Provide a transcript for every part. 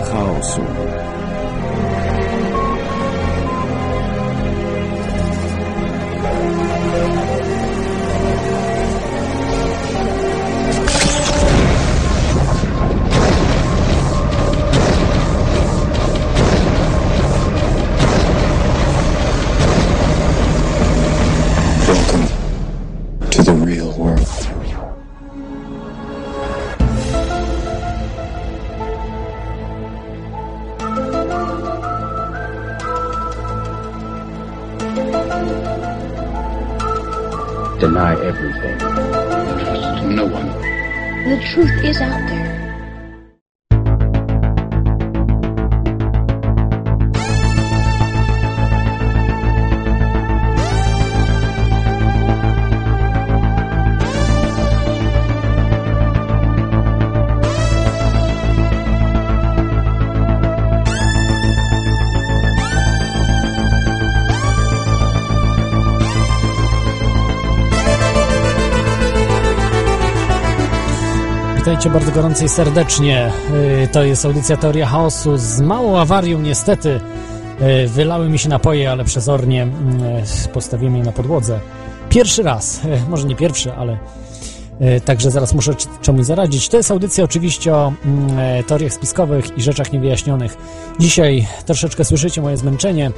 teoria chaosu. Welcome truth is out there. Witajcie bardzo gorąco i serdecznie. Y, To jest audycja Teoria Chaosu z małą awarią niestety. y, Wylały mi się napoje, ale przezornie y, postawiłem je na podłodze. Pierwszy raz, może nie pierwszy, ale także zaraz muszę czemuś zaradzić. To jest audycja oczywiście o mm, e, teoriach spiskowych i rzeczach niewyjaśnionych. Dzisiaj troszeczkę słyszycie moje zmęczenie,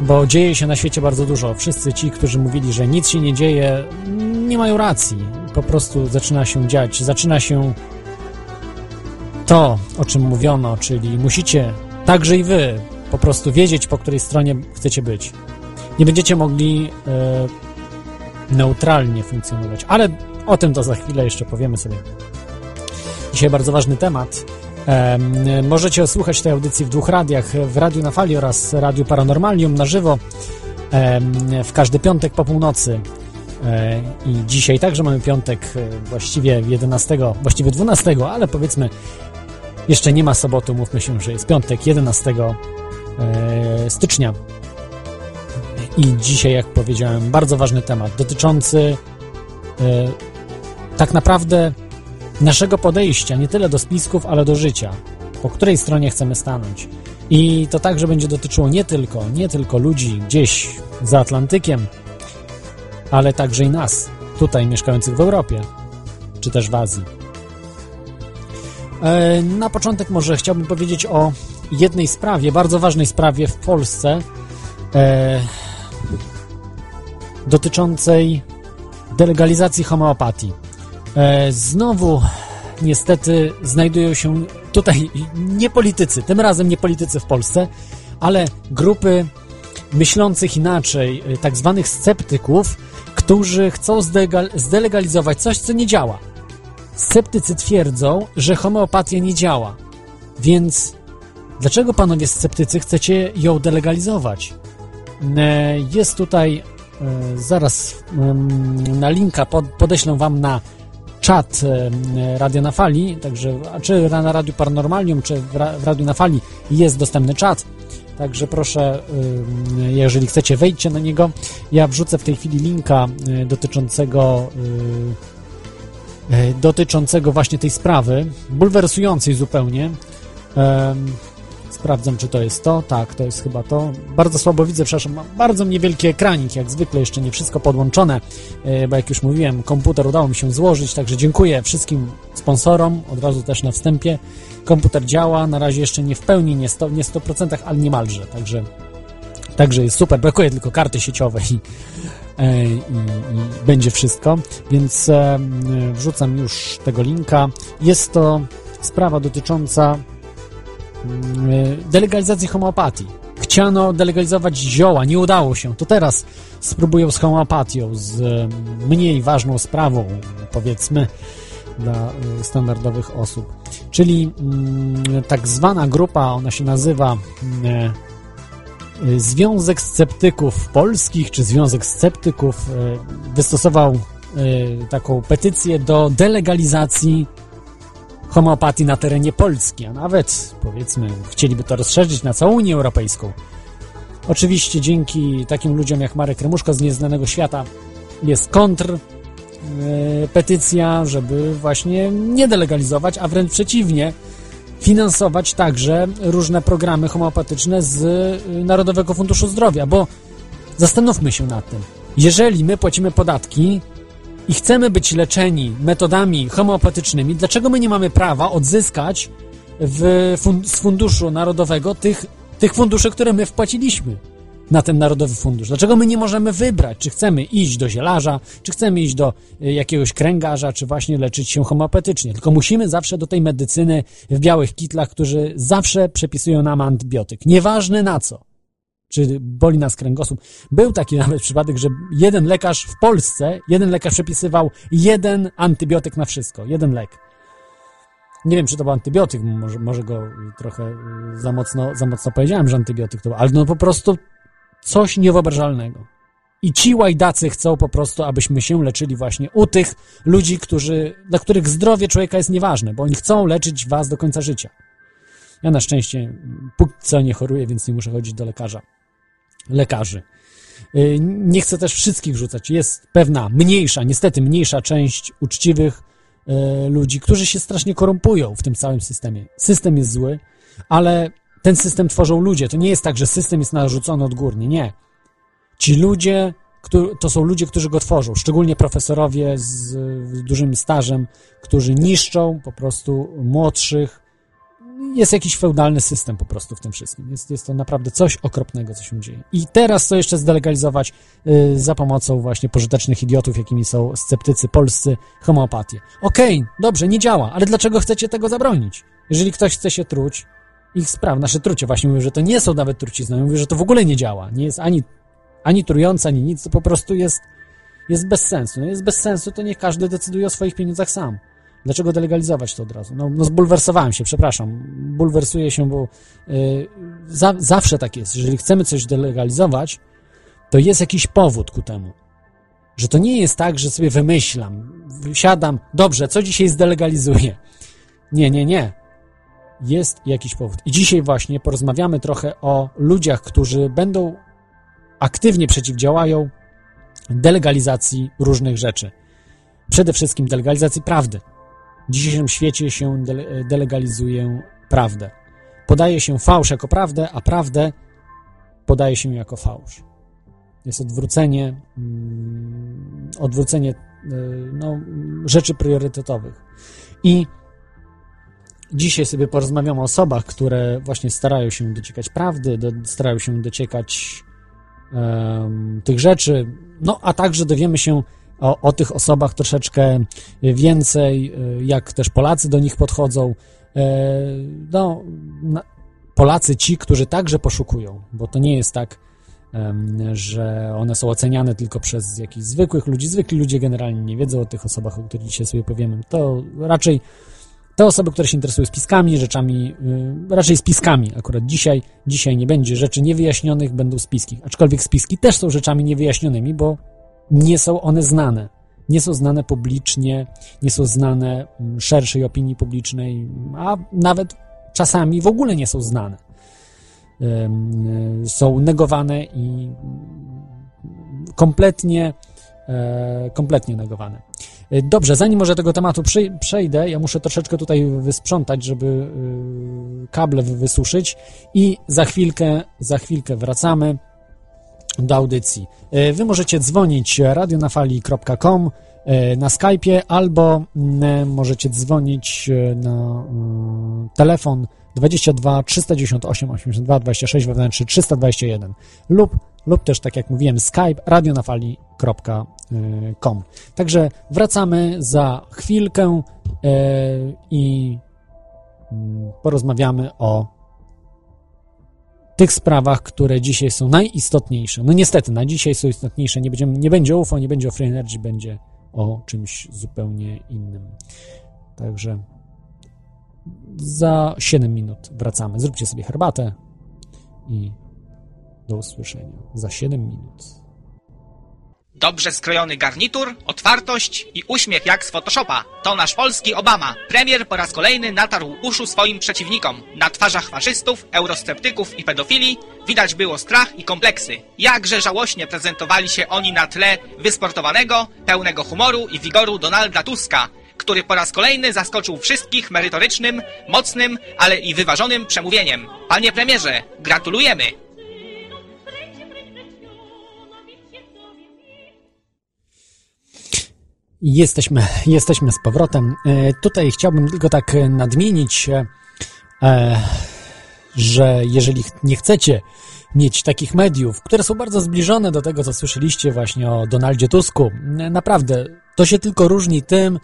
bo dzieje się na świecie bardzo dużo. Wszyscy ci, którzy mówili, że nic się nie dzieje, nie mają racji. Po prostu zaczyna się dziać, zaczyna się to, o czym mówiono, czyli musicie, także i wy, po prostu wiedzieć, po której stronie chcecie być. Nie będziecie mogli e, neutralnie funkcjonować, ale o tym to za chwilę jeszcze powiemy sobie. Dzisiaj bardzo ważny temat. Em, możecie słuchać tej audycji w dwóch radiach, w Radiu na Fali oraz Radiu Paranormalium na żywo w każdy piątek po północy. E, I dzisiaj także mamy piątek, e, właściwie 11, właściwie 12, ale powiedzmy jeszcze nie ma soboty, mówmy się, że jest piątek 11 e, stycznia. I dzisiaj, jak powiedziałem, bardzo ważny temat dotyczący tak naprawdę naszego podejścia nie tyle do spisków, ale do życia. Po której stronie chcemy stanąć. I to także będzie dotyczyło nie tylko, nie tylko ludzi gdzieś za Atlantykiem, ale także i nas, tutaj mieszkających w Europie, czy też w Azji. E, Na początek może chciałbym powiedzieć o jednej sprawie, bardzo ważnej sprawie w Polsce, e, dotyczącej delegalizacji homeopatii. E, Znowu, niestety, znajdują się tutaj nie politycy, tym razem nie politycy w Polsce, ale grupy myślących inaczej, tak zwanych sceptyków, którzy chcą zdelegalizować coś, co nie działa. Sceptycy twierdzą, że homeopatia nie działa. Więc dlaczego panowie sceptycy chcecie ją delegalizować? E, Jest tutaj, e, zaraz na linka pod, podeślę wam na czat e, Radio na Fali, także czy na Radiu Paranormalium, czy w Radiu na Fali jest dostępny czat. Także proszę, ym, jeżeli chcecie, wejdźcie na niego. Ja wrzucę w tej chwili linka y, dotyczącego y, y, dotyczącego właśnie tej sprawy, bulwersującej zupełnie. Sprawdzam, czy to jest to. Tak, to jest chyba to. Bardzo słabo widzę, przepraszam, mam bardzo niewielki ekranik, jak zwykle, jeszcze nie wszystko podłączone, y, bo jak już mówiłem, komputer udało mi się złożyć, także dziękuję wszystkim sponsorom, od razu też na wstępie. Komputer działa, na razie jeszcze nie w pełni, nie 100%, nie 100% ale niemalże, także, także jest super. Brakuje tylko karty sieciowej i, e, i, i będzie wszystko, więc e, wrzucam już tego linka. Jest to sprawa dotycząca e, delegalizacji homeopatii. Chciano delegalizować zioła, nie udało się. To teraz spróbują z homeopatią, z e, mniej ważną sprawą, powiedzmy, dla e, standardowych osób. Czyli mm, tak zwana grupa, ona się nazywa mm, e, Związek Sceptyków Polskich, czy Związek Sceptyków e, wystosował taką petycję do delegalizacji homeopatii na terenie Polski, a nawet powiedzmy chcieliby to rozszerzyć na całą Unię Europejską. Oczywiście dzięki takim ludziom jak Marek Remuszko z Nieznanego Świata jest kontr e, petycja, żeby właśnie nie delegalizować, a wręcz przeciwnie, finansować także różne programy homeopatyczne z y, Narodowego Funduszu Zdrowia, bo zastanówmy się nad tym. Jeżeli my płacimy podatki i chcemy być leczeni metodami homeopatycznymi, dlaczego my nie mamy prawa odzyskać w fun z Funduszu Narodowego tych, tych funduszy, które my wpłaciliśmy? na ten Narodowy Fundusz? Dlaczego my nie możemy wybrać, czy chcemy iść do zielarza, czy chcemy iść do y, jakiegoś kręgarza, czy właśnie leczyć się homeopatycznie? Tylko musimy zawsze do tej medycyny w białych kitlach, którzy zawsze przepisują nam antybiotyk. Nieważne na co. Czy boli nas kręgosłup. Był taki nawet przypadek, że jeden lekarz w Polsce, jeden lekarz przepisywał jeden antybiotyk na wszystko. Jeden lek. Nie wiem, czy to był antybiotyk, może, może go trochę y, za mocno, za mocno powiedziałem, że antybiotyk to był, ale no po prostu coś niewyobrażalnego. I ci łajdacy chcą po prostu, abyśmy się leczyli właśnie u tych ludzi, którzy, dla których zdrowie człowieka jest nieważne, bo oni chcą leczyć was do końca życia. Ja na szczęście póki co nie choruję, więc nie muszę chodzić do lekarza. Lekarzy. Y, nie chcę też wszystkich rzucać. Jest pewna mniejsza, niestety mniejsza część uczciwych y, ludzi, którzy się strasznie korumpują w tym całym systemie. System jest zły, ale ten system tworzą ludzie. To nie jest tak, że system jest narzucony odgórnie. Nie. Ci ludzie, to są ludzie, którzy go tworzą, szczególnie profesorowie z dużym stażem, którzy niszczą po prostu młodszych. Jest jakiś feudalny system po prostu w tym wszystkim. Jest, jest to naprawdę coś okropnego, co się dzieje. I teraz to jeszcze zdelegalizować y, za pomocą właśnie pożytecznych idiotów, jakimi są sceptycy polscy, homeopatię. Okej, okay, dobrze, nie działa, ale dlaczego chcecie tego zabronić? Jeżeli ktoś chce się truć, ich spraw. Nasze trucie właśnie mówią, że to nie są nawet trucizny. Mówią, że to w ogóle nie działa. Nie jest ani, ani trujące, ani nic. To po prostu jest, jest bez sensu. No jest bez sensu, to niech każdy decyduje o swoich pieniądzach sam. Dlaczego delegalizować to od razu? No, no zbulwersowałem się, przepraszam. Bulwersuję się, bo yy, za, zawsze tak jest. Jeżeli chcemy coś delegalizować, to jest jakiś powód ku temu. Że to nie jest tak, że sobie wymyślam, siadam, dobrze, co dzisiaj zdelegalizuję? Nie, nie, nie jest jakiś powód. I dzisiaj właśnie porozmawiamy trochę o ludziach, którzy będą aktywnie przeciwdziałają delegalizacji różnych rzeczy. Przede wszystkim delegalizacji prawdy. W dzisiejszym świecie się delegalizuje prawdę. Podaje się fałsz jako prawdę, a prawdę podaje się jako fałsz. Jest odwrócenie, mm, odwrócenie y, no, rzeczy priorytetowych. I Dzisiaj sobie porozmawiamy o osobach, które właśnie starają się dociekać prawdy, do, starają się dociekać um, tych rzeczy, no a także dowiemy się o, o tych osobach troszeczkę więcej, e, jak też Polacy do nich podchodzą. E, no, Polacy ci, którzy także poszukują, bo to nie jest tak, że one są oceniane tylko przez jakichś zwykłych ludzi. Zwykli ludzie generalnie nie wiedzą o tych osobach, o których dzisiaj sobie powiemy. To raczej te osoby, które się interesują spiskami, rzeczami, yy, raczej spiskami akurat dzisiaj, dzisiaj nie będzie rzeczy niewyjaśnionych, będą spiski. Aczkolwiek spiski też są rzeczami niewyjaśnionymi, bo nie są one znane. Nie są znane publicznie, nie są znane mm, szerszej opinii publicznej, a nawet czasami w ogóle nie są znane. Yy, są negowane i kompletnie, yy, kompletnie negowane. Y, dobrze, zanim może tego tematu przejdę, ja muszę troszeczkę tutaj wysprzątać, żeby kable wysuszyć i za chwilkę, za chwilkę wracamy do audycji. Y, wy możecie dzwonić radionafali.com na Skype'ie albo mm, możecie dzwonić na telefon 22 398 82 26 wewnętrzny 321 lub, lub też, tak jak mówiłem, skype radionafali.com. Także wracamy za chwilkę e, i mm, porozmawiamy o tych sprawach, które dzisiaj są najistotniejsze. No niestety, na dzisiaj są istotniejsze. Nie, będziemy, nie będzie UFO, nie będzie o Free Energy, będzie o czymś zupełnie innym. Także za 7 minut wracamy. Zróbcie sobie herbatę i do usłyszenia za 7 minut. Dobrze skrojony garnitur, otwartość i uśmiech jak z Photoshopa. To nasz polski Obama. Premier po raz kolejny natarł uszu swoim przeciwnikom. Na twarzach faszystów, eurosceptyków i pedofili widać było strach i kompleksy. Jakże żałośnie prezentowali się oni na tle wysportowanego, pełnego humoru i wigoru Donalda Tuska, który po raz kolejny zaskoczył wszystkich merytorycznym, mocnym, ale i wyważonym przemówieniem. Panie premierze, gratulujemy! Jesteśmy, jesteśmy z powrotem. E, Tutaj chciałbym tylko tak nadmienić, e, e, że jeżeli nie chcecie mieć takich mediów, które są bardzo zbliżone do tego, co słyszeliście właśnie o Donaldzie Tusku, naprawdę, to się tylko różni tym,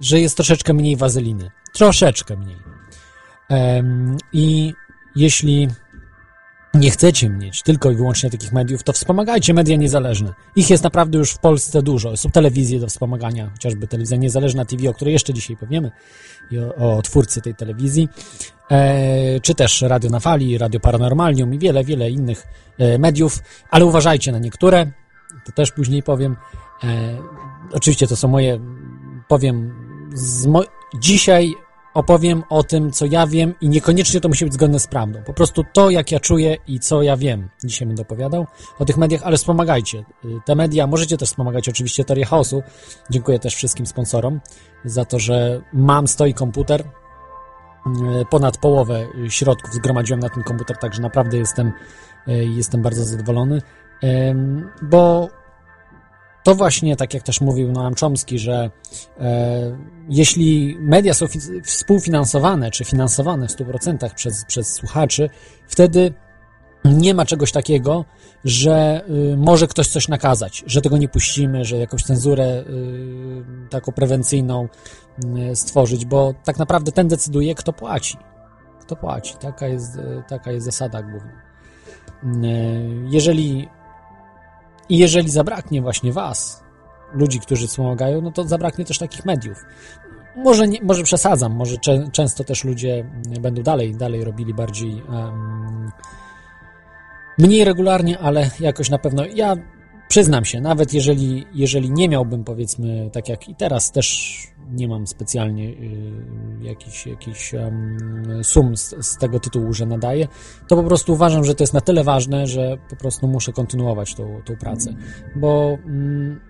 że jest troszeczkę mniej wazeliny. Troszeczkę mniej. I jeśli nie chcecie mieć tylko i wyłącznie takich mediów, to wspomagajcie media niezależne. Ich jest naprawdę już w Polsce dużo. Są telewizje do wspomagania, chociażby telewizja niezależna TV, o której jeszcze dzisiaj powiemy, i o, o twórcy tej telewizji, e, czy też Radio na Fali, Radio Paranormalium i wiele, wiele innych e, mediów, ale uważajcie na niektóre, to też później powiem. E, oczywiście to są moje, powiem, mo- dzisiaj opowiem o tym, co ja wiem i niekoniecznie to musi być zgodne z prawdą. Po prostu to, jak ja czuję i co ja wiem. Dzisiaj będę opowiadał o tych mediach, ale wspomagajcie. Y, Te media, możecie też wspomagać oczywiście Teorię Chaosu. Dziękuję też wszystkim sponsorom za to, że mam stoi komputer. Y, Ponad połowę środków zgromadziłem na ten komputer, także naprawdę jestem, y, jestem bardzo zadowolony, bo to właśnie, tak jak też mówił Noam Chomsky, że e, jeśli media są fi- współfinansowane czy finansowane w 100% przez, przez słuchaczy, wtedy nie ma czegoś takiego, że y, może ktoś coś nakazać, że tego nie puścimy, że jakąś cenzurę y, taką prewencyjną y, stworzyć, bo tak naprawdę ten decyduje, kto płaci. Kto płaci. Taka jest, y, taka jest zasada główna. Y, Jeżeli i jeżeli zabraknie właśnie was, ludzi, którzy wspomagają, no to zabraknie też takich mediów. Może, nie, może przesadzam, może cze, często też ludzie będą dalej, dalej robili bardziej em, mniej regularnie, ale jakoś na pewno ja przyznam się, nawet jeżeli, jeżeli nie miałbym powiedzmy, tak jak i teraz też nie mam specjalnie y, jakichś jakichś em, sum z, z tego tytułu, że nadaję, to po prostu uważam, że to jest na tyle ważne, że po prostu muszę kontynuować tą, tą pracę, bo mm,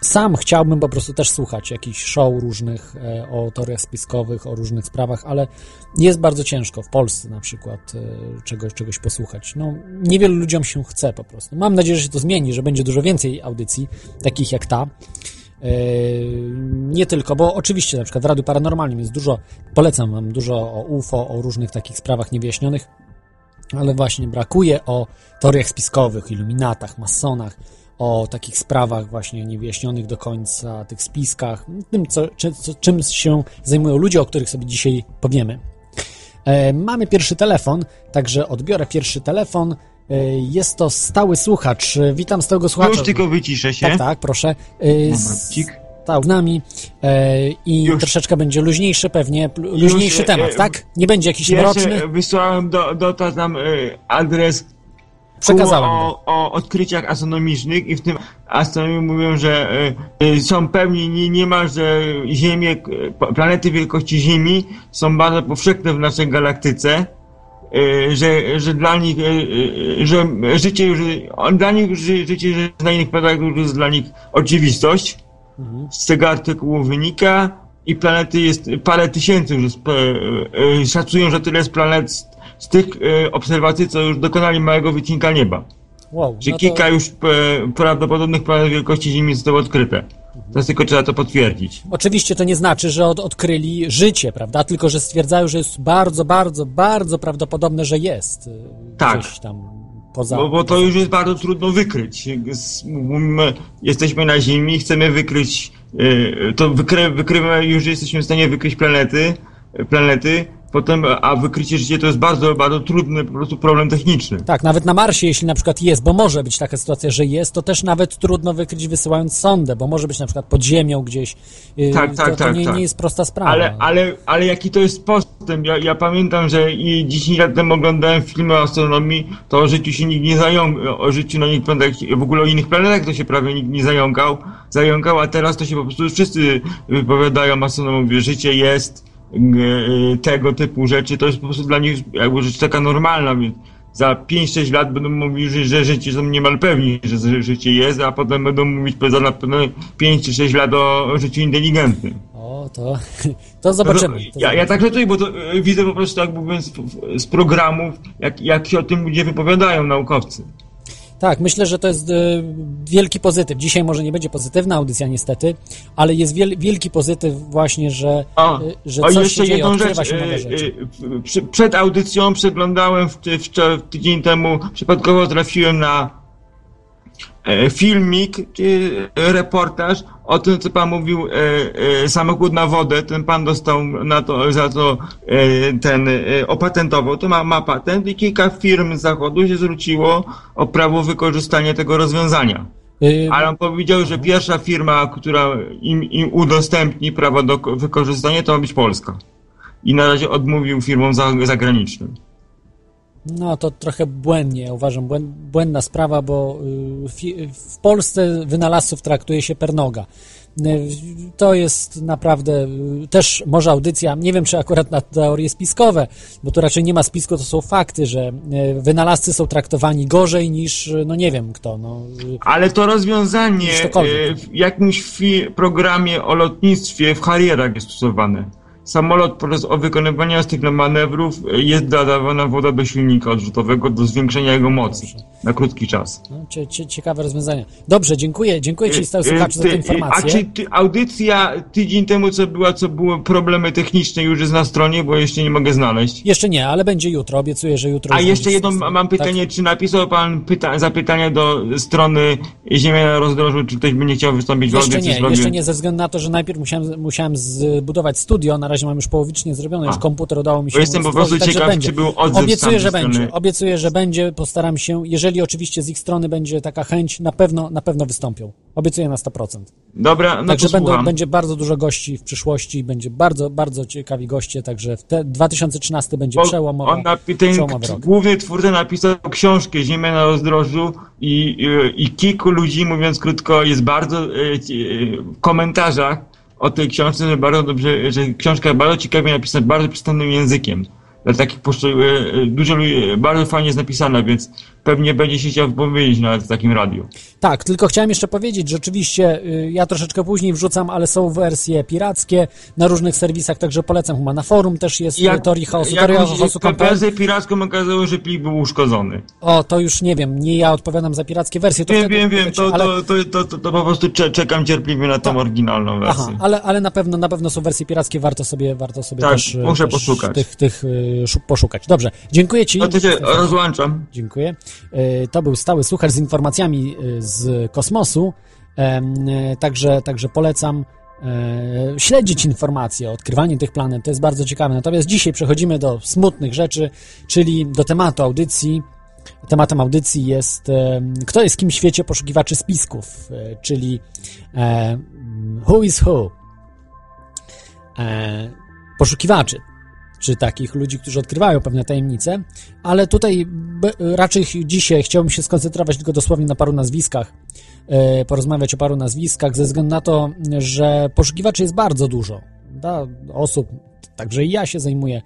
sam chciałbym po prostu też słuchać jakichś show różnych e, o teoriach spiskowych, o różnych sprawach, ale jest bardzo ciężko w Polsce na przykład e, czegoś, czegoś posłuchać. No, niewielu ludziom się chce po prostu. Mam nadzieję, że się to zmieni, że będzie dużo więcej audycji, takich jak ta. E, Nie tylko, bo oczywiście na przykład w Radiu Paranormalnym jest dużo, polecam wam dużo o UFO, o różnych takich sprawach niewyjaśnionych, ale właśnie brakuje o teoriach spiskowych, iluminatach, masonach, o takich sprawach właśnie niewyjaśnionych do końca, tych spiskach, tym, co, czy, co, czym się zajmują ludzie, o których sobie dzisiaj powiemy. E, mamy pierwszy telefon, także odbiorę pierwszy telefon. E, jest to stały słuchacz. Witam stałego słuchacza. Już tylko wyciszę się. Tak, tak, proszę. E. Stał z nami e, i Już. troszeczkę będzie luźniejszy pewnie, luźniejszy e, temat, e, tak? Nie będzie jakiś mroczny. Wysłałem do, do tam adres Przekazałem o, o odkryciach astronomicznych i w tym astronomii mówią, że y, są pewni nie, niemal, że Ziemię, planety wielkości Ziemi są bardzo powszechne w naszej galaktyce. y, Że, że dla nich, y, że życie już, dla nich ży- życie że na innych planetach już jest dla nich oczywistość. Mhm. Z tego artykułu wynika i planety jest parę tysięcy już szacują, że tyle jest planet z, tych e, obserwacji, co już dokonali małego wycinka nieba. Wow, Że no to- kilka już e, prawdopodobnych planet wielkości Ziemi zostało odkryte. Teraz tylko trzeba to potwierdzić. Oczywiście to nie znaczy, że od, odkryli życie, prawda? Tylko, że stwierdzają, że jest bardzo, bardzo, bardzo prawdopodobne, że jest. y, Tak. Gdzieś tam poza. Bo, bo to już jest bardzo trudno wykryć. Mówimy, Jesteśmy na Ziemi, chcemy wykryć, e, to wykry, wykrywamy, już jesteśmy w stanie wykryć planety, planety, potem, a wykrycie życia to jest bardzo, bardzo trudny po prostu problem techniczny. Tak, nawet na Marsie, jeśli na przykład jest, bo może być taka sytuacja, że jest, to też nawet trudno wykryć wysyłając sondę, bo może być na przykład pod ziemią gdzieś. y, Tak, to, tak, to tak, nie, tak. nie jest prosta sprawa. Ale, ale, ale jaki to jest postęp? Ja, ja pamiętam, że i 10 lat temu oglądałem filmy o astronomii, to o życiu się nikt nie zająkał, o życiu na innych planetach, w ogóle o innych planetach to się prawie nikt nie zająkał, zająkał, a teraz to się po prostu wszyscy wypowiadają astronomowie, życie jest, tego typu rzeczy, to jest po prostu dla nich jakby rzecz taka normalna, więc za 5-6 lat będą mówili, że, życie są niemal pewni, że życie jest, a potem będą mówić za na pewno 5 czy 6 lat o, życiu inteligentnym. O, to, to zobaczymy. To Ja, ja tak żartuję, bo to e, widzę po prostu, jak mówiąc, z, z programów, jak, jak się o tym ludzie wypowiadają, naukowcy. Tak, myślę, że to jest e, wielki pozytyw. Dzisiaj może nie będzie pozytywna audycja niestety, ale jest wiel, wielki pozytyw właśnie, że, O, e, że o coś jeszcze się dzieje, jedną rzecz. się nowe e, rzeczy. Przed audycją przeglądałem w, w, wczor- tydzień temu, przypadkowo trafiłem na filmik, czy reportaż o tym, co pan mówił, e, e, samochód na wodę, ten pan dostał na to, za to e, ten, e, opatentował, to ma, ma patent i kilka firm z zachodu się zwróciło o prawo wykorzystania tego rozwiązania. Ale on powiedział, że pierwsza firma, która im, im udostępni prawo do ko- wykorzystania, to ma być Polska. I na razie odmówił firmom za, zagranicznym. No to trochę błędnie, uważam, błęd, błędna sprawa, bo y, w Polsce wynalazców traktuje się per noga. Y, To jest naprawdę y, też może audycja, nie wiem czy akurat na teorie spiskowe, bo tu raczej nie ma spisku, to są fakty, że wynalazcy są traktowani gorzej niż, no nie wiem kto, no Ale to rozwiązanie w jakimś programie o lotnictwie w Harrierach jest stosowane. Samolot podczas wykonywania z tych manewrów e, jest dodawana woda do silnika odrzutowego do zwiększenia jego mocy na krótki czas. no, cie, cie, ciekawe rozwiązania. Dobrze, dziękuję, dziękuję Ci E, słuchacz za tę A informację. czy ty, audycja tydzień temu, co była, co były problemy techniczne, już jest na stronie, bo jeszcze nie mogę znaleźć. Jeszcze nie, ale będzie jutro, obiecuję, że jutro A jeszcze jedno mam Tak. pytanie, czy napisał pan pyta- zapytanie do strony Ziemia na rozdrożu, czy ktoś będzie chciał wystąpić w audycji? nie, jeszcze nie, ze względu na to, że najpierw musiałem, musiałem zbudować studio, na razie mam już połowicznie zrobione, już komputer udało mi się Bo jestem po prostu ciekaw, będzie. czy był odzew Obiecuję, że tamtej będzie, strony. obiecuję, że będzie, postaram się, jeżeli oczywiście z ich strony będzie taka chęć, na pewno, na pewno wystąpią. Obiecuję na 100%. Dobra, no Także to będą, będzie bardzo dużo gości w przyszłości, będzie bardzo, bardzo ciekawi goście, także w te 2013 będzie Bo przełomowa, on napi- ten przełomowy rok. główny twórca napisał książkę Ziemia na rozdrożu i, i, i kilku ludzi, mówiąc krótko, jest bardzo ci- e, w komentarzach o tej książce, że bardzo dobrze, że książka bardzo ciekawie napisana, bardzo przystępnym językiem. Dla takich poszczeg- e, e, dużo ludzi, bardzo fajnie jest napisana, więc pewnie będzie się chciał wypowiedzieć nawet w takim radiu. Tak, tylko chciałem jeszcze powiedzieć, że oczywiście y, ja troszeczkę później wrzucam, ale są wersje pirackie na różnych serwisach, także polecam chyba na forum też jest Jak, Teorii Chaosu, Teoria Chaosu wersję piracką okazało, że plik był uszkodzony. O, to już nie wiem, nie ja odpowiadam za pirackie wersje. To Wiem, wiem, wiem, to, ale, to, to, to, to, po prostu cze- czekam cierpliwie na tą Tak. oryginalną wersję. Aha, ale, ale na pewno na pewno są wersje pirackie, warto sobie, warto sobie Tak, też, y, muszę też poszukać. tych, tych y, szu- poszukać. Dobrze, dziękuję Ci. No to się rozłączam. Dziękuję. Y, To był stały słuchacz z informacjami y, z kosmosu, y, także, także polecam e, śledzić informacje o odkrywaniu tych planet, to jest bardzo ciekawe. Natomiast dzisiaj przechodzimy do smutnych rzeczy, czyli do tematu audycji. Tematem audycji jest kto jest kim w świecie poszukiwaczy spisków, e, czyli e, who is who. E, poszukiwaczy, czy takich ludzi, którzy odkrywają pewne tajemnice, ale tutaj raczej dzisiaj chciałbym się skoncentrować tylko dosłownie na paru nazwiskach, e, porozmawiać o paru nazwiskach, ze względu na to, że poszukiwaczy jest bardzo dużo. Da, osób, także i ja się zajmuję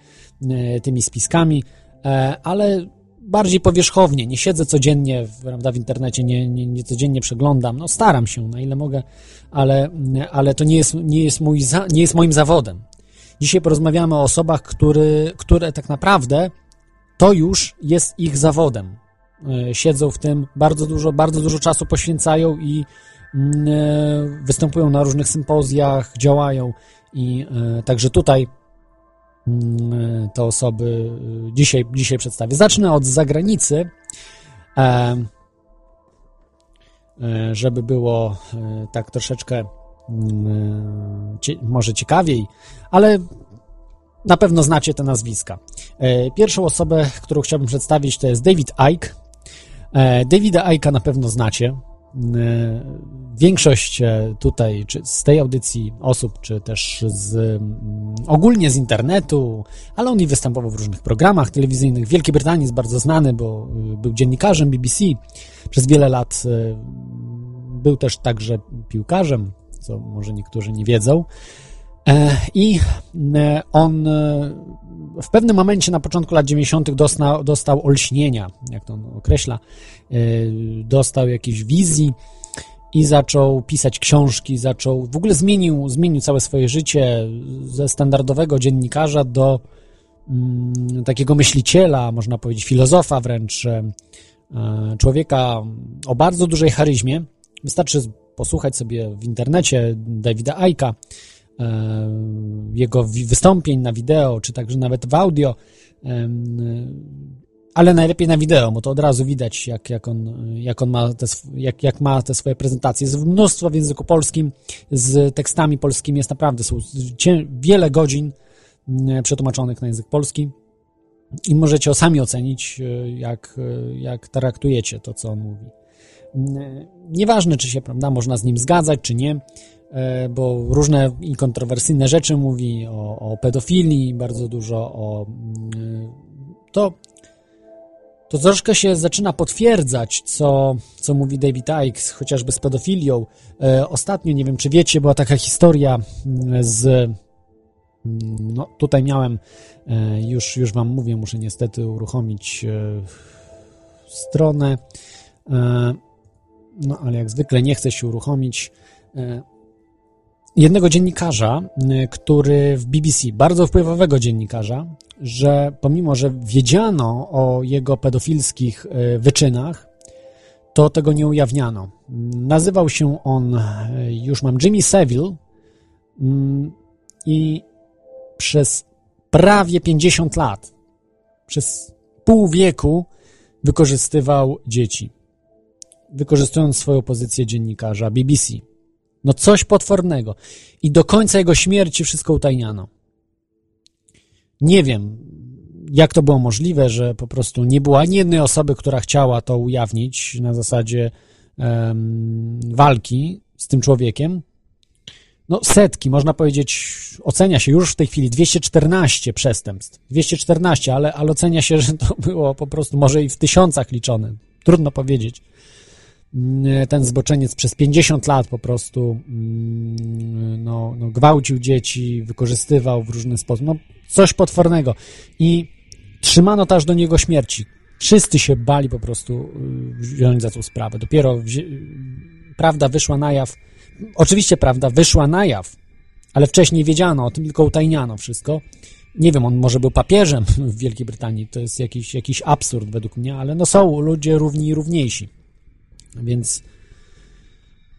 e, tymi spiskami, e, ale bardziej powierzchownie, nie siedzę codziennie prawda, w internecie, nie, nie, nie codziennie przeglądam, no staram się na ile mogę, ale, ale to nie jest, nie, jest mój nie jest moim zawodem. Dzisiaj porozmawiamy o osobach, który, które tak naprawdę to już jest ich zawodem. E, Siedzą w tym bardzo dużo, bardzo dużo czasu poświęcają i mm, e, występują na różnych sympozjach, działają i e, także tutaj mm, te osoby dzisiaj, dzisiaj przedstawię. Zacznę od zagranicy, żeby było tak troszeczkę cie, może ciekawiej, ale na pewno znacie te nazwiska. E, Pierwszą osobę, którą chciałbym przedstawić, to jest David Icke. E, Davida Icke'a na pewno znacie. E, Większość e, tutaj, czy z tej audycji osób, czy też z, mm, ogólnie z internetu, ale on i występował w różnych programach telewizyjnych. W Wielkiej Brytanii jest bardzo znany, bo był dziennikarzem BBC przez wiele lat. Był też także piłkarzem, co może niektórzy nie wiedzą. E, I e, on e, w pewnym momencie na początku lat 90. Dostał, dostał olśnienia, jak to on określa, dostał jakiejś wizji i zaczął pisać książki, zaczął, w ogóle zmienił, zmienił całe swoje życie ze standardowego dziennikarza do mm, takiego myśliciela, można powiedzieć filozofa wręcz, człowieka o bardzo dużej charyzmie. Wystarczy posłuchać sobie w internecie Davida Aika, e, jego wystąpień na wideo, czy także nawet w audio, em, ale najlepiej na wideo, bo to od razu widać, jak, jak, on, jak on ma te, jak, jak ma te swoje prezentacje. Jest mnóstwo w języku polskim z tekstami polskimi, jest naprawdę, są wiele godzin mm, przetłumaczonych na język polski i możecie sami ocenić, e, jak, e, jak traktujecie to, co on mówi. Nieważne, czy się, prawda, można z nim zgadzać, czy nie, e, bo różne i kontrowersyjne rzeczy mówi o, o pedofilii, bardzo dużo o mm, to to troszkę się zaczyna potwierdzać, co, co mówi David Icke, chociażby z pedofilią. E, ostatnio, nie wiem czy wiecie, była taka historia mm, z. mm, No, tutaj miałem, e, już, już Wam mówię, muszę niestety uruchomić stronę. E, no, ale jak zwykle nie chce się uruchomić. E, jednego dziennikarza, y, który w BBC, bardzo wpływowego dziennikarza, że pomimo, że wiedziano o jego pedofilskich y, wyczynach, to tego nie ujawniano. Nazywał się on, już mam, Jimmy Savile mm, i przez prawie 50 lat, przez pół wieku wykorzystywał dzieci, wykorzystując swoją pozycję dziennikarza BBC. No coś potwornego. I do końca jego śmierci wszystko utajniano. Nie wiem, jak to było możliwe, że po prostu nie było ani jednej osoby, która chciała to ujawnić na zasadzie em, walki z tym człowiekiem. No setki, można powiedzieć, ocenia się już w tej chwili 214 przestępstw. 214, ale, ale ocenia się, że to było po prostu może i w tysiącach liczone. Trudno powiedzieć ten zboczeniec przez 50 lat po prostu mm, no, no, gwałcił dzieci, wykorzystywał w różny sposób. No, coś potwornego. I trzymano też do niego śmierci. Wszyscy się bali po prostu y, wziąć za tą sprawę. Dopiero prawda wyszła na jaw. Oczywiście prawda wyszła na jaw, ale wcześniej wiedziano o tym, tylko utajniano wszystko. Nie wiem, on może był papieżem w Wielkiej Brytanii, to jest jakiś, jakiś absurd według mnie, ale no są ludzie równi i równiejsi. Więc,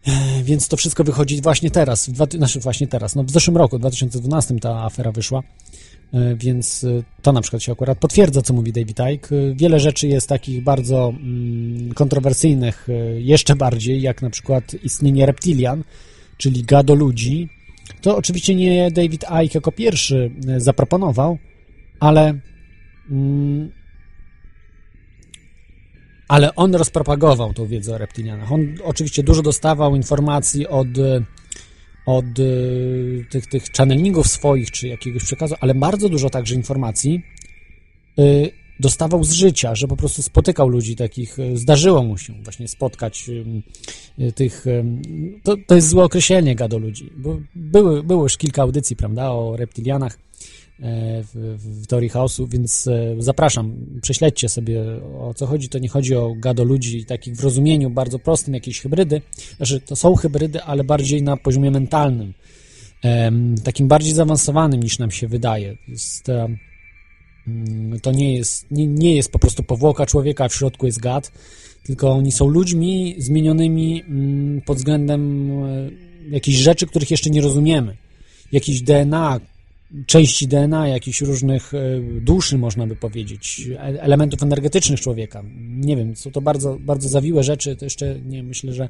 e, więc to wszystko wychodzi właśnie teraz, w znaczy właśnie teraz, no w zeszłym roku, w 2012 ta afera wyszła, e, więc e, to na przykład się akurat potwierdza, co mówi David Icke. Wiele rzeczy jest takich bardzo mm, kontrowersyjnych, jeszcze bardziej, jak na przykład istnienie reptilian, czyli gado ludzi. To oczywiście nie David Icke jako pierwszy zaproponował, ale mm, ale on rozpropagował tą wiedzę o reptilianach. On oczywiście dużo dostawał informacji od, od y, tych, tych channelingów swoich, czy jakiegoś przekazu, ale bardzo dużo także informacji y, dostawał z życia, że po prostu spotykał ludzi takich, y, zdarzyło mu się właśnie spotkać tych, to, to jest złe określenie gado ludzi, bo były, było już kilka audycji, prawda, o reptilianach, e, w, w teorii chaosu, więc e, zapraszam, prześledźcie sobie o co chodzi. To nie chodzi o gado ludzi takich w rozumieniu bardzo prostym, jakieś hybrydy. Znaczy, to są hybrydy, ale bardziej na poziomie mentalnym, takim bardziej zaawansowanym niż nam się wydaje. Jest, em, mm, to nie jest, nie, nie jest po prostu powłoka człowieka, w środku jest gad, tylko oni są ludźmi zmienionymi mm, pod względem e, jakichś rzeczy, których jeszcze nie rozumiemy. Jakiś DNA, części DNA, jakichś różnych e, duszy, można by powiedzieć, e- elementów energetycznych człowieka. Nie wiem, są to bardzo, bardzo zawiłe rzeczy, to jeszcze nie myślę, że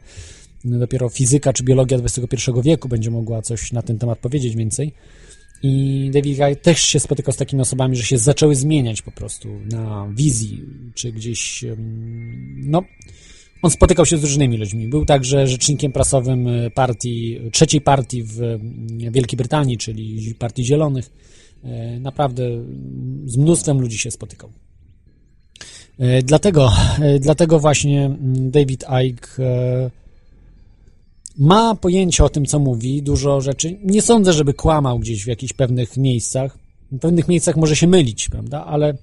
dopiero fizyka czy biologia XXI wieku będzie mogła coś na ten temat powiedzieć więcej. I David Guy też się spotykał z takimi osobami, że się zaczęły zmieniać po prostu na wizji, czy gdzieś, no, on spotykał się z różnymi ludźmi. Był także rzecznikiem prasowym e, partii, trzeciej partii w mm, Wielkiej Brytanii, czyli Partii Zielonych. Naprawdę mm, z mnóstwem ludzi się spotykał. Dlatego, dlatego właśnie mm, David Icke ma pojęcie o tym, co mówi, dużo rzeczy. Nie sądzę, żeby kłamał gdzieś w jakichś pewnych miejscach. W pewnych miejscach może się mylić, prawda? Ale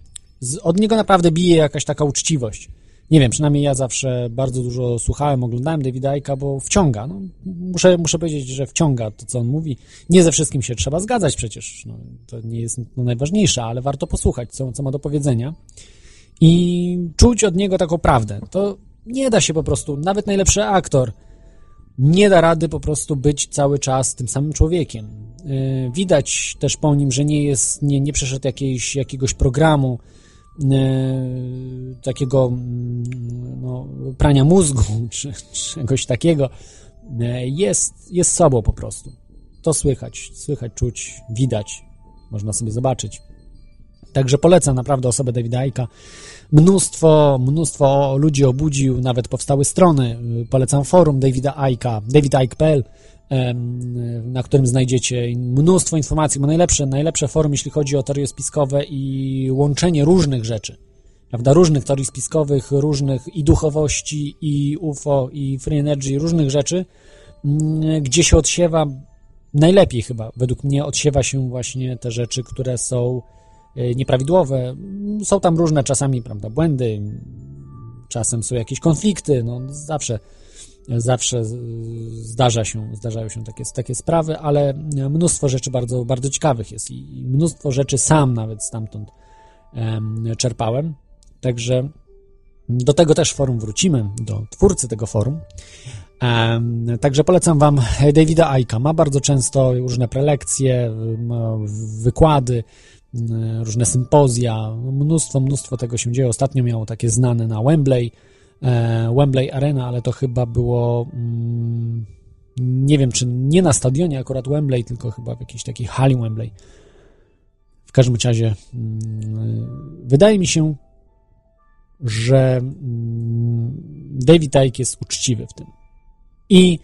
od niego naprawdę bije jakaś taka uczciwość. Nie wiem, przynajmniej ja zawsze bardzo dużo słuchałem, oglądałem Davida bo wciąga. No, muszę, muszę powiedzieć, że wciąga to, co on mówi. Nie ze wszystkim się trzeba zgadzać przecież. No, to nie jest no, najważniejsze, ale warto posłuchać, co, co ma do powiedzenia. I czuć od niego taką prawdę. To nie da się po prostu, nawet najlepszy aktor nie da rady po prostu być cały czas tym samym człowiekiem. Yy, Widać też po nim, że nie jest, nie, nie przeszedł jakiejś, jakiegoś programu takiego mm, no, prania mózgu, czy czegoś takiego. Yy, Jest, jest sobą po prostu. To słychać, słychać, czuć, widać. Można sobie zobaczyć. Także polecam naprawdę osobę Davida Icka. Mnóstwo, mnóstwo ludzi obudził, nawet powstały strony. Polecam forum Davida Icka, davidike.pl, em, na którym znajdziecie mnóstwo informacji, bo najlepsze, najlepsze forum, jeśli chodzi o teorie spiskowe i łączenie różnych rzeczy. Prawda, różnych teorii spiskowych, różnych i duchowości, i UFO, i free energy, różnych rzeczy, mm, gdzie się odsiewa najlepiej chyba, według mnie odsiewa się właśnie te rzeczy, które są e, nieprawidłowe. Są tam różne czasami, prawda, błędy, czasem są jakieś konflikty, no zawsze, zawsze zdarza się, zdarzają się takie, takie sprawy, ale mnóstwo rzeczy bardzo, bardzo ciekawych jest i mnóstwo rzeczy sam nawet stamtąd em, czerpałem, także do tego też forum wrócimy, do twórcy tego forum. Także polecam Wam Davida Aika. Ma bardzo często różne prelekcje, wykłady, różne sympozja. Mnóstwo, mnóstwo tego się dzieje. Ostatnio miał takie znane na Wembley, Wembley Arena, ale to chyba było. mm, Nie wiem, czy nie na stadionie akurat Wembley, tylko chyba w jakiejś takiej hali Wembley. W każdym razie mm, wydaje mi się, że mm, David Icke jest uczciwy w tym. I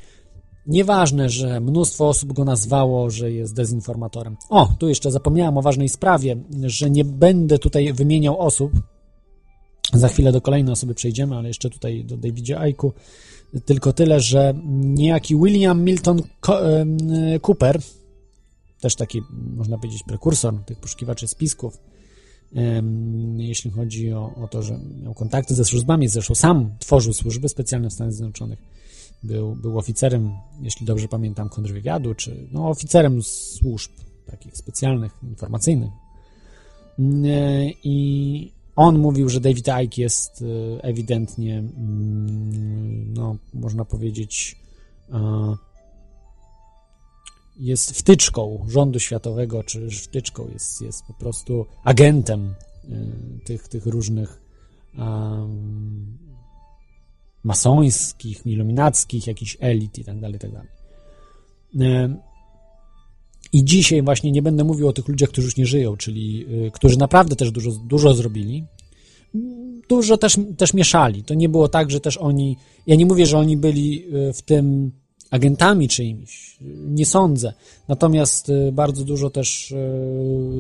nieważne, że mnóstwo osób go nazwało, że jest dezinformatorem. O, tu jeszcze zapomniałem o ważnej sprawie, że nie będę tutaj wymieniał osób. Za chwilę do kolejnej osoby przejdziemy, ale jeszcze tutaj do Davidzie Icke'u. Tylko tyle, że niejaki William Milton Cooper, też taki, można powiedzieć, prekursor tych poszukiwaczy spisków, jeśli chodzi o, o to, że miał kontakty ze służbami, zresztą sam tworzył służby specjalne w Stanach Zjednoczonych. Był, był oficerem, jeśli dobrze pamiętam, kontrwywiadu, czy no, oficerem służb takich specjalnych, informacyjnych. Mm, e, I on mówił, że David Icke jest e, ewidentnie, mm, no, można powiedzieć, e, jest wtyczką rządu światowego, czy wtyczką, jest, jest po prostu agentem e, tych, tych różnych masońskich, iluminackich, jakichś elit i tak dalej, tak dalej. I dzisiaj właśnie nie będę mówił o tych ludziach, którzy już nie żyją, czyli y, którzy naprawdę też dużo, dużo zrobili. Dużo też, też mieszali. To nie było tak, że też oni. Ja nie mówię, że oni byli y, w tym agentami czyimiś. Nie sądzę. Natomiast y, bardzo dużo też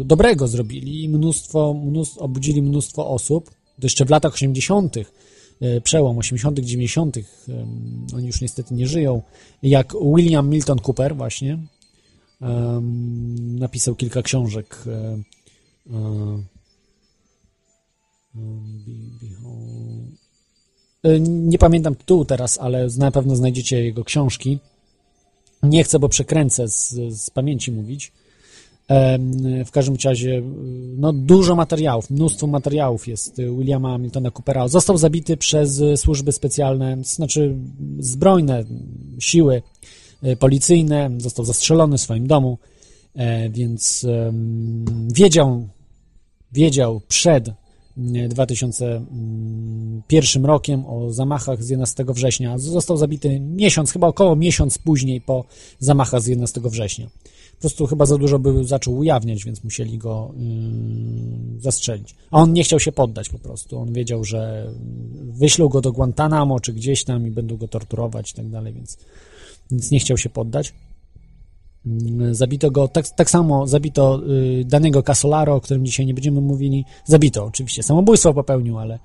dobrego zrobili i mnóstwo, mnóstwo, obudzili mnóstwo osób. To jeszcze w latach 80., y, przełom 80., 90., ym, oni już niestety nie żyją. Jak William Milton Cooper, właśnie. Napisał kilka książek. Be- Behold- Y, Nie pamiętam tytułu teraz, ale na pewno znajdziecie jego książki. Nie chcę, bo przekręcę z, z pamięci mówić. W każdym razie, no dużo materiałów, mnóstwo materiałów jest Williama Miltona Coopera. Został zabity przez służby specjalne, znaczy zbrojne siły policyjne, został zastrzelony w swoim domu, e, więc wiedział, wiedział przed mm, 2001 rokiem o zamachach z 11 września. Został zabity miesiąc, chyba około miesiąc później po zamachach z 11 września. Po prostu chyba za dużo by zaczął ujawniać, więc musieli go yy, zastrzelić. A on nie chciał się poddać po prostu. On wiedział, że wyślą go do Guantanamo czy gdzieś tam i będą go torturować i tak dalej, więc, więc nie chciał się poddać. Mm, Zabito go, tak, tak samo zabito y, danego Casolaro, o którym dzisiaj nie będziemy mówili. Zabito, oczywiście, samobójstwo popełnił, ale,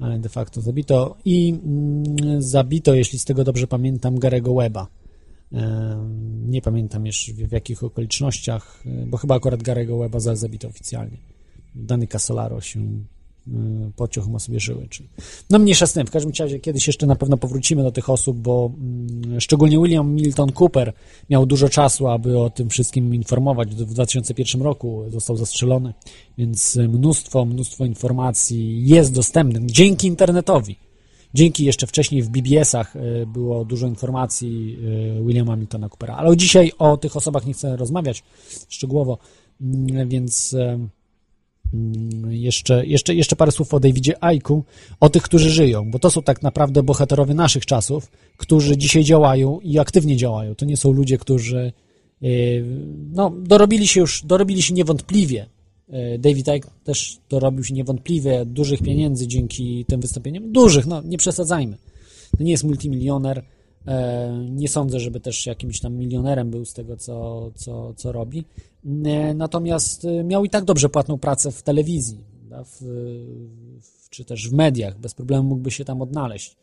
ale de facto zabito. I mm, zabito, jeśli z tego dobrze pamiętam, Garego Weba. Nie pamiętam już w, jakich okolicznościach, y, bo chyba akurat Garego Weba za- zabito oficjalnie. Dany Casolaro się pociąg ma sobie żyły. Czy... No mniejsza z tym, w każdym razie kiedyś jeszcze na pewno powrócimy do tych osób, bo mm, szczególnie William Milton Cooper miał dużo czasu, aby o tym wszystkim informować. W 2001 roku został zastrzelony, więc mnóstwo, mnóstwo informacji jest dostępnych dzięki internetowi. Dzięki jeszcze wcześniej w BBS-ach y, było dużo informacji y, Williama Miltona Coopera. Ale dzisiaj o tych osobach nie chcę rozmawiać szczegółowo, mm, więc y, jeszcze, jeszcze, jeszcze parę słów o Davidzie Aiku, o tych, którzy żyją, bo to są tak naprawdę bohaterowie naszych czasów, którzy dzisiaj działają i aktywnie działają. To nie są ludzie, którzy no, dorobili się już, dorobili się niewątpliwie E, David Icke też dorobił się niewątpliwie dużych pieniędzy dzięki tym wystąpieniom. Dużych, no nie przesadzajmy. To nie jest multimilioner. E, nie sądzę, żeby też jakimś tam milionerem był z tego, co, co, co robi. E, natomiast miał i tak dobrze płatną pracę w telewizji, w, w, czy też w mediach. Bez problemu mógłby się tam odnaleźć.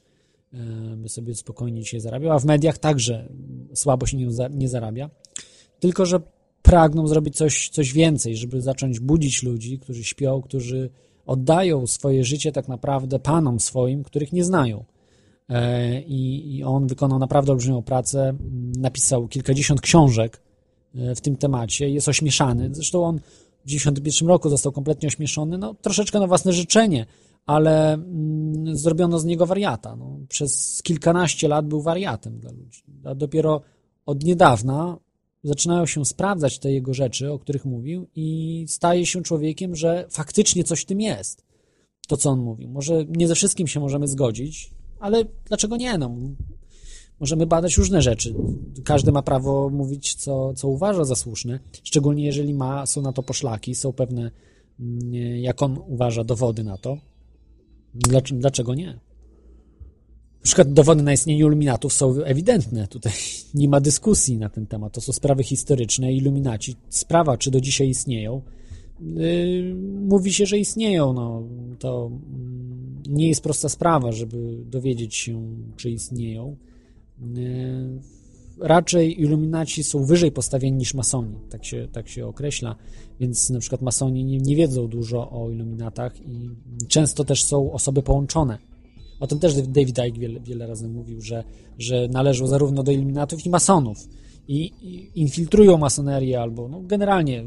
By sobie spokojnie się zarabiał, a w mediach także słabo się nie, nie zarabia. Tylko, że pragną zrobić coś, coś więcej, żeby zacząć budzić ludzi, którzy śpią, którzy oddają swoje życie tak naprawdę panom swoim, których nie znają. E, I, I on wykonał naprawdę olbrzymią pracę, napisał kilkadziesiąt książek e, w tym temacie, jest ośmieszany. Zresztą on w 1991 roku został kompletnie ośmieszony, no troszeczkę na własne życzenie, ale mm, zrobiono z niego wariata. No, przez kilkanaście lat był wariatem dla ludzi. A dopiero od niedawna zaczynają się sprawdzać te jego rzeczy, o których mówił, i staje się człowiekiem, że faktycznie coś w tym jest. To, co on mówił. Może nie ze wszystkim się możemy zgodzić, ale dlaczego nie? No, możemy badać różne rzeczy. Każdy ma prawo mówić, co, co uważa za słuszne, szczególnie jeżeli ma, są na to poszlaki, są pewne, mm, jak on uważa, dowody na to. Dlaczego nie? Na przykład dowody na istnienie iluminatów są ewidentne. Tutaj nie ma dyskusji na ten temat. To są sprawy historyczne. Iluminaci, sprawa, czy do dzisiaj istnieją, yy, mówi się, że istnieją. No, to yy, nie jest prosta sprawa, żeby dowiedzieć się, czy istnieją. Yy, raczej iluminaci są wyżej postawieni niż masoni, tak się, tak się określa, więc na przykład masoni nie, nie wiedzą dużo o iluminatach i często też są osoby połączone o tym też David Icke wiele, wiele razy mówił, że, że należą zarówno do iluminatów i masonów. I, i infiltrują masonerię albo no, generalnie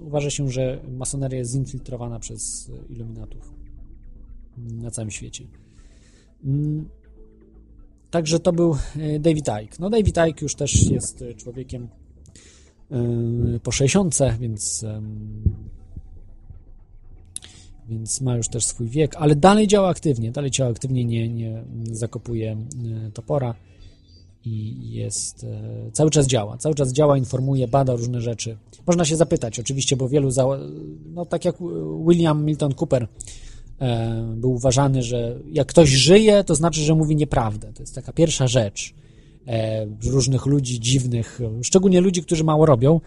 uważa się, że masoneria jest zinfiltrowana przez iluminatów na całym świecie. Także to był e, David Icke. No David Icke już też jest człowiekiem e, po 60, więc więc ma już też swój wiek, ale dalej działa aktywnie, dalej działa aktywnie, nie, nie zakopuje e, topora i jest, e, cały czas działa, cały czas działa, informuje, bada różne rzeczy. Można się zapytać, oczywiście, bo wielu, za, no tak jak William Milton Cooper e, był uważany, że jak ktoś żyje, to znaczy, że mówi nieprawdę. To jest taka pierwsza rzecz E, różnych ludzi dziwnych, szczególnie ludzi, którzy mało robią,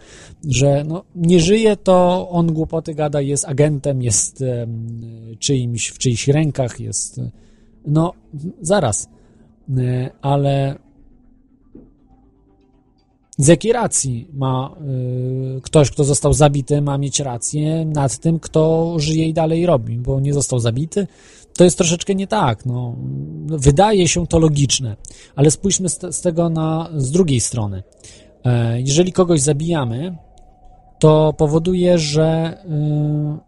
że no, nie żyje, to on głupoty gada, jest agentem, jest czyimś, w czyichś rękach, jest no, zaraz, e, ale z jakiej racji ma y, ktoś, kto został zabity, ma mieć rację nad tym, kto żyje i dalej robi, bo nie został zabity, to jest troszeczkę nie tak. No, wydaje się to logiczne, ale spójrzmy z, z tego na, z drugiej strony. E, jeżeli kogoś zabijamy, to powoduje, że y,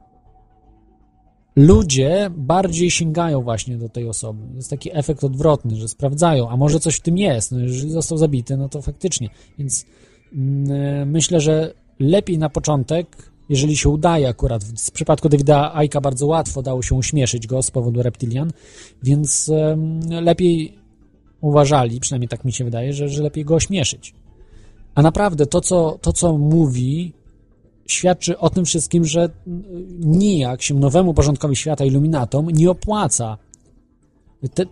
ludzie bardziej sięgają właśnie do tej osoby. Jest taki efekt odwrotny, że sprawdzają, a może coś w tym jest. No, jeżeli został zabity, no to faktycznie. Więc y, myślę, że lepiej na początek jeżeli się udaje akurat. W przypadku Davida Aika bardzo łatwo dało się uśmieszyć go z powodu reptilian, więc lepiej uważali, przynajmniej tak mi się wydaje, że, że lepiej go ośmieszyć. A naprawdę to co, to, co mówi, świadczy o tym wszystkim, że nijak się nowemu porządkowi świata iluminatom nie opłaca te,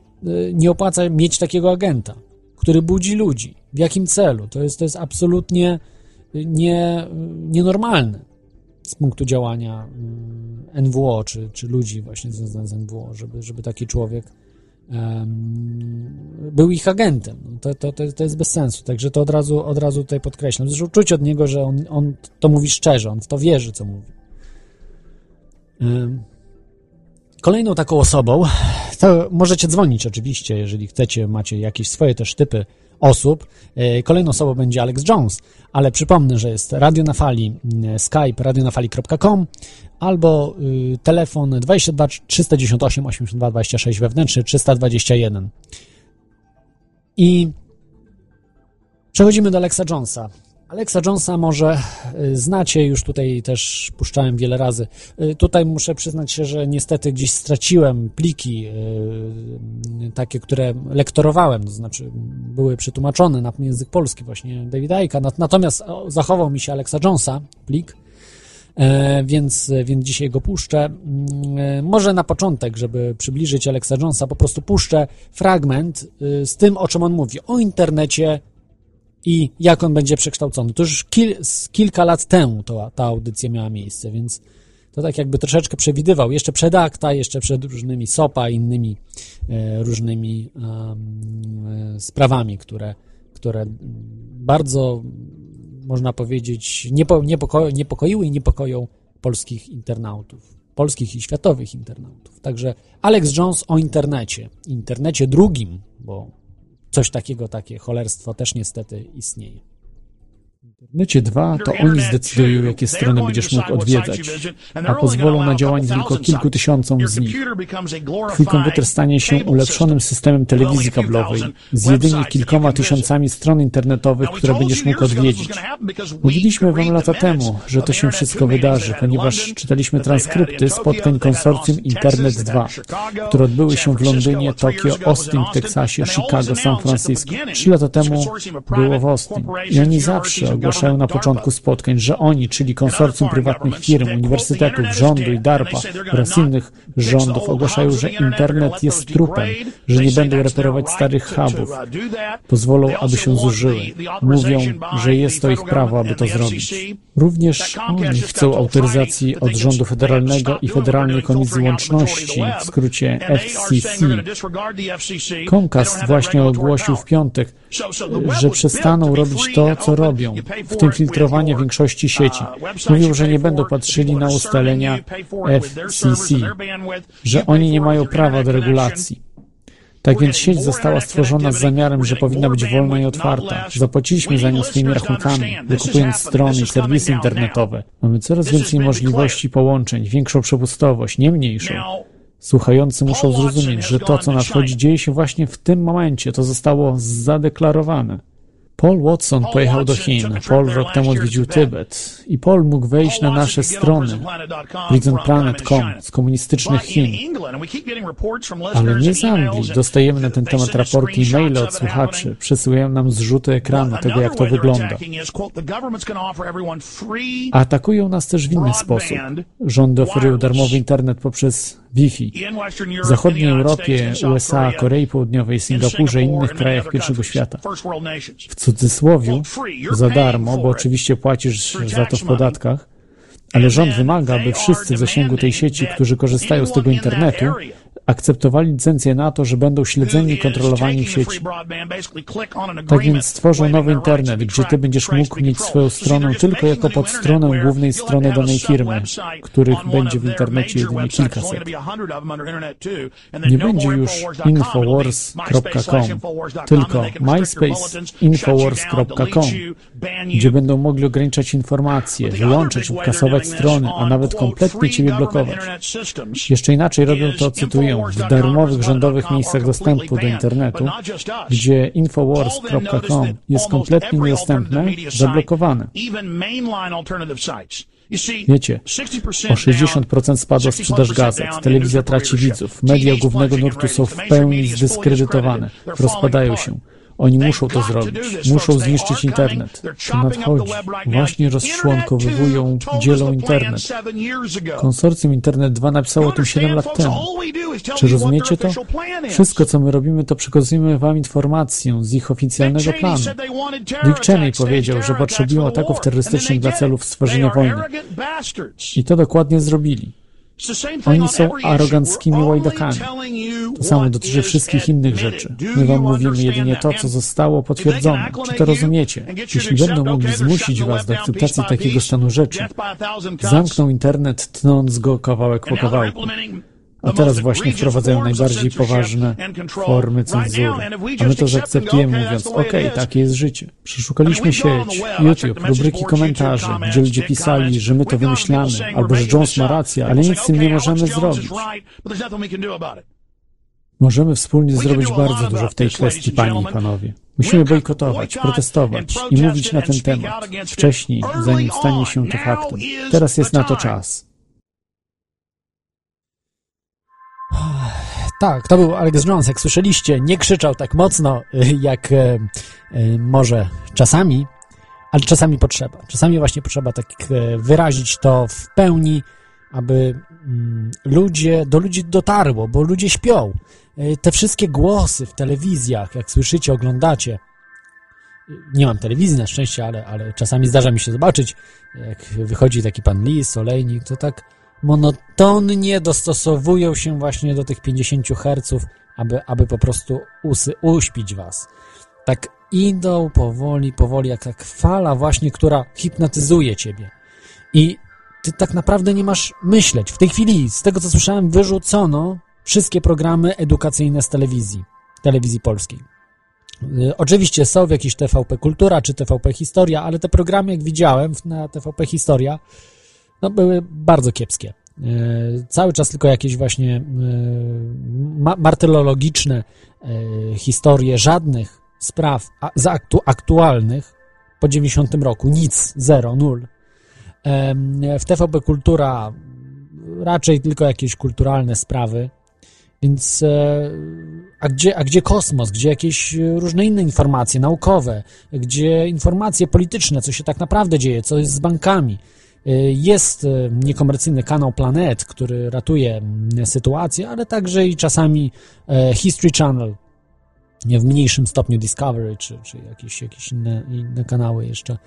nie opłaca mieć takiego agenta, który budzi ludzi. W jakim celu? To jest, to jest absolutnie nie, nienormalne z punktu działania mm, NWO, czy, czy ludzi właśnie związanych z NWO, żeby, żeby taki człowiek był ich agentem. No to, to, to, jest bez sensu, także to od razu, od razu tutaj podkreślam. Zresztą czuć od niego, że on, on to mówi szczerze, on w to wierzy, co mówi. Kolejną taką osobą, to możecie dzwonić oczywiście, jeżeli chcecie, macie jakieś swoje też typy osób. E, Kolejną osobą będzie Alex Jones, ale przypomnę, że jest Radio na Fali, m, Skype radionafali.com albo y, telefon 22 398 82 26 wewnętrzny 321. I przechodzimy do Alexa Jonesa. Alexa Jonesa może y, znacie, już tutaj też puszczałem wiele razy. Y, Tutaj muszę przyznać się, że niestety gdzieś straciłem pliki, y, takie, które lektorowałem, to znaczy były przetłumaczone na język polski właśnie Davida Icka, Nat- natomiast zachował mi się Alexa Jonesa plik, E, więc, więc dzisiaj go puszczę. Mm, e, Może na początek, żeby przybliżyć Alexa Jonesa, po prostu puszczę fragment z tym, o czym on mówi, o internecie i jak on będzie przekształcony. To już kil, kilka lat temu to, ta audycja miała miejsce, więc to tak jakby troszeczkę przewidywał, jeszcze przed akta, jeszcze przed różnymi SOPA innymi e, różnymi e, sprawami, które, które bardzo, można powiedzieć, niepo, niepoko, niepokoiły i niepokoją polskich internautów, polskich i światowych internautów. Także Alex Jones o internecie, internecie drugim, bo coś takiego, takie cholerstwo też niestety istnieje. Internecie 2 to oni zdecydują, jakie strony będziesz mógł odwiedzać, a pozwolą na działanie tylko kilku tysiącom z nich. Twój komputer stanie się ulepszonym systemem telewizji kablowej z jedynie kilkoma tysiącami stron internetowych, które będziesz mógł odwiedzić. Mówiliśmy wam lata temu, że to się wszystko wydarzy, ponieważ czytaliśmy transkrypty spotkań konsorcjum Internet 2, które odbyły się w Londynie, Tokio, Austin w Teksasie, Chicago, San Francisco. Trzy lata temu było w Austin. I oni zawsze ogłaszają na początku spotkań, że oni, czyli konsorcjum prywatnych firm, uniwersytetów, rządu i DARPA oraz innych rządów ogłaszają, że internet jest trupem, że nie będą reperować starych hubów. Pozwolą, aby się zużyły. Mówią, że jest to ich prawo, aby to zrobić. Również oni chcą autoryzacji od rządu federalnego i Federalnej Komisji Łączności, w skrócie FCC. Comcast właśnie ogłosił w piątek, że przestaną robić to, co robią, w tym filtrowanie większości sieci. Mówią, że nie będą patrzyli na ustalenia FCC, że oni nie mają prawa do regulacji. Tak więc sieć została stworzona z zamiarem, że powinna być wolna i otwarta. Zapłaciliśmy za nią swoimi rachunkami, wykupując strony i serwisy internetowe. Mamy coraz więcej możliwości połączeń, większą przepustowość, nie mniejszą. Słuchający muszą zrozumieć, że to, co nadchodzi, dzieje się właśnie w tym momencie. To zostało zadeklarowane. Paul Watson pojechał do Chin. Paul rok temu odwiedził Tybet. I Paul mógł wejść na nasze strony prisonplanet.com z komunistycznych Chin. Ale nie z Anglii. Dostajemy na ten temat raporty i maile od słuchaczy. Przesyłają nam zrzuty ekranu tego, jak to wygląda. Atakują nas też w inny sposób. Rządy oferują darmowy internet poprzez Wi-Fi. W zachodniej Europie, USA, Korei Południowej, Singapurze i innych krajach pierwszego świata. W cudzysłowiu za darmo, bo oczywiście płacisz za to w podatkach, ale rząd wymaga, aby wszyscy w zasięgu tej sieci, którzy korzystają z tego internetu, akceptowali licencję na to, że będą śledzeni i kontrolowani w sieci. Tak więc stworzą nowy internet, gdzie ty będziesz mógł mieć swoją stronę tylko jako podstronę głównej strony danej firmy, których będzie w internecie jedynie kilkaset. Nie będzie już infowars.com, tylko myspace.infowars.com, gdzie będą mogli ograniczać informacje, wyłączać lub kasować strony, a nawet kompletnie ciebie blokować. Jeszcze inaczej robią to, cytuję, w darmowych rządowych miejscach dostępu do internetu, gdzie infowars.com jest kompletnie niedostępne, zablokowane. Wiecie, o 60% spadła sprzedaż gazet, telewizja traci widzów, media głównego nurtu są w pełni zdyskredytowane, rozpadają się. Oni muszą to zrobić. Muszą zniszczyć internet. To nadchodzi. Właśnie rozczłonkowywują, dzielą internet. Konsorcjum Internet 2 napisało o tym 7 lat temu. Czy rozumiecie to? Wszystko, co my robimy, to przekazujemy wam informację z ich oficjalnego planu. Dick Cheney powiedział, że potrzebują ataków terrorystycznych dla celów stworzenia wojny. I to dokładnie zrobili. Oni są aroganckimi łajdakami. To samo dotyczy wszystkich innych rzeczy. My wam mówimy jedynie to, co zostało potwierdzone. Czy to rozumiecie? Jeśli będą mogli zmusić was do akceptacji takiego stanu rzeczy, zamkną internet, tnąc go kawałek po kawałku. A teraz właśnie wprowadzają najbardziej poważne formy cenzury. A my to zaakceptujemy, mówiąc, okej, takie jest życie. Przeszukaliśmy sieć, YouTube, rubryki komentarzy, gdzie ludzie pisali, że my to wymyślamy, albo że Jones ma rację, ale nic z tym nie możemy zrobić. Możemy wspólnie zrobić bardzo dużo w tej kwestii, panie i panowie. Musimy bojkotować, protestować i mówić na ten temat wcześniej, zanim stanie się to faktem. Teraz jest na to czas. Tak, to był Alex Jones, jak słyszeliście, nie krzyczał tak mocno, jak e, e, może czasami, ale czasami potrzeba. Czasami właśnie potrzeba tak e, wyrazić to w pełni, aby mm, ludzie, do ludzi dotarło, bo ludzie śpią. Te wszystkie głosy w telewizjach, jak słyszycie, oglądacie, nie mam telewizji na szczęście, ale, ale czasami zdarza mi się zobaczyć, jak wychodzi taki pan Lis, olejnik, to tak monotonnie dostosowują się właśnie do tych 50 Hz, aby, aby po prostu usy, uśpić was. Tak idą powoli, powoli, jak tak fala właśnie, która hipnotyzuje ciebie. I ty tak naprawdę nie masz myśleć. W tej chwili, z tego co słyszałem, wyrzucono wszystkie programy edukacyjne z telewizji, telewizji polskiej. Y, Oczywiście są w jakiejś TVP Kultura czy TVP Historia, ale te programy, jak widziałem na TVP Historia, no, były bardzo kiepskie. Y, Cały czas tylko jakieś właśnie ma- martyrologiczne y, historie, żadnych spraw aktualnych po 90 roku, nic, zero, nul. W TVP Kultura raczej tylko jakieś kulturalne sprawy, więc e, a gdzie, a gdzie kosmos, gdzie jakieś e, różne inne informacje naukowe, gdzie informacje polityczne, co się tak naprawdę dzieje, co jest z bankami. E, Jest e, niekomercyjny kanał Planet, który ratuje mm, sytuację, ale także i czasami e, History Channel, w mniejszym stopniu Discovery, czy, czy jakieś, jakieś inne, inne kanały jeszcze.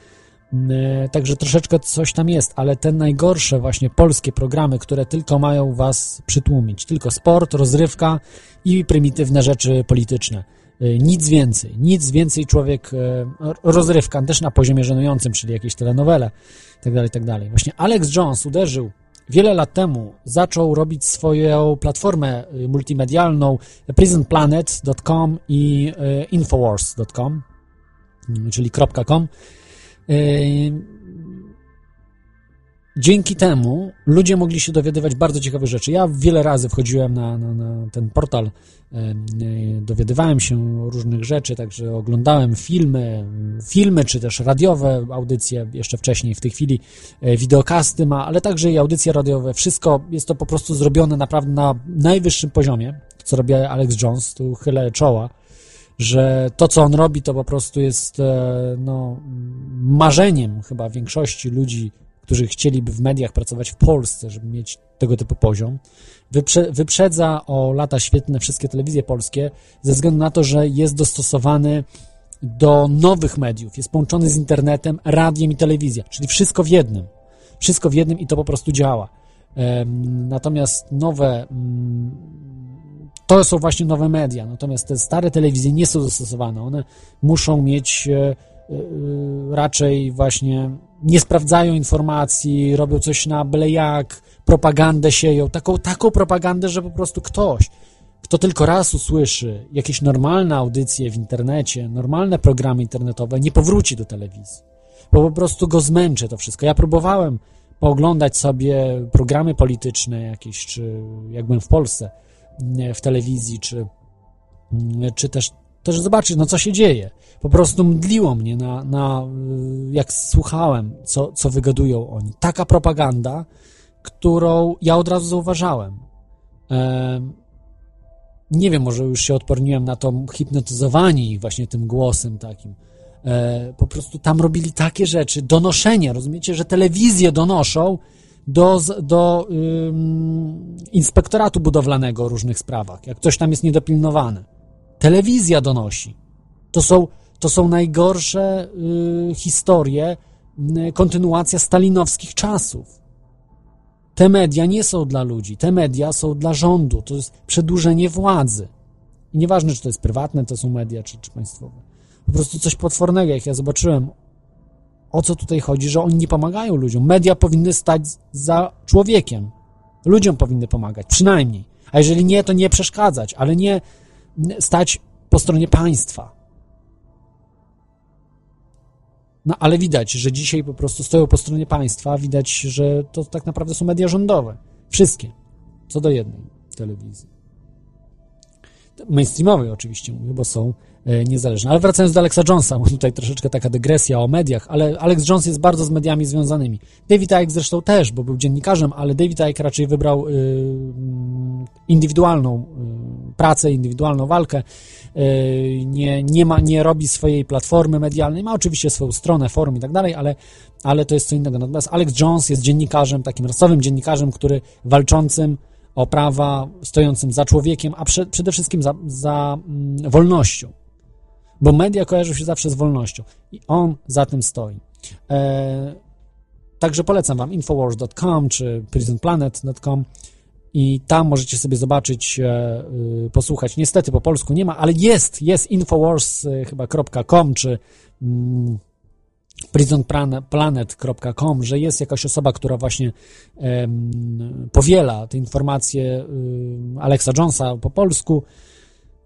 E, Także troszeczkę coś tam jest, ale te najgorsze właśnie polskie programy, które tylko mają was przytłumić, tylko sport, rozrywka i prymitywne rzeczy polityczne. Nic więcej, nic więcej człowiek, rozrywka też na poziomie żenującym, czyli jakieś telenowele, tak dalej, tak dalej. Właśnie Alex Jones uderzył wiele lat temu, zaczął robić swoją platformę y, multimedialną prisonplanet.com i y, infowars.com, y, czyli .com. Dzięki temu ludzie mogli się dowiadywać bardzo ciekawych rzeczy. Ja wiele razy wchodziłem na, na, na ten portal, y, dowiadywałem się różnych rzeczy, także oglądałem filmy, filmy czy też radiowe audycje jeszcze wcześniej, w tej chwili y, wideokasty ma, ale także i audycje radiowe. Wszystko jest to po prostu zrobione naprawdę na najwyższym poziomie, co robi Alex Jones, tu chylę czoła że to, co on robi, to po prostu jest e, no, marzeniem chyba większości ludzi, którzy chcieliby w mediach pracować w Polsce, żeby mieć tego typu poziom. Wyprze wyprzedza o lata świetne wszystkie telewizje polskie ze względu na to, że jest dostosowany do nowych mediów, jest połączony z internetem, radiem i telewizją, czyli wszystko w jednym. Wszystko w jednym i to po prostu działa. Natomiast nowe mm, to są właśnie nowe media, natomiast te stare telewizje nie są dostosowane. One muszą mieć e, e, raczej właśnie nie sprawdzają informacji, robią coś na byle jak, propagandę sieją, taką, taką propagandę, że po prostu ktoś, kto tylko raz usłyszy jakieś normalne audycje w internecie, normalne programy internetowe, nie powróci do telewizji, bo po prostu go zmęczy to wszystko. Ja próbowałem pooglądać sobie programy polityczne jakieś, czy jak byłem w Polsce, w telewizji, czy, czy też, też zobaczyć, no co się dzieje. Po prostu mdliło mnie na, na y, jak słuchałem, co, co wygadują oni. Taka propaganda, którą ja od razu zauważałem. Em, nie wiem, może już się odporniłem na to hipnotyzowanie ich właśnie tym głosem takim. E, po prostu tam robili takie rzeczy, donoszenie, rozumiecie, że telewizje donoszą do, do inspektoratu budowlanego o różnych sprawach, jak coś tam jest niedopilnowane. Telewizja donosi. To są, to są najgorsze y, historie, y, kontynuacja stalinowskich czasów. Te media nie są dla ludzi, te media są dla rządu, to jest przedłużenie władzy. I nieważne, czy to jest prywatne, to są media, czy, czy państwowe. Po prostu coś potwornego, jak ja zobaczyłem, o co tutaj chodzi, że oni nie pomagają ludziom. Media powinny stać za człowiekiem. Ludziom powinny pomagać, przynajmniej. A jeżeli nie, to nie przeszkadzać, ale nie stać po stronie państwa. No ale widać, że dzisiaj po prostu stoją po stronie państwa, widać, że to tak naprawdę są media rządowe. Wszystkie. Co do jednej telewizji. Mainstreamowej oczywiście mówię, bo są e, niezależne. Ale wracając do Alexa Jonesa, bo tutaj troszeczkę taka dygresja o mediach, ale Alex Jones jest bardzo z mediami związanymi. David Icke zresztą też, bo był dziennikarzem, ale David Icke raczej wybrał y, indywidualną y, pracę, indywidualną walkę. Nie, nie, ma, nie robi swojej platformy medialnej, ma oczywiście swoją stronę, forum i tak dalej, ale, ale to jest co innego. Natomiast Alex Jones jest dziennikarzem, takim rasowym dziennikarzem, który walczącym o prawa, stojącym za człowiekiem, a prze, przede wszystkim za, za mm, wolnością. Bo media kojarzą się zawsze z wolnością i on za tym stoi. E, także polecam Wam infowars.com czy prisonplanet.com i tam możecie sobie zobaczyć, e, y, posłuchać. Niestety po polsku nie ma, ale jest, jest infowars e, chyba .com czy mm, prisonplanet.com, że jest jakaś osoba, która właśnie powiela te informacje um, Alexa Jonesa po polsku.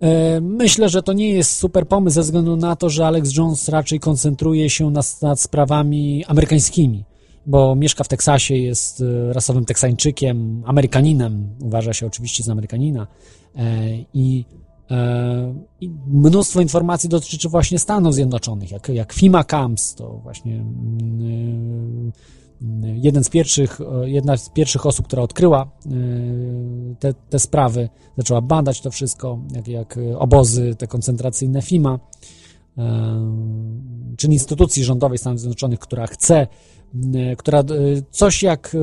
Um, myślę, że to nie jest super pomysł ze względu na to, że Alex Jones raczej koncentruje się nad, sprawami amerykańskimi, bo mieszka w Teksasie, jest e, rasowym Teksańczykiem, Amerykaninem, uważa się oczywiście za Amerykanina e, i E, I mnóstwo informacji dotyczy właśnie Stanów Zjednoczonych, jak, jak FIMA Camps, to właśnie mm, jeden z pierwszych, jedna z pierwszych osób, która odkryła y, te, te sprawy, zaczęła badać to wszystko, jak, jak obozy te koncentracyjne FIMA, czyli instytucji rządowej Stanów Zjednoczonych, która chce która e, coś jak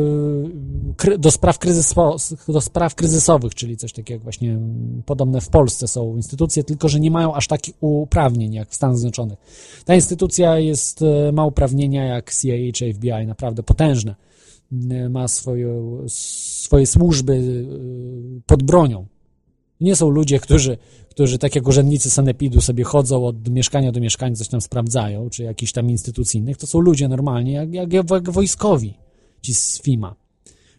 e, do spraw, kryzyso, do spraw kryzysowych, czyli coś takiego właśnie podobne w Polsce są instytucje, tylko że nie mają aż takich uprawnień jak w Stanach Zjednoczonych. Ta instytucja jest, ma uprawnienia jak CIA czy FBI, naprawdę potężne. Ma swoje, swoje służby pod bronią. Nie są ludzie, którzy którzy tak jak urzędnicy sanepidu sobie chodzą od mieszkania do mieszkania, coś tam sprawdzają, czy jakichś tam instytucyjnych, to są ludzie normalnie, jak, jak, jak wojskowi, ci z FIMA.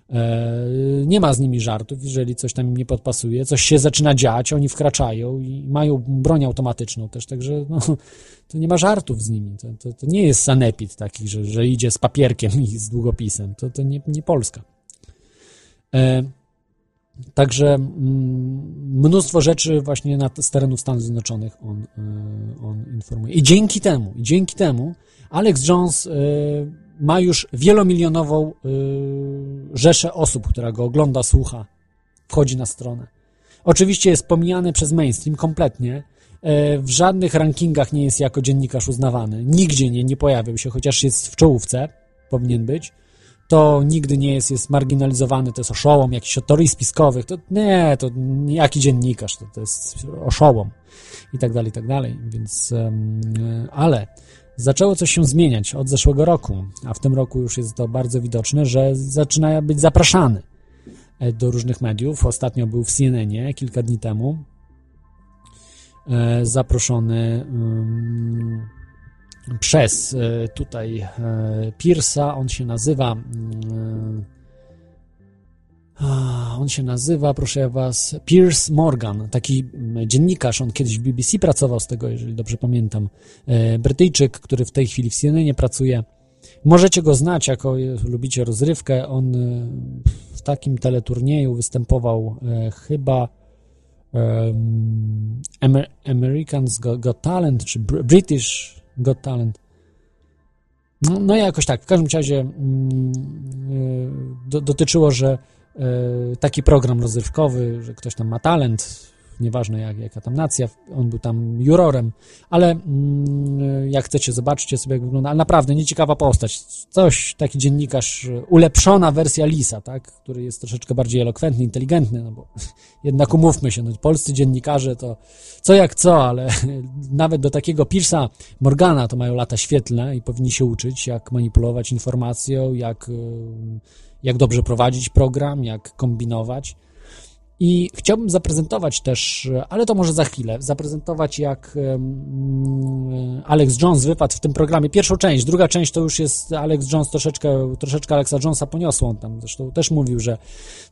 E, nie ma z nimi żartów, jeżeli coś tam im nie podpasuje, coś się zaczyna dziać, oni wkraczają i mają broń automatyczną też, także no, to nie ma żartów z nimi. To, to, to nie jest sanepid taki, że, że idzie z papierkiem i z długopisem. To, to nie, nie Polska. E, Także mm, mnóstwo rzeczy właśnie na, z terenów Stanów Zjednoczonych on, e, on informuje. I dzięki temu, i dzięki temu Alex Jones e, ma już wielomilionową e, rzeszę osób, która go ogląda, słucha, wchodzi na stronę. Oczywiście jest pomijany przez mainstream kompletnie. W żadnych rankingach nie jest jako dziennikarz uznawany. Nigdzie nie, nie pojawił się, chociaż jest w czołówce, powinien być to nigdy nie jest, jest marginalizowany, to jest oszołom, jakiś od teorii spiskowych, to nie, to jaki dziennikarz, to, to jest oszołom i tak dalej, i tak dalej, więc, ale zaczęło coś się zmieniać od zeszłego roku, a w tym roku już jest to bardzo widoczne, że zaczyna być zapraszany e, do różnych mediów. Ostatnio był w CNN kilka dni temu e, zaproszony przez e, tutaj e, Pierce'a, on się nazywa mm, on się nazywa, proszę was, Pierce Morgan, taki mm, dziennikarz, on kiedyś w BBC pracował z tego, jeżeli dobrze pamiętam, e, Brytyjczyk, który w tej chwili w CNN pracuje. Możecie go znać, jako lubicie rozrywkę, on w takim teleturnieju występował chyba Americans Got Talent, czy British Got Talent. No, no jakoś tak. W każdym razie mm, y, do, dotyczyło, że y, taki program rozrywkowy, że ktoś tam ma talent, nieważne jak, jaka tam nacja, on był tam jurorem, ale mm, jak chcecie, zobaczcie sobie, jak wygląda, ale naprawdę nieciekawa postać. Coś, taki dziennikarz, ulepszona wersja Lisa, tak, który jest troszeczkę bardziej elokwentny, inteligentny, no bo jednak umówmy się, no, polscy dziennikarze to co jak co, ale nawet do takiego Pierce'a Morgana to mają lata świetlne i powinni się uczyć, jak manipulować informacją, jak, jak dobrze prowadzić program, jak kombinować I chciałbym zaprezentować też, ale to może za chwilę, zaprezentować jak Alex Jones wypadł w tym programie. Pierwszą część, druga część to już jest Alex Jones troszeczkę, troszeczkę Alexa Jonesa poniosło. On tam zresztą też mówił, że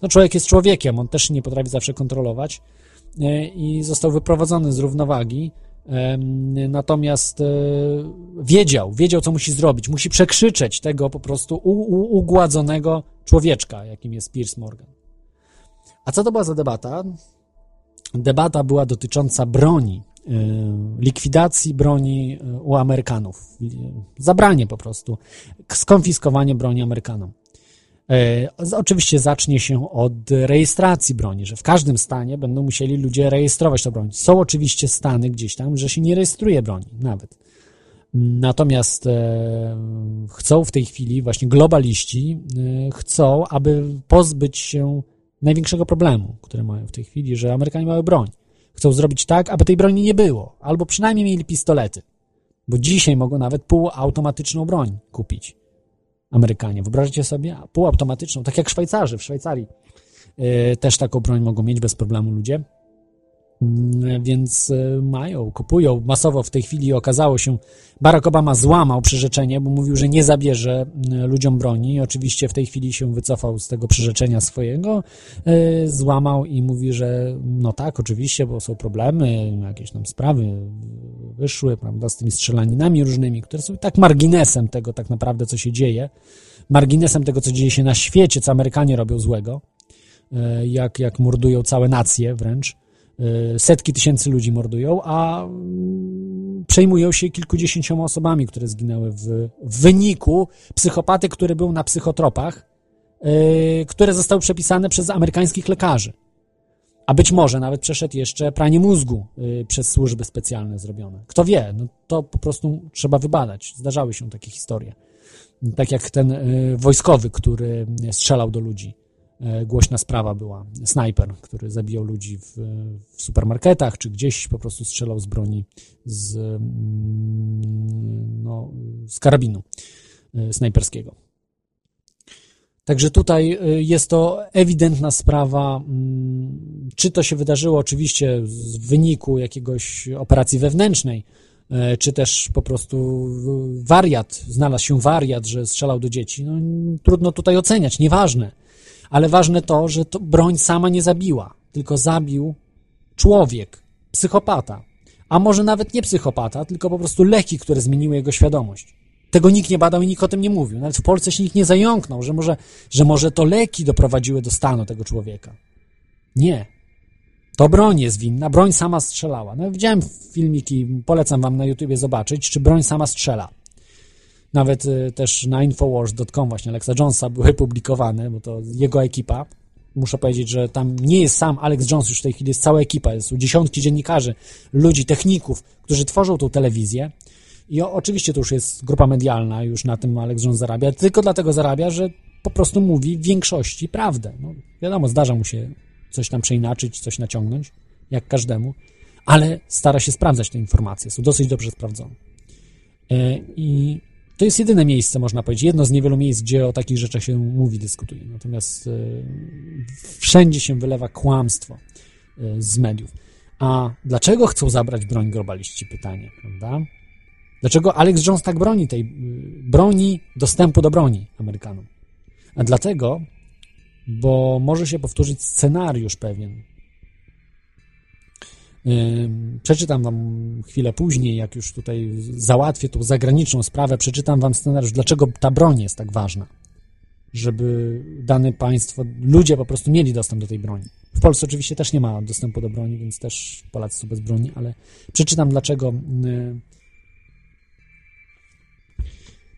no człowiek jest człowiekiem, on też nie potrafi zawsze kontrolować e, i został wyprowadzony z równowagi. Natomiast e, wiedział, wiedział, co musi zrobić. Musi przekrzyczeć tego po prostu ugładzonego człowieczka, jakim jest Piers Morgan. A co to była za debata? Debata była dotycząca broni, e, likwidacji broni e, u Amerykanów. Zabranie po prostu, skonfiskowanie broni Amerykanom. E, oczywiście zacznie się od rejestracji broni, że w każdym stanie będą musieli ludzie rejestrować tę broń. Są oczywiście stany gdzieś tam, że się nie rejestruje broni nawet. Natomiast chcą w tej chwili, właśnie globaliści chcą, aby pozbyć się największego problemu, który mają w tej chwili, że Amerykanie mają broń. Chcą zrobić tak, aby tej broni nie było, albo przynajmniej mieli pistolety, bo dzisiaj mogą nawet półautomatyczną broń kupić. Amerykanie. Wyobraźcie sobie półautomatyczną, tak jak Szwajcarzy w Szwajcarii. Yy, też taką broń mogą mieć bez problemu ludzie. Mm, więc e, mają, kupują masowo. W tej chwili okazało się, Barack Obama złamał przyrzeczenie, bo mówił, że nie zabierze mm, ludziom broni. Oczywiście w tej chwili się wycofał z tego przyrzeczenia swojego, e, złamał i mówi, że no tak, oczywiście, bo są problemy, jakieś tam sprawy wyszły, prawda, z tymi strzelaninami różnymi, które są tak marginesem tego tak naprawdę, co się dzieje, marginesem tego, co dzieje się na świecie, co Amerykanie robią złego, e, jak, jak mordują całe nacje wręcz setki tysięcy ludzi mordują, a mm, przejmują się kilkudziesięcioma osobami, które zginęły w, wyniku psychopaty, który był na psychotropach, yy, które zostały przepisane przez amerykańskich lekarzy. A być może nawet przeszedł jeszcze pranie mózgu yy, przez służby specjalne zrobione. Kto wie, no to po prostu trzeba wybadać. Zdarzały się takie historie. Tak jak ten wojskowy, który strzelał do ludzi głośna sprawa była. Snajper, który zabijał ludzi w, w, supermarketach, czy gdzieś po prostu strzelał z broni z, mm, no, z karabinu e, snajperskiego. Także tutaj e, jest to ewidentna sprawa. Mm, czy to się wydarzyło oczywiście w wyniku jakiegoś operacji wewnętrznej, czy też po prostu wariat, znalazł się wariat, że strzelał do dzieci. No, trudno tutaj oceniać, nieważne ale ważne to, że to broń sama nie zabiła, tylko zabił człowiek, psychopata. A może nawet nie psychopata, tylko po prostu leki, które zmieniły jego świadomość. Tego nikt nie badał i nikt o tym nie mówił. Nawet w Polsce się nikt nie zająknął, że może, że może to leki doprowadziły do stanu tego człowieka. Nie. To broń jest winna, broń sama strzelała. No, widziałem filmiki, polecam wam na YouTubie zobaczyć, czy broń sama strzela nawet y, też na infowars.com właśnie Alexa Jonesa były publikowane, bo to jego ekipa. Muszę powiedzieć, że tam nie jest sam Alex Jones, już w tej chwili jest cała ekipa, jest dziesiątki dziennikarzy, ludzi, techników, którzy tworzą tą telewizję. I oczywiście to już jest grupa medialna, już na tym Alex Jones zarabia, tylko dlatego zarabia, że po prostu mówi w większości prawdę. No, wiadomo, zdarza mu się coś tam przeinaczyć, coś naciągnąć, jak każdemu, ale stara się sprawdzać te informacje, są dosyć dobrze sprawdzone. E, I to jest jedyne miejsce, można powiedzieć, jedno z niewielu miejsc, gdzie o takich rzeczach się mówi, dyskutuje. Natomiast e, wszędzie się wylewa kłamstwo e, z mediów. A dlaczego chcą zabrać broń globaliści? Pytanie, prawda? Dlaczego Alex Jones tak broni tej broni dostępu do broni Amerykanom? A dlatego, bo może się powtórzyć scenariusz pewien, Przeczytam wam chwilę później, jak już tutaj załatwię tą zagraniczną sprawę, przeczytam wam scenariusz, dlaczego ta broń jest tak ważna, żeby dane państwo, ludzie po prostu mieli dostęp do tej broni. W Polsce oczywiście też nie ma dostępu do broni, więc też Polacy są bez broni, ale przeczytam dlaczego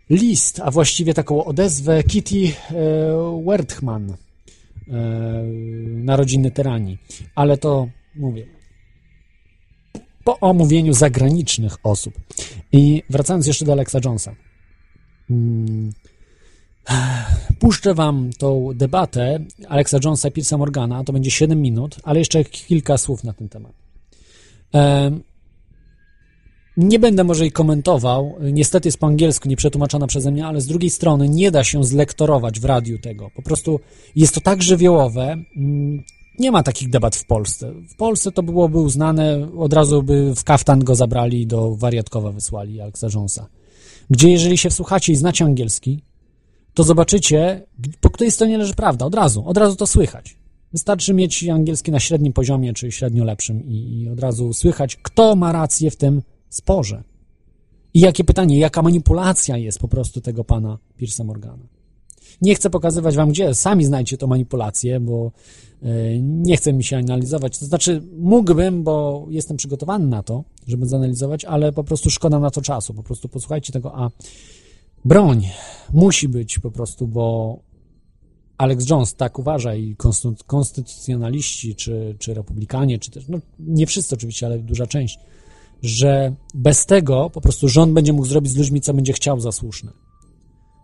list, a właściwie taką odezwę Kitty e, Werthman, e, narodziny tyranii. Ale to mówię, po omówieniu zagranicznych osób. I wracając jeszcze do Alexa Jonesa. Hmm. Puszczę wam tą debatę Alexa Jonesa i Pierce'a Morgana, to będzie 7 minut, ale jeszcze kilka słów na ten temat. Nie będę może jej komentował, niestety jest po angielsku, nie przetłumaczona przeze mnie, ale z drugiej strony nie da się zlektorować w radiu tego. Po prostu jest to tak żywiołowe, mm, nie ma takich debat w Polsce. W Polsce to byłoby uznane, od razu by w kaftan go zabrali, do wariatkowa wysłali Alexa Jonesa. Gdzie jeżeli się wsłuchacie i znacie angielski, to zobaczycie, po której stronie leży prawda, od razu, od razu to słychać. Wystarczy mieć angielski na średnim poziomie, czy średnio lepszym i, i od razu słychać, kto ma rację w tym sporze. I jakie pytanie, jaka manipulacja jest po prostu tego pana Pierce'a Morgana. Nie chcę pokazywać wam gdzie, sami znajdzie to manipulację, bo e, nie chcę mi się analizować. To znaczy, mógłbym, bo jestem przygotowany na to, żeby zanalizować, ale po prostu szkoda na to czasu. Po prostu posłuchajcie tego, a broń musi być po prostu, bo Alex Jones tak uważa i konstytu- konstytucjonaliści, czy, czy republikanie, czy też, no nie wszyscy oczywiście, ale duża część, że bez tego po prostu rząd będzie mógł zrobić z ludźmi, co będzie chciał za słuszne.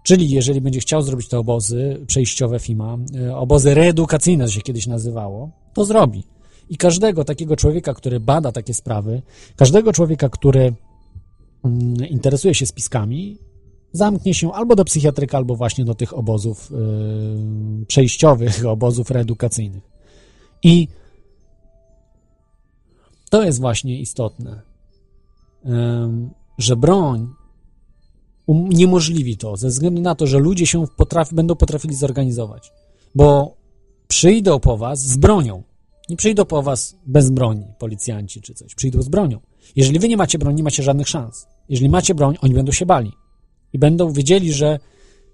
Czyli jeżeli będzie chciał zrobić te obozy przejściowe FIMA, e, obozy reedukacyjne to się kiedyś nazywało, to zrobi. I każdego takiego człowieka, który bada takie sprawy, każdego człowieka, który mm, interesuje się spiskami, zamknie się albo do psychiatryka, albo właśnie do tych obozów yy, przejściowych, obozów reedukacyjnych. I to jest właśnie istotne, że broń uniemożliwi to, ze względu na to, że ludzie się potrafi, będą potrafili zorganizować. Bo przyjdą po was z bronią. Nie przyjdą po was bez broni, policjanci czy coś. Przyjdą z bronią. Jeżeli wy nie macie broni, nie macie żadnych szans. Jeżeli macie broń, oni będą się bali. I będą wiedzieli, że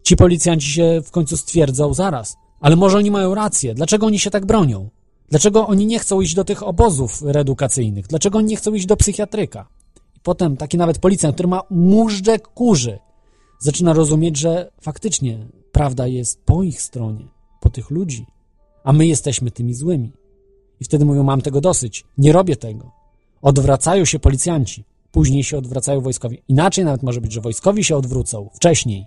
ci policjanci się w końcu stwierdzą zaraz. Ale może oni mają rację. Dlaczego oni się tak bronią? Dlaczego oni nie chcą iść do tych obozów reedukacyjnych? Dlaczego oni nie chcą iść do psychiatryka? Potem taki nawet policjant, który ma móżdżek kurzy, zaczyna rozumieć, że faktycznie prawda jest po ich stronie, po tych ludzi, a my jesteśmy tymi złymi. I wtedy mówią, mam tego dosyć, nie robię tego. Odwracają się policjanci, później się odwracają wojskowi. Inaczej nawet może być, że wojskowi się odwrócą wcześniej.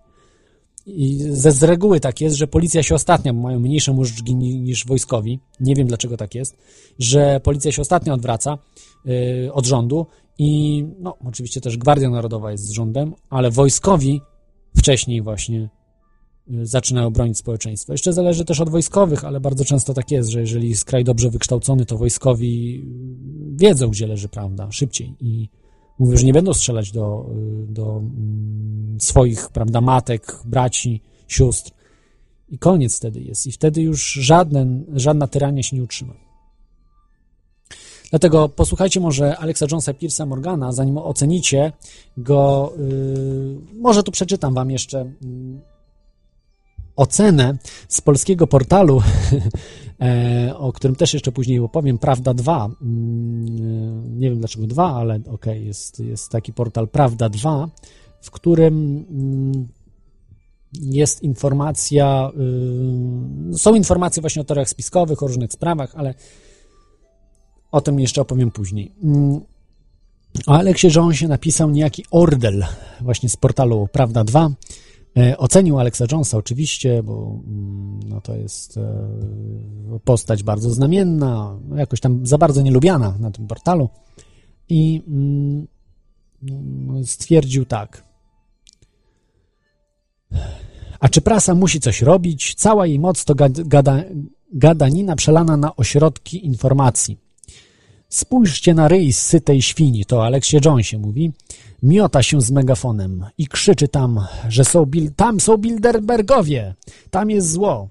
I ze z reguły tak jest, że policja się ostatnia, bo mają mniejsze móżdżki niż wojskowi. Nie wiem dlaczego tak jest, że policja się ostatnio odwraca yy, od rządu i no, oczywiście też Gwardia Narodowa jest z rządem, ale wojskowi wcześniej właśnie y, zaczynają bronić społeczeństwa. Jeszcze zależy też od wojskowych, ale bardzo często tak jest, że jeżeli jest kraj dobrze wykształcony, to wojskowi wiedzą, gdzie leży prawda, szybciej i mówią, że nie będą strzelać do, y, do mm, swoich, prawda, matek, braci, sióstr. I koniec wtedy jest. I wtedy już żaden, żadna tyrania się nie utrzyma. Dlatego posłuchajcie może Alexa Jonesa Pierce'a Morgana, zanim ocenicie go. Yy, może tu przeczytam wam jeszcze yy, ocenę z polskiego portalu, e, o którym też jeszcze później opowiem, Prawda 2. Yy, nie wiem dlaczego 2, ale okej, okay, jest, jest taki portal Prawda 2, w którym mm, jest informacja, y, są informacje właśnie o teoriach spiskowych, o różnych sprawach, ale o tym jeszcze opowiem później. Mm, o Aleksie Jonesie napisał niejaki Ordel, właśnie z portalu Prawda 2. E, ocenił Alexa Jonesa oczywiście, bo mm, no, to jest e, postać bardzo znamienna, jakoś tam za bardzo nielubiana na tym portalu. I mm, stwierdził tak. A czy prasa musi coś robić? Cała jej moc to gada, gadanina przelana na ośrodki informacji. Spójrzcie na ryj sytej świni, to Aleksie Jonesie mówi. Miota się z megafonem i krzyczy tam, że są bil tam są Bilderbergowie, tam jest zło.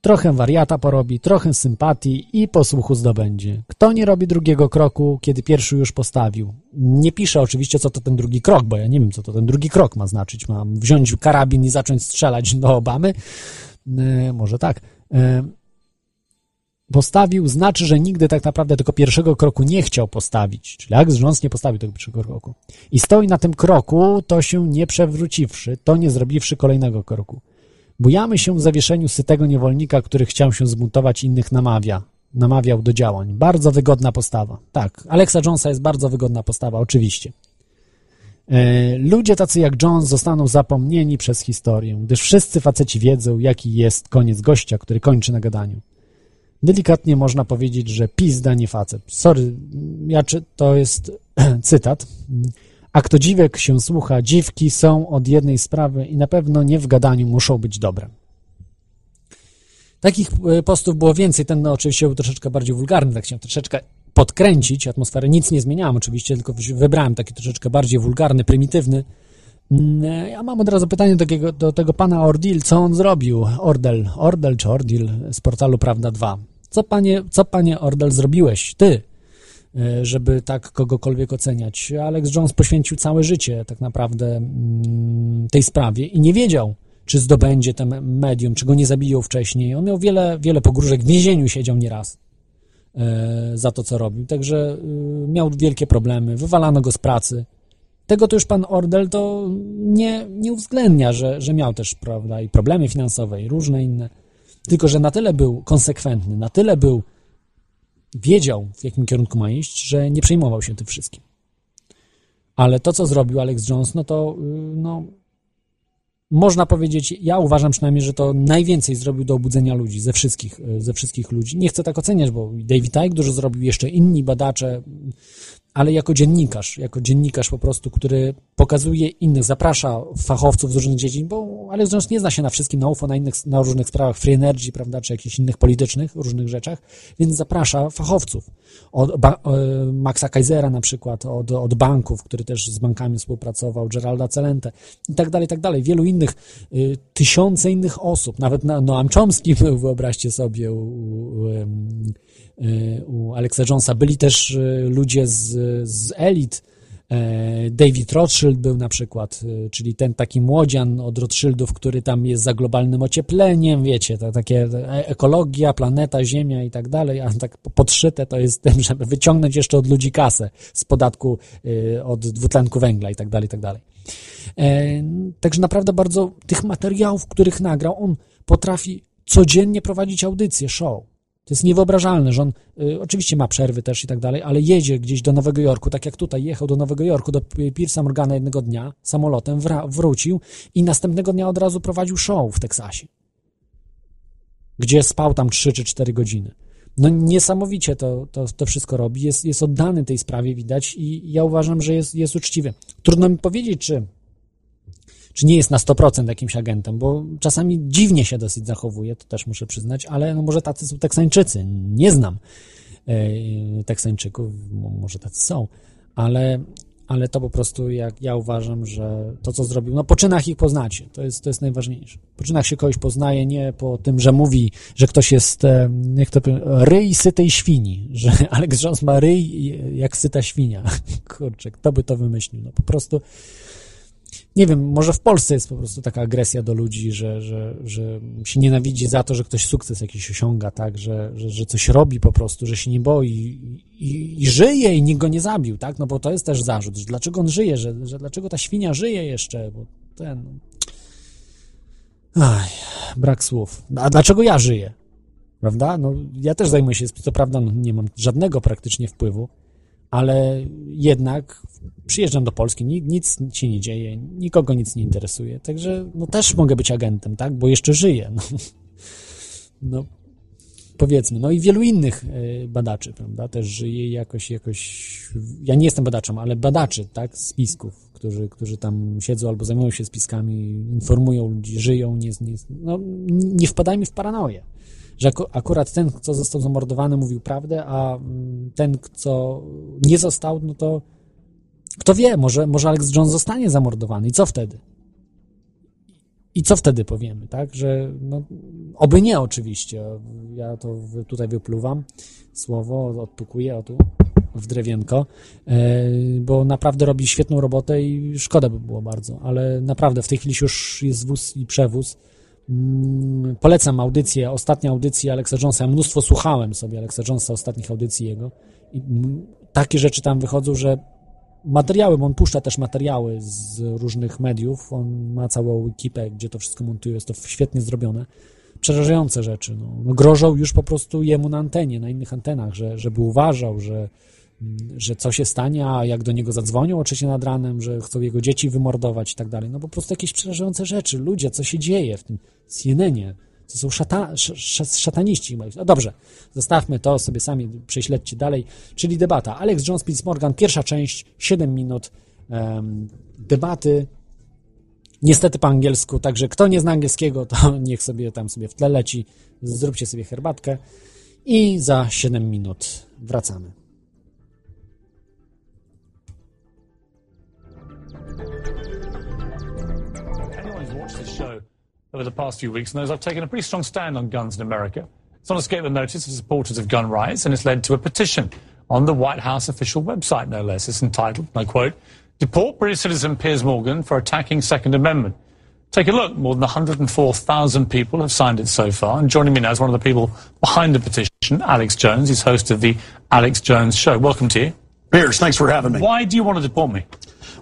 Trochę wariata porobi, trochę sympatii i posłuchu zdobędzie. Kto nie robi drugiego kroku, kiedy pierwszy już postawił? Nie piszę oczywiście, co to ten drugi krok, bo ja nie wiem, co to ten drugi krok ma znaczyć. Mam wziąć karabin i zacząć strzelać do Obamy? E, może tak. E, postawił, znaczy, że nigdy tak naprawdę tego pierwszego kroku nie chciał postawić. Czyli Alex Jones nie postawił tego pierwszego kroku. I stoi na tym kroku, to się nie przewróciwszy, to nie zrobiwszy kolejnego kroku. Bujamy się w zawieszeniu sytego niewolnika, który chciał się zbuntować, innych namawia. Namawiał do działań. Bardzo wygodna postawa. Tak, Alexa Jonesa jest bardzo wygodna postawa, oczywiście. E, ludzie tacy jak Jones zostaną zapomnieni przez historię, gdyż wszyscy faceci wiedzą, jaki jest koniec gościa, który kończy na gadaniu. Delikatnie można powiedzieć, że pizda nie facet. Sorry, ja czy to jest cytat. A kto dziwek się słucha, dziwki są od jednej sprawy i na pewno nie w gadaniu muszą być dobre. Takich e, postów było więcej, ten no, oczywiście był troszeczkę bardziej wulgarny, tak chciałem troszeczkę podkręcić atmosferę, nic nie zmieniałem oczywiście, tylko wybrałem taki troszeczkę bardziej wulgarny, prymitywny. Mm, e, Ja mam od razu pytanie do, takiego, do tego pana Ordil, co on zrobił? Ordel, Ordel czy Ordil z portalu Prawda 2. Co panie, co panie Ordel zrobiłeś? Ty, e, żeby tak kogokolwiek oceniać. Alex Jones poświęcił całe życie tak naprawdę mm, tej sprawie i nie wiedział, czy zdobędzie ten medium, czy go nie zabiją wcześniej. On miał wiele, wiele pogróżek, w więzieniu siedział nieraz e, za to, co robił, także y, miał wielkie problemy, wywalano go z pracy. Tego to już pan Ordel to nie, nie uwzględnia, że, że miał też, prawda, i problemy finansowe, i różne inne. Tylko, że na tyle był konsekwentny, na tyle był, wiedział, w jakim kierunku ma iść, że nie przejmował się tym wszystkim. Ale to, co zrobił Alex Jones, no to, y, no, można powiedzieć, ja uważam przynajmniej, że to najwięcej zrobił do obudzenia ludzi, ze wszystkich, y, ze wszystkich ludzi. Nie chcę tak oceniać, bo David Icke dużo zrobił, jeszcze inni badacze, ale jako dziennikarz, jako dziennikarz po prostu, który pokazuje innych, zaprasza fachowców z różnych dziedzin, bo Alex Jones nie zna się na wszystkim, na UFO, na, innych, na różnych sprawach free energy, prawda, czy jakichś innych politycznych, różnych rzeczach, więc zaprasza fachowców. Od ba- e, Maxa Kaisera na przykład, od, od banków, który też z bankami współpracował, Geralda Celente i tak dalej, i tak dalej. Wielu innych, y, tysiące innych osób, nawet na, Noam Chomsky był, wyobraźcie sobie, u, u, y, u Alexa Jonesa. Byli też y, ludzie z, z elit. E, David Rothschild był na przykład, czyli ten taki młodzian od Rothschildów, który tam jest za globalnym ociepleniem, wiecie, to takie e- ekologia, planeta, ziemia i tak dalej, a tak podszyte to jest tym, żeby wyciągnąć jeszcze od ludzi kasę z podatku od dwutlenku węgla i tak dalej, i tak dalej. E, Także naprawdę bardzo tych materiałów, których nagrał, on potrafi codziennie prowadzić audycję, show. To jest niewyobrażalne, że on y, oczywiście ma przerwy też i tak dalej, ale jedzie gdzieś do Nowego Jorku, tak jak tutaj jechał do Nowego Jorku, do Pierce'a Morgana jednego dnia samolotem, wrócił i następnego dnia od razu prowadził show w Teksasie, gdzie spał tam 3 czy 4 godziny. No niesamowicie to, to, to wszystko robi, jest, jest oddany tej sprawie, widać i ja uważam, że jest, jest uczciwy. Trudno mi powiedzieć, czy czy nie jest na 100% jakimś agentem, bo czasami dziwnie się dosyć zachowuje, to też muszę przyznać, ale no może tacy są Teksańczycy, nie znam e, Teksańczyków, mo- może tacy są, ale, ale to po prostu jak ja uważam, że to co zrobił, no po czynach ich poznacie, to jest, to jest najważniejsze. Po czynach się kogoś poznaje, nie po tym, że mówi, że ktoś jest, e, jak to powiem, ryj sytej świni, że Alex Jones ma ryj jak syta świnia. Kurczę, kto by to wymyślił? No po prostu nie wiem, może w Polsce jest po prostu taka agresja do ludzi, że, że, że się nienawidzi za to, że ktoś sukces jakiś osiąga, tak, że, że, że coś robi po prostu, że się nie boi i, i żyje i nikt go nie zabił, tak, no bo to jest też zarzut, że dlaczego on żyje, że, że dlaczego ta świnia żyje jeszcze, bo ten... Aj, brak słów. A dlaczego ja żyję? Prawda? No, ja też zajmuję się, co prawda no, nie mam żadnego praktycznie wpływu, ale jednak przyjeżdżam do Polski, ni- nic się nie dzieje, nikogo nic nie interesuje, także no też mogę być agentem, tak, bo jeszcze żyję, no, no powiedzmy, no i wielu innych e, badaczy, prawda, też żyje jakoś, jakoś, ja nie jestem badaczem, ale badaczy, tak, spisków, którzy, którzy tam siedzą albo zajmują się spiskami, informują ludzi, żyją, nie, nie, no, nie wpadajmy w paranoję że aku- akurat ten, kto został zamordowany, mówił prawdę, a mm, ten, kto nie został, no to kto wie, może, może Alex Jones zostanie zamordowany i co wtedy? I co wtedy powiemy, tak? Że no, oby nie oczywiście. Ja to tutaj wypluwam słowo, odpukuję o tu w drewienko, e, bo naprawdę robi świetną robotę i szkoda by było bardzo, ale naprawdę w tej chwili już jest wóz i przewóz. Mm, Polecam audycję, ostatnia audycja Alexa Jonesa. Ja mnóstwo słuchałem sobie Alexa Jonesa, ostatnich audycji jego. I takie rzeczy tam wychodzą, że materiały, bo on puszcza też materiały z różnych mediów. On ma całą ekipę, gdzie to wszystko montuje. Jest to świetnie zrobione. Przerażające rzeczy. No, no grożą już po prostu jemu na antenie, na innych antenach, że, żeby uważał, że, mm, że co się stanie, a jak do niego zadzwonią o trzeciej nad ranem, że chcą jego dzieci wymordować i tak dalej. No po prostu jakieś przerażające rzeczy. Ludzie, co się dzieje w tym CNN-ie? To są szata, sz, sz, szataniści. No dobrze, zostawmy to, sobie sami prześledźcie dalej. Czyli debata. Alex Jones, Piers Morgan, pierwsza część, 7 minut em, debaty. niestety po angielsku, także kto nie zna angielskiego, to niech sobie tam sobie w tle leci, zróbcie sobie herbatkę i za 7 minut wracamy. Over the past few weeks knows I've taken a pretty strong stand on guns in America. It's not escaped the notice of supporters of gun rights, and it's led to a petition on the White House official website, no less. It's entitled, and I quote, Deport British citizen Piers Morgan for attacking Second Amendment. Take a look. More than 104,000 people have signed it so far. And joining me now is one of the people behind the petition, Alex Jones. He's host of the Alex Jones Show. Welcome to you. Piers, thanks for having me. Why do you want to deport me?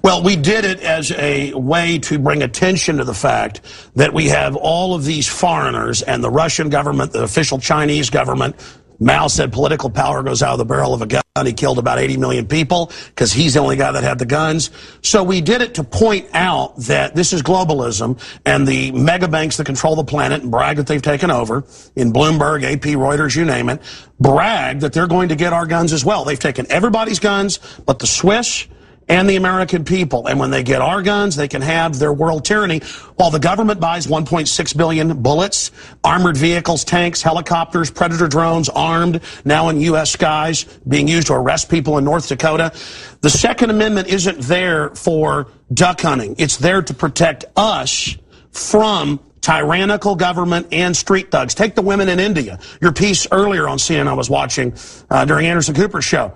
Well, we did it as a way to bring attention to the fact that we have all of these foreigners and the Russian government, the official Chinese government. Mao said political power goes out of the barrel of a gun. He killed about 80 million people because he's the only guy that had the guns. So we did it to point out that this is globalism and the mega banks that control the planet and brag that they've taken over in Bloomberg, AP, Reuters, you name it, brag that they're going to get our guns as well. They've taken everybody's guns but the Swiss and the American people. And when they get our guns, they can have their world tyranny while the government buys 1.6 billion bullets, armored vehicles, tanks, helicopters, predator drones, armed, now in U.S. skies, being used to arrest people in North Dakota. The Second Amendment isn't there for duck hunting. It's there to protect us from tyrannical government and street thugs. Take the women in India. Your piece earlier on CNN I was watching uh, during Anderson Cooper's show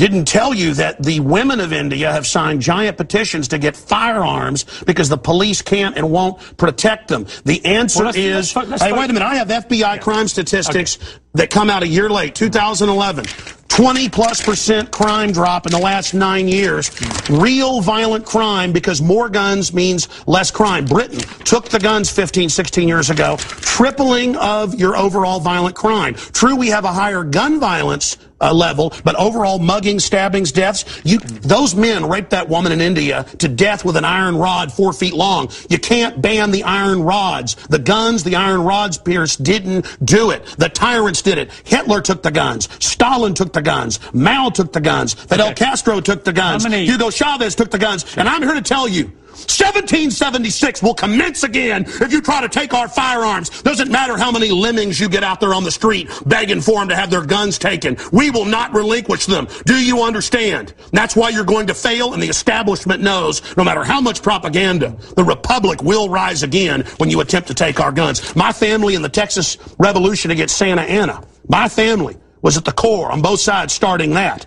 didn't tell you that the women of India have signed giant petitions to get firearms because the police can't and won't protect them. The answer Well, is, let's- let's hey, wait a minute, I have FBI crime statistics that come out a year late, 2011. 20 plus percent crime drop in the last nine years. Real violent crime because more guns means less crime. Britain took the guns 15, 16 years ago, tripling of your overall violent crime. True, we have a higher gun violence uh, level, but overall mugging, stabbings, deaths, you, those men raped that woman in India to death with an iron rod four feet long. You can't ban the iron rods. The guns, the iron rods, Pierce, didn't do it. The tyrants did it. Hitler took the guns. Stalin took the guns. Mao took the guns. Fidel Okay. Castro took the guns. Hugo Chavez took the guns. And I'm here to tell you, 1776 will commence again if you try to take our firearms. Doesn't matter how many lemmings you get out there on the street begging for them to have their guns taken. We will not relinquish them. Do you understand? That's why you're going to fail, and the establishment knows no matter how much propaganda, the Republic will rise again when you attempt to take our guns. My family in the Texas Revolution against Santa Anna, my family was at the core on both sides starting that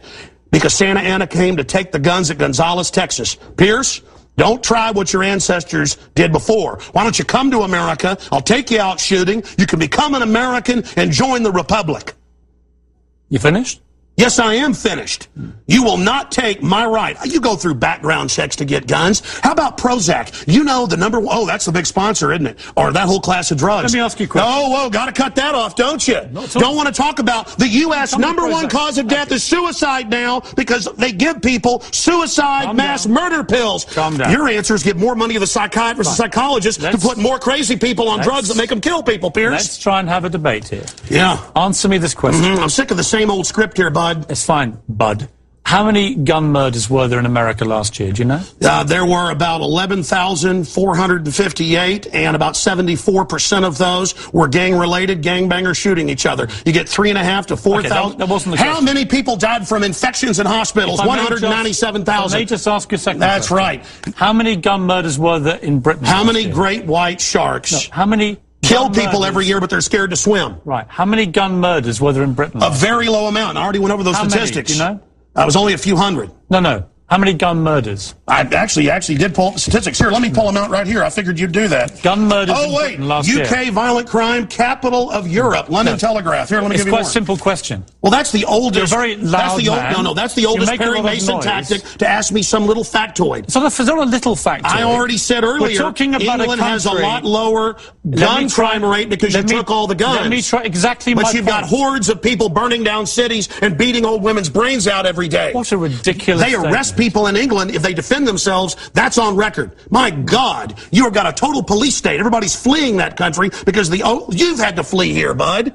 because Santa Anna came to take the guns at Gonzales, Texas. Pierce, don't try what your ancestors did before. Why don't you come to America? I'll take you out shooting. You can become an American and join the Republic. You finished? Yes, I am finished. You will not take my right. You go through background checks to get guns. How about Prozac? You know the number one, oh, that's the big sponsor, isn't it? Or that whole class of drugs. Let me ask you a question. Oh, whoa, got to cut that off, don't you? No, don't want to talk about the U.S. Number one cause of death is suicide now because they give people suicide Calm mass down. murder pills. Calm down. Your answer is give more money to the psychiatrists and Fine. psychologists Let's- to put more crazy people on drugs that make them kill people, Pierce. Let's try and have a debate here. Yeah. Answer me this question. Mm, I'm sick of the same old script here, bud. It's fine, bud. How many gun murders were there in America last year? Do you know? Uh, there were about 11,458, and about 74% of those were gang related, gangbangers shooting each other. You get three and a half to 4,000. that wasn't How question. many people died from infections in hospitals? If I may just- Let me 197,000. just ask you a second. That's question. right. How many gun murders were there in Britain? How many year? great white sharks How many kill gun people murders- every year, but they're scared to swim? Right. How many gun murders were there in Britain? A very low amount. I already went over those How many? statistics. Do you know? I was only a few hundred. No, no. How many gun murders? I actually actually did pull up the statistics. Here, let me pull them out right here. I figured you'd do that. Gun murders Oh wait, UK year. violent crime capital of Europe. London No. Telegraph. Here, let me It's give you quite more. a simple question. Well, that's the oldest. You're very that's loud the old, man. No, no, that's the oldest Perry Mason noise. tactic to ask me some little factoid. It's not a, it's not a little factor. I already said earlier. We're talking about England a has a lot lower gun try- crime rate because you me- took all the guns. Let me try exactly but you've got hordes of people burning down cities and beating old women's brains out every day. What a ridiculous They arrest. People in England if they defend themselves. That's on record. My God, you've got a total police state. Everybody's fleeing that country because the oh, you've had to flee here, bud.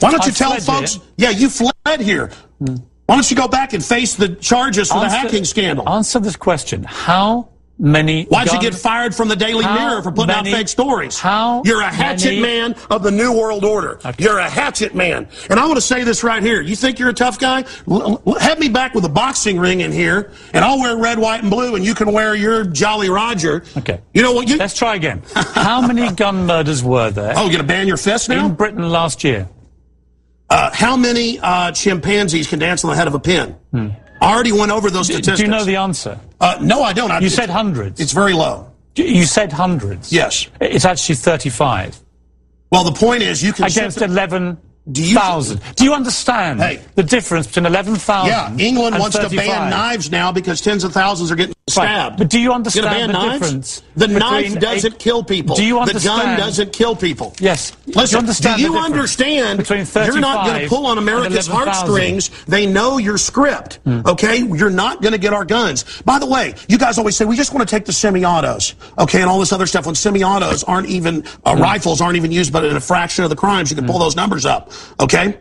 Why don't I you tell folks? here. Yeah, you fled here. Why don't you go back and face the charges for the hacking scandal? Answer this question. How many Why'd you get fired from the Daily How Mirror for putting many- out fake stories? how You're a hatchet man of the New World Order. Okay. You're a hatchet man. And I want to say this right here. You think you're a tough guy? L- have me back with a boxing ring in here, and I'll wear red, white, and blue, and you can wear your Jolly Roger. Okay. You know what? You, Let's try again. How many gun murders were there oh, you're going to ban your fist now? in Britain last year? Uh, how many uh, chimpanzees can dance on the head of a pin? I already went over those statistics. do you know the answer? Uh, no, I don't. I, You said hundreds. It's very low. You said hundreds. Yes. It's actually 35 Well, the point is, you can against sit- 11,000. Do you understand Hey. the difference between 11,000 Yeah, England and wants to ban knives now because tens of thousands are getting Right. But do you understand the knives? difference The knife doesn't a- kill people. Do you understand? The gun doesn't kill people. Yes. Do you understand do you understand between you're not going to pull on America's 11,000? heartstrings. They know your script, Hmm. okay? You're not going to get our guns. By the way, you guys always say, we just want to take the semi-autos, okay, and all this other stuff when semi-autos aren't even, uh, Hmm. rifles aren't even used but in a fraction of the crimes. You can pull those numbers up, okay?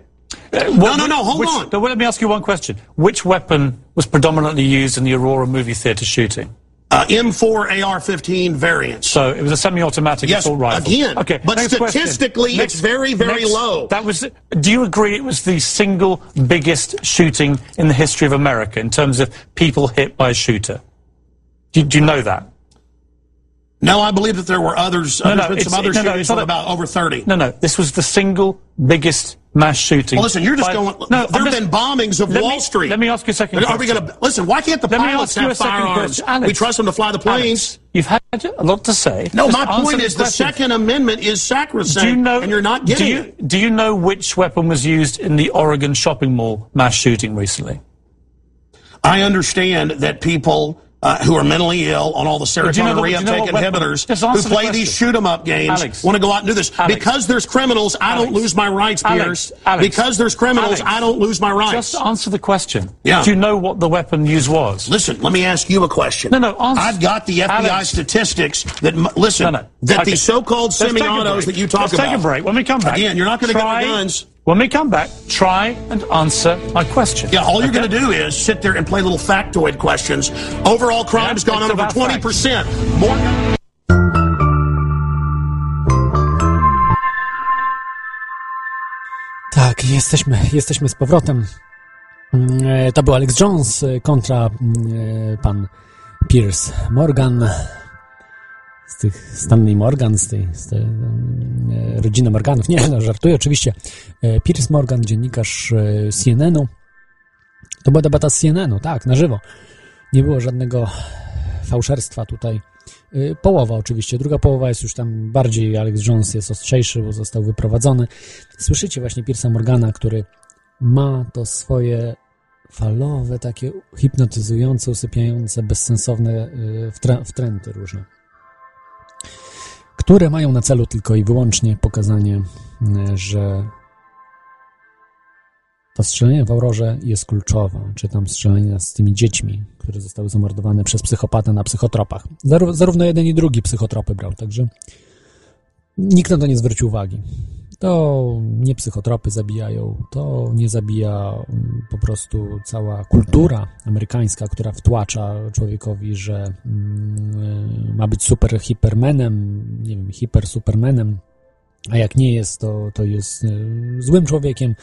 Well, no, no, no, hold which- on. no, well, let me ask you one question. Which weapon was predominantly used in the Aurora movie theatre shooting? Uh, M4 AR-15 variant. So it was a semi-automatic Yes, assault rifle. again, Okay, but statistically, Next- it's very, very next- low. That was. Do you agree it was the single biggest shooting in the history of America in terms of people hit by a shooter? Do, do you know that? No, I believe that there were others. No, no, there's been some other no, no, shootings it's not that were about over 30. No, no. This was the single biggest mass shooting. Well, listen, you're just by- going. No, there have been bombings of Wall me- Street. Let me ask you a second. Are we going to listen? Why can't the Let pilots have a second firearms? question. Alex, we trust them to fly the planes. Alex, you've had a lot to say. No, Just my point is the question. Second Amendment is sacrosanct, Do you know? and you're not do you, it. Do you know which weapon was used in the Oregon shopping mall mass shooting recently? I understand that people uh, who are mentally ill on all the do you know serotonin the- do you know reuptake what inhibitors who answer the play these shoot 'em up games Alex. want to go out and do this. Alex. Because there's criminals, I don't lose my rights, Alex. Pierce. Alex. Because there's criminals, Alex. I don't lose my rights. Just answer the question. Yeah. Do you know what the weapon used was? Listen, let me ask you a question. No, no, answer- I've got the FBI Alex. statistics that listen No, no. that Okay. these so-called Let's take a semi-autos that you talk Let's about. take a break. When we come back, Again, you're not gonna get try- the guns. When we come back, try and answer my question. Yeah, all you're Okay? going to do is sit there and play little factoid questions. Overall crime's Yeah, gone up over 20%. More Tak, jesteśmy, jesteśmy z powrotem. Mm, To był Alex Jones kontra mm, pan Pierce Morgan z tych Stanley Morgan, z tej, z tej e, rodziny Morganów. Nie, no, żartuję oczywiście. E, Pierce Morgan, dziennikarz e, CNN-u. To była debata z CNN-u, tak, na żywo. Nie było żadnego fałszerstwa tutaj. Połowa oczywiście, druga połowa jest już tam bardziej, Alex Jones jest ostrzejszy, bo został wyprowadzony. Słyszycie właśnie Pierce'a Morgana, który ma to swoje falowe, takie hipnotyzujące, usypiające, bezsensowne wtrę- wtręty różne, które mają na celu tylko i wyłącznie pokazanie, y, że to strzelanie w Aurorze jest kluczowe, czy tam strzelanie z tymi dziećmi, które zostały zamordowane przez psychopatę na psychotropach. Zaró- Zarówno jeden i drugi psychotropy brał, także nikt na to nie zwrócił uwagi. To nie psychotropy zabijają, to nie zabija mm, po prostu cała kultura amerykańska, która wtłacza człowiekowi, że mm, ma być super hipermenem, nie wiem, hiper supermenem, a jak nie jest, to, to jest y, złym człowiekiem.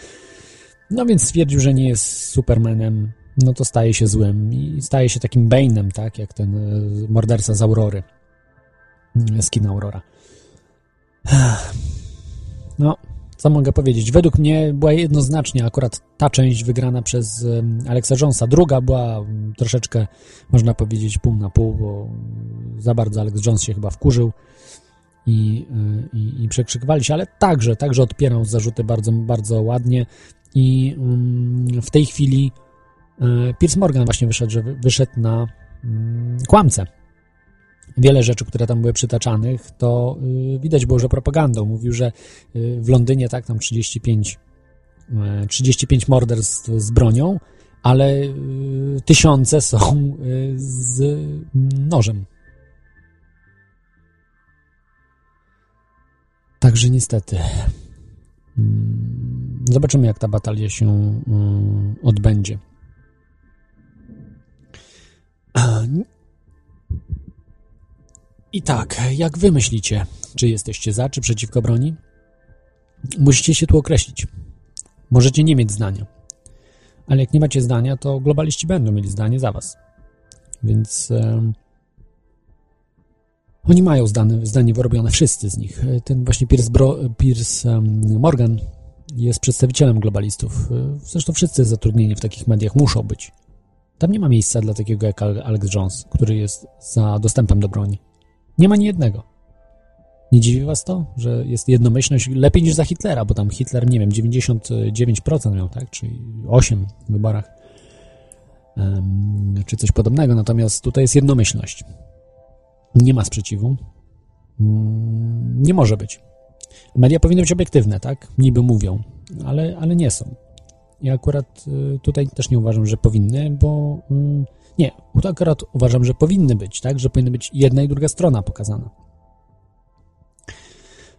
No więc stwierdził, że nie jest Supermanem, no to staje się złym i staje się takim Bane'em, tak, jak ten y, morderca z Aurory, y, z kina Aurora. No, co mogę powiedzieć? Według mnie była jednoznacznie akurat ta część wygrana przez Alexa Jonesa. Druga była um, troszeczkę, można powiedzieć, pół na pół, bo za bardzo Alex Jones się chyba wkurzył i, y, i, i się, ale także, także odpierał zarzuty bardzo, bardzo ładnie i um, w tej chwili y, Piers Morgan właśnie wyszedł, wyszedł na kłamcę. Wiele rzeczy, które tam były przytaczanych, to y, widać było, że propagandą. Mówił, że y, w Londynie tak tam 35, y, 35 morderstw z bronią, ale y, tysiące są y, z nożem. Także niestety. mm, Zobaczymy, jak ta batalia się mm, odbędzie. I tak, jak wy myślicie, czy jesteście za, czy przeciwko broni? Musicie się tu określić. Możecie nie mieć zdania. Ale jak nie macie zdania, to globaliści będą mieli zdanie za was. Więc e, oni mają zdane, zdanie wyrobione, wszyscy z nich. Ten właśnie Piers, Bro, Morgan jest przedstawicielem globalistów. Zresztą wszyscy zatrudnieni w takich mediach muszą być. Tam nie ma miejsca dla takiego jak Al- Alex Jones, który jest za dostępem do broni. Nie ma ani jednego. Nie dziwi was to, że jest jednomyślność lepiej niż za Hitlera, bo tam Hitler, nie wiem, 99% miał, tak? Czyli 8 w wyborach. Czy coś podobnego. Natomiast tutaj jest jednomyślność. Nie ma sprzeciwu. Mm, Nie może być. Media powinny być obiektywne, tak? Niby mówią, ale, ale nie są. Ja akurat y, tutaj też nie uważam, że powinny, bo mm, nie, tu akurat uważam, że powinny być, tak? Że powinna być jedna i druga strona pokazana.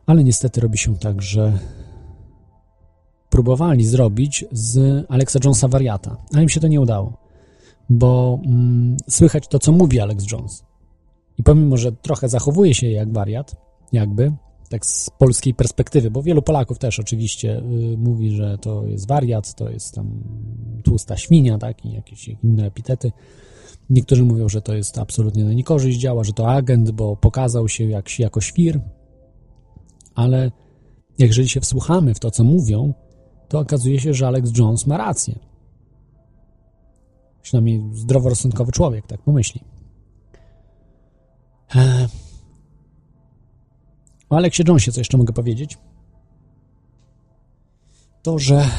Ale niestety robi się tak, że próbowali zrobić z Alexa Jonesa wariata, ale im się to nie udało, bo mm, słychać to, co mówi Alex Jones. I pomimo, że trochę zachowuje się jak wariat, jakby, tak z polskiej perspektywy, bo wielu Polaków też oczywiście y, mówi, że to jest wariat, to jest tam tłusta świnia, tak, i jakieś inne epitety. Niektórzy mówią, że to jest absolutnie na niekorzyść działa, że to agent, bo pokazał się jak, jako świr, ale jeżeli się wsłuchamy w to, co mówią, to okazuje się, że Alex Jones ma rację. Przynajmniej zdroworozsądkowy człowiek tak pomyśli. Eee. O Aleksie Jonesie co jeszcze mogę powiedzieć? To, że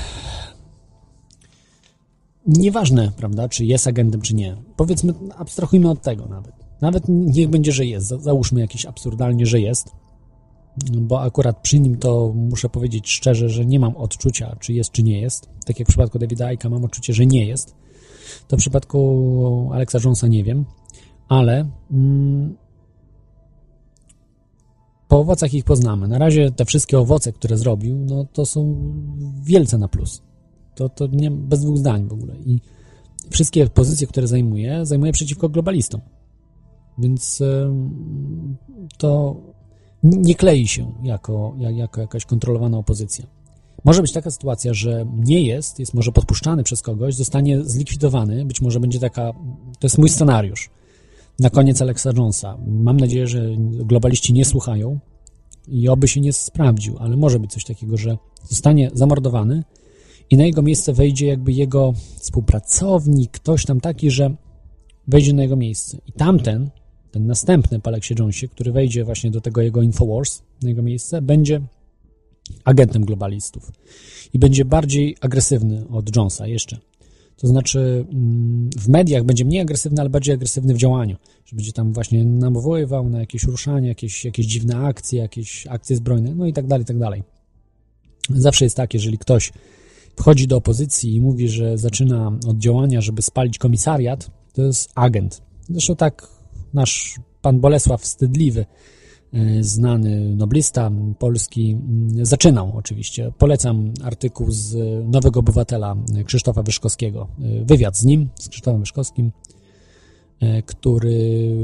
nieważne, prawda, czy jest agentem, czy nie. Powiedzmy, abstrahujmy od tego nawet. Nawet niech będzie, że jest. Za- Załóżmy jakieś absurdalnie, że jest. Bo akurat przy nim to muszę powiedzieć szczerze, że nie mam odczucia, czy jest, czy nie jest. Tak jak w przypadku Davida Icka mam odczucie, że nie jest. To w przypadku Alexa Jonesa nie wiem. Ale mm, po owocach ich poznamy. Na razie te wszystkie owoce, które zrobił, no to są wielce na plus. To, to nie bez dwóch zdań w ogóle. I wszystkie pozycje, które zajmuje, zajmuje przeciwko globalistom. Więc to nie klei się jako, jak- jako jakaś kontrolowana opozycja. Może być taka sytuacja, że nie jest, jest może podpuszczany przez kogoś, zostanie zlikwidowany, być może będzie taka, to jest mój scenariusz, na koniec Alexa Jonesa. Mam nadzieję, że globaliści nie słuchają i oby się nie sprawdził, ale może być coś takiego, że zostanie zamordowany i na jego miejsce wejdzie jakby jego współpracownik, ktoś tam taki, że wejdzie na jego miejsce. I tamten, ten następny po Jonesie, który wejdzie właśnie do tego jego Infowars na jego miejsce, będzie agentem globalistów i będzie bardziej agresywny od Jonesa jeszcze. To znaczy mm, w mediach będzie mniej agresywny, ale bardziej agresywny w działaniu, że będzie tam właśnie nawoływał na jakieś ruszanie, jakieś, jakieś dziwne akcje, jakieś akcje zbrojne, no i tak dalej, i tak dalej. Zawsze jest tak, jeżeli ktoś wchodzi do opozycji i mówi, że zaczyna od działania, żeby spalić komisariat, to jest agent. Zresztą tak nasz pan Bolesław Wstydliwy, e, znany noblista polski, m, zaczynał oczywiście. Polecam artykuł z Nowego Obywatela Krzysztofa Wyszkowskiego. E, Wywiad z nim, z Krzysztofem Wyszkowskim, który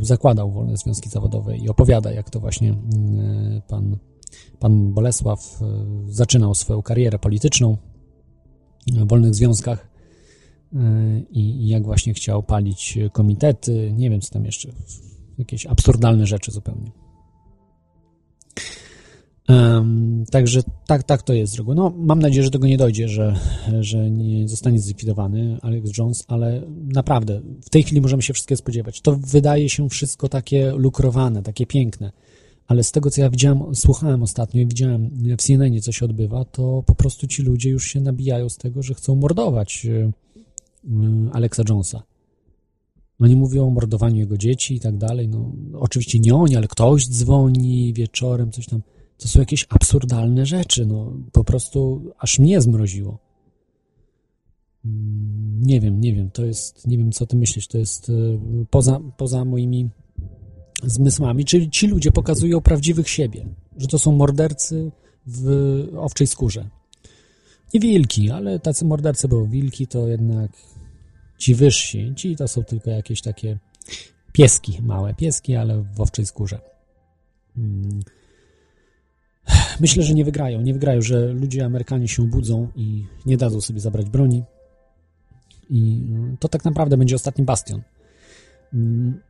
zakładał wolne związki zawodowe i opowiada, jak to właśnie pan, pan Bolesław zaczynał swoją karierę polityczną wolnych związkach e, i, jak właśnie chciał palić komitety, nie wiem co tam jeszcze, jakieś absurdalne rzeczy zupełnie. Także tak, tak to jest z reguły. No, mam nadzieję, że tego nie dojdzie, że, że nie zostanie zlikwidowany Alex Jones, ale naprawdę w tej chwili możemy się wszystkiego spodziewać. To wydaje się wszystko takie lukrowane, takie piękne, ale z tego, co ja widziałem, słuchałem ostatnio i widziałem w CNN, co się odbywa, to po prostu ci ludzie już się nabijają z tego, że chcą mordować e, e, Alexa Jonesa. Oni mówią o mordowaniu jego dzieci i tak dalej. No, oczywiście nie oni, ale ktoś dzwoni wieczorem, coś tam. To są jakieś absurdalne rzeczy. No, po prostu aż mnie zmroziło. Mm, Nie wiem, nie wiem. To jest, nie wiem, co ty myślisz. To jest e, poza, poza moimi zmysłami. Czyli ci ludzie pokazują prawdziwych siebie, że to są mordercy w owczej skórze. Nie wilki, ale tacy mordercy były wilki, to jednak ci wyżsi, ci to są tylko jakieś takie pieski, małe pieski, ale w owczej skórze. Mm. Myślę, że nie wygrają. Nie wygrają, że ludzie Amerykanie się obudzą i nie dadzą sobie zabrać broni. I mm, to tak naprawdę będzie ostatni bastion. Mm.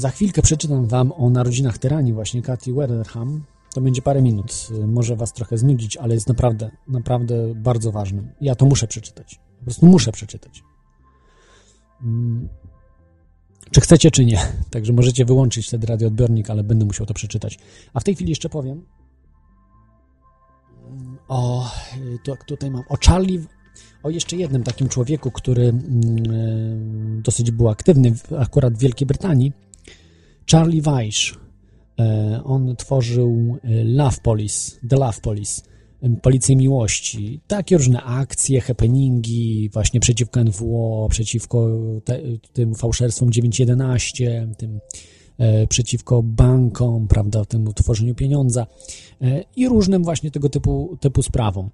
Za chwilkę przeczytam Wam o narodzinach tyranii właśnie Katy Weatherham. To będzie parę minut. Może Was trochę znudzić, ale jest naprawdę, naprawdę bardzo ważne. Ja to muszę przeczytać. Po prostu muszę przeczytać. Mm. Czy chcecie, czy nie. Także możecie wyłączyć wtedy radioodbiornik, ale będę musiał to przeczytać. A w tej chwili jeszcze powiem o, tutaj mam, o Charlie, o jeszcze jednym takim człowieku, który mm, dosyć był aktywny akurat w Wielkiej Brytanii. Charlie Weiss. E, on tworzył e, Love Police, The Love Police, Policję Miłości. Takie różne akcje, happeningi właśnie przeciwko NWO, przeciwko te, tym fałszerstwom 911, tym e, przeciwko bankom, prawda, temu tworzeniu pieniądza i różnym właśnie tego typu, typu sprawom.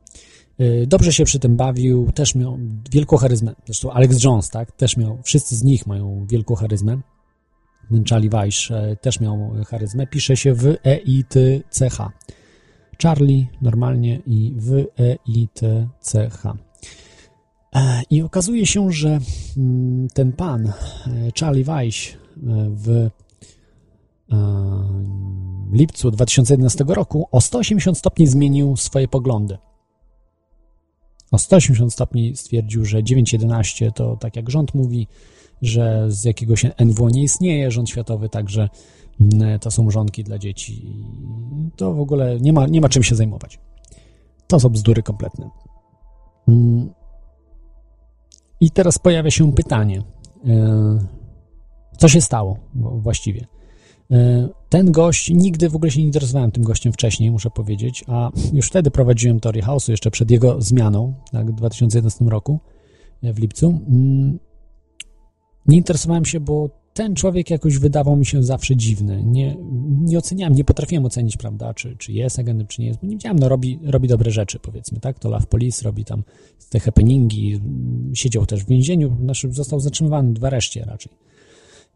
Dobrze się przy tym bawił, też miał wielką charyzmę. Zresztą Alex Jones, tak, też miał, wszyscy z nich mają wielką charyzmę. Charlie Weiss e, też miał charyzmę. Pisze się w e i t c h. Charlie normalnie i w e i t c h. E, I okazuje się, że mm, ten pan, Charlie Weiss, w lipcu 2011 roku o 180 stopni zmienił swoje poglądy. O 180 stopni stwierdził, że 9.11 to tak jak rząd mówi, że z jakiegoś NWO nie istnieje rząd światowy, także mm, to są rządki dla dzieci. To w ogóle nie ma, nie ma czym się zajmować. To są bzdury kompletne. Mm. I teraz pojawia się pytanie, e, co się stało właściwie? E, ten gość, nigdy w ogóle się nie interesowałem tym gościem wcześniej, muszę powiedzieć, a już wtedy prowadziłem teorię chaosu, jeszcze przed jego zmianą, tak, w 2011 roku, e, w lipcu. Nie interesowałem się, bo ten człowiek jakoś wydawał mi się zawsze dziwny. Nie, nie oceniałem, nie potrafiłem ocenić, prawda, czy, czy jest agentem, czy nie jest, bo nie wiedziałem, no robi, robi dobre rzeczy, powiedzmy, tak, to Love Police robi tam te happeningi, siedział też w więzieniu, znaczy został zatrzymywany w areszcie raczej,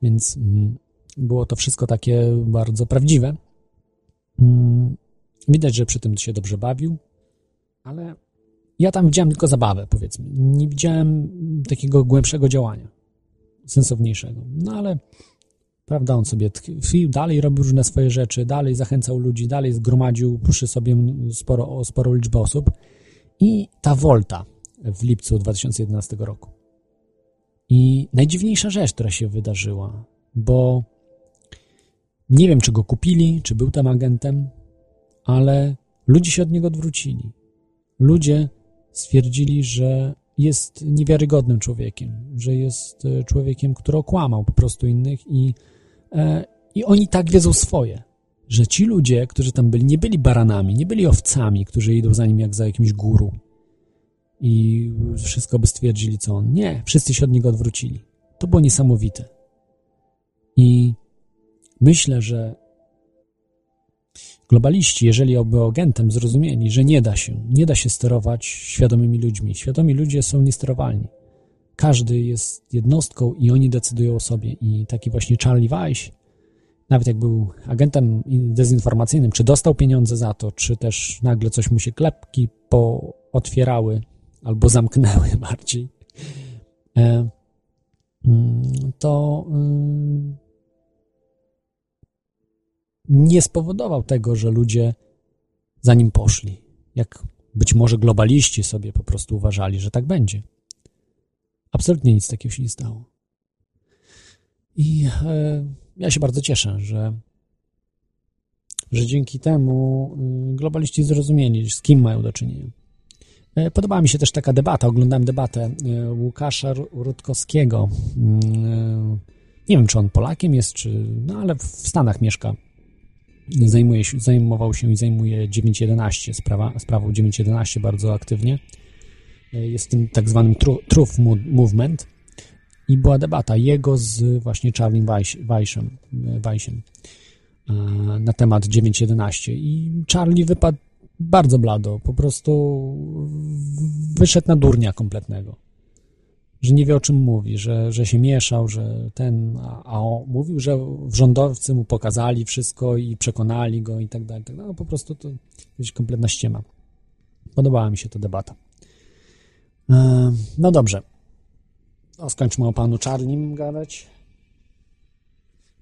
więc mm, było to wszystko takie bardzo prawdziwe. Mm, widać, że przy tym się dobrze bawił, ale ja tam widziałem tylko zabawę, powiedzmy. Nie widziałem takiego głębszego działania sensowniejszego. No ale, prawda, on sobie tkwił, dalej robił różne swoje rzeczy, dalej zachęcał ludzi, dalej zgromadził przy sobie sporo, sporo liczbę osób i ta Volta w lipcu 2011 roku. I najdziwniejsza rzecz, która się wydarzyła, bo nie wiem, czy go kupili, czy był tam agentem, ale ludzie się od niego odwrócili. Ludzie stwierdzili, że jest niewiarygodnym człowiekiem, że jest e, człowiekiem, który okłamał po prostu innych i, e, i oni tak wiedzą swoje, że ci ludzie, którzy tam byli, nie byli baranami, nie byli owcami, którzy idą za nim jak za jakimś guru i wszystko by stwierdzili, co on. Nie, wszyscy się od niego odwrócili. To było niesamowite. I myślę, że Globaliści, jeżeli oby agentem, zrozumieli, że nie da się, nie da się sterować świadomymi ludźmi. Świadomi ludzie są niesterowalni. Każdy jest jednostką i oni decydują o sobie. I taki właśnie Charlie Weiss, nawet jak był agentem dezinformacyjnym, czy dostał pieniądze za to, czy też nagle coś mu się klepki pootwierały albo zamknęły bardziej, e, mm, to mm, nie spowodował tego, że ludzie za nim poszli. Jak być może globaliści sobie po prostu uważali, że tak będzie. Absolutnie nic takiego się nie stało. I e, ja się bardzo cieszę, że, że dzięki temu y, globaliści zrozumieli, z kim mają do czynienia. E, podobała mi się też taka debata, oglądałem debatę e, Łukasza Rutkowskiego. Mm, e, nie wiem, czy on Polakiem jest, czy, no ale w Stanach mieszka zajmuje się, zajmował się i zajmuje 9.11, sprawa, sprawą 9.11 bardzo aktywnie. Jest tym tak zwanym Truth Movement i była debata jego z właśnie Charlie Weissem, Weissem e, na temat 9.11 i Charlie wypadł bardzo blado, po prostu wyszedł na durnia kompletnego. Że nie wie o czym mówi, że, że się mieszał, że ten, a, on mówił, że rządowcy mu pokazali wszystko i przekonali go i tak dalej. tak dalej. No po prostu to jest kompletna ściema. Podobała mi się ta debata. E, No dobrze. No, skończmy o panu Czarnim gadać,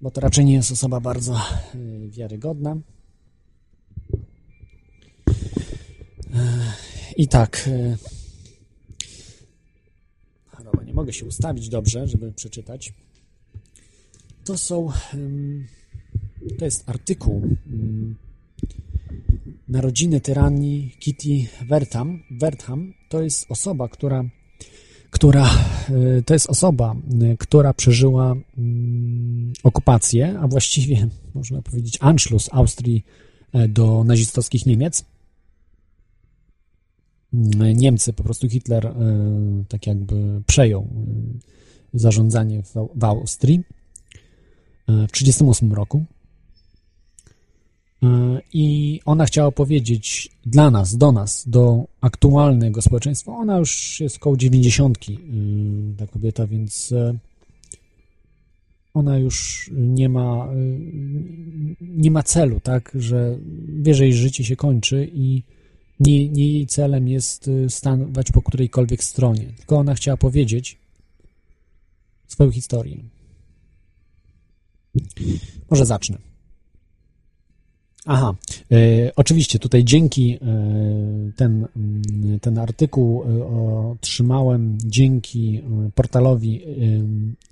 bo to raczej nie jest osoba bardzo y, wiarygodna. E, I tak. Mogę się ustawić dobrze, żeby przeczytać. To są. To jest artykuł Narodziny tyranii Kitty Wertham. Wertham to jest osoba, która, która y, to jest osoba, y, która przeżyła okupację, a właściwie można powiedzieć Anschluss Austrii e, do nazistowskich Niemiec. Niemcy, po prostu Hitler e, tak jakby przejął e, zarządzanie w, w Austrii w 1938 roku. E, I ona chciała powiedzieć dla nas, do nas, do aktualnego społeczeństwa, ona już jest koło 90, ta kobieta, więc ona już nie ma, nie ma celu, tak, że wie, że jej życie się kończy i nie, nie jej celem jest y, stanować po którejkolwiek stronie, tylko ona chciała powiedzieć swoją historię. Może zacznę. Aha, e, oczywiście tutaj dzięki e, ten, mm, ten artykuł otrzymałem dzięki portalowi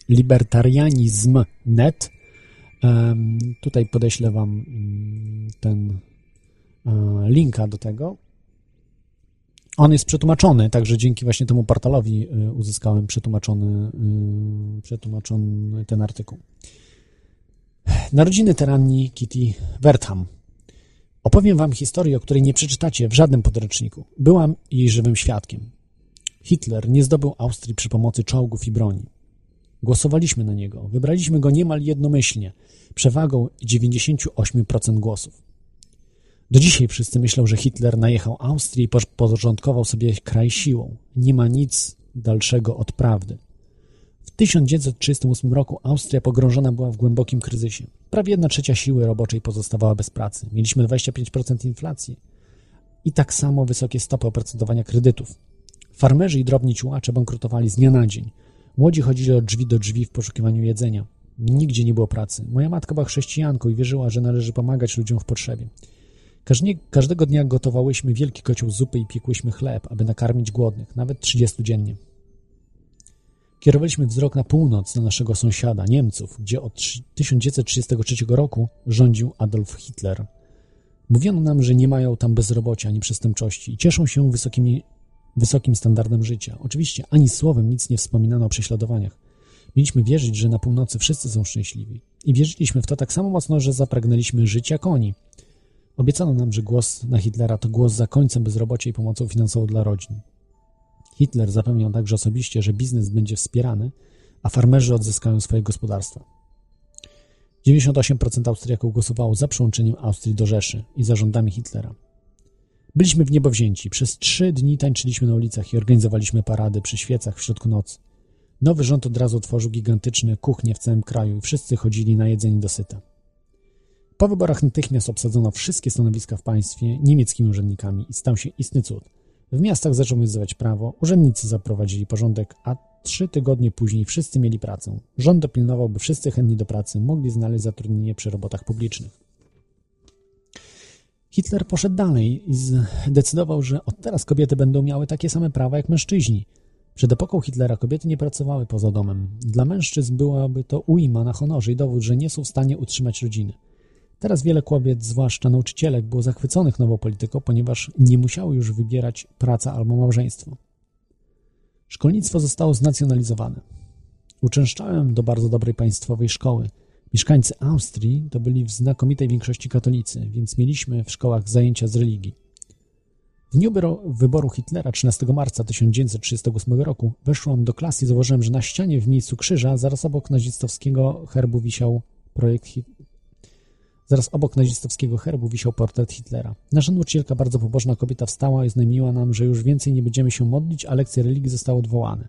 libertarianizm.net. Tutaj podeślę Wam mm, ten e, linka do tego. On jest przetłumaczony, także dzięki właśnie temu portalowi y, uzyskałem przetłumaczony, y, przetłumaczony ten artykuł. Narodziny tyranni Kitty Wertham. Opowiem wam historię, o której nie przeczytacie w żadnym podręczniku. Byłam jej żywym świadkiem. Hitler nie zdobył Austrii przy pomocy czołgów i broni. Głosowaliśmy na niego. Wybraliśmy go niemal jednomyślnie, przewagą 98% głosów. Do dzisiaj wszyscy myślą, że Hitler najechał Austrię i porządkował sobie kraj siłą. Nie ma nic dalszego od prawdy. W 1938 roku Austria pogrążona była w głębokim kryzysie. Prawie jedna trzecia siły roboczej pozostawała bez pracy. Mieliśmy 25% inflacji i tak samo wysokie stopy oprocentowania kredytów. Farmerzy i drobni ciułacze bankrutowali z dnia na dzień. Młodzi chodzili od drzwi do drzwi w poszukiwaniu jedzenia. Nigdzie nie było pracy. Moja matka była chrześcijanką i wierzyła, że należy pomagać ludziom w potrzebie. Każdego, dnia gotowałyśmy wielki kocioł zupy i piekłyśmy chleb, aby nakarmić głodnych, nawet 30 dziennie. Kierowaliśmy wzrok na północ, na naszego sąsiada, Niemców, gdzie od 1933 roku rządził Adolf Hitler. Mówiono nam, że nie mają tam bezrobocia ani przestępczości i cieszą się wysokimi, wysokim standardem życia. Oczywiście ani słowem nic nie wspominano o prześladowaniach. Mieliśmy wierzyć, że na północy wszyscy są szczęśliwi. I wierzyliśmy w to tak samo mocno, że zapragnęliśmy żyć jak oni. Obiecano nam, że głos na Hitlera to głos za końcem bezrobocia i pomocą finansową dla rodzin. Hitler zapewniał także osobiście, że biznes będzie wspierany, a farmerzy odzyskają swoje gospodarstwa. 98% Austriaków głosowało za przyłączeniem Austrii do Rzeszy i za rządami Hitlera. Byliśmy w niebo wzięci. Przez trzy dni tańczyliśmy na ulicach i organizowaliśmy parady przy świecach w środku nocy. Nowy rząd od razu otworzył gigantyczne kuchnie w całym kraju i wszyscy chodzili na jedzenie dosyta. Po wyborach natychmiast obsadzono wszystkie stanowiska w państwie niemieckimi urzędnikami i stał się istny cud. W miastach zaczął obowiązywać prawo, urzędnicy zaprowadzili porządek, a trzy tygodnie później wszyscy mieli pracę. Rząd dopilnował, by wszyscy chętni do pracy mogli znaleźć zatrudnienie przy robotach publicznych. Hitler poszedł dalej i zdecydował, że od teraz kobiety będą miały takie same prawa jak mężczyźni. Przed epoką Hitlera kobiety nie pracowały poza domem. Dla mężczyzn byłaby to ujma na honorze i dowód, że nie są w stanie utrzymać rodziny. Teraz wiele kobiet, zwłaszcza nauczycielek, było zachwyconych nową polityką, ponieważ nie musiały już wybierać praca albo małżeństwo. Szkolnictwo zostało znacjonalizowane. Uczęszczałem do bardzo dobrej państwowej szkoły. Mieszkańcy Austrii to byli w znakomitej większości katolicy, więc mieliśmy w szkołach zajęcia z religii. W dniu wyboru Hitlera 13 marca 1938 roku weszłam do klasy i zauważyłem, że na ścianie w miejscu krzyża zaraz obok nazistowskiego herbu wisiał projekt Zaraz obok nazistowskiego herbu wisiał portret Hitlera. Nasza nauczycielka, bardzo pobożna kobieta, wstała i oznajmiła nam, że już więcej nie będziemy się modlić, a lekcje religii zostały odwołane.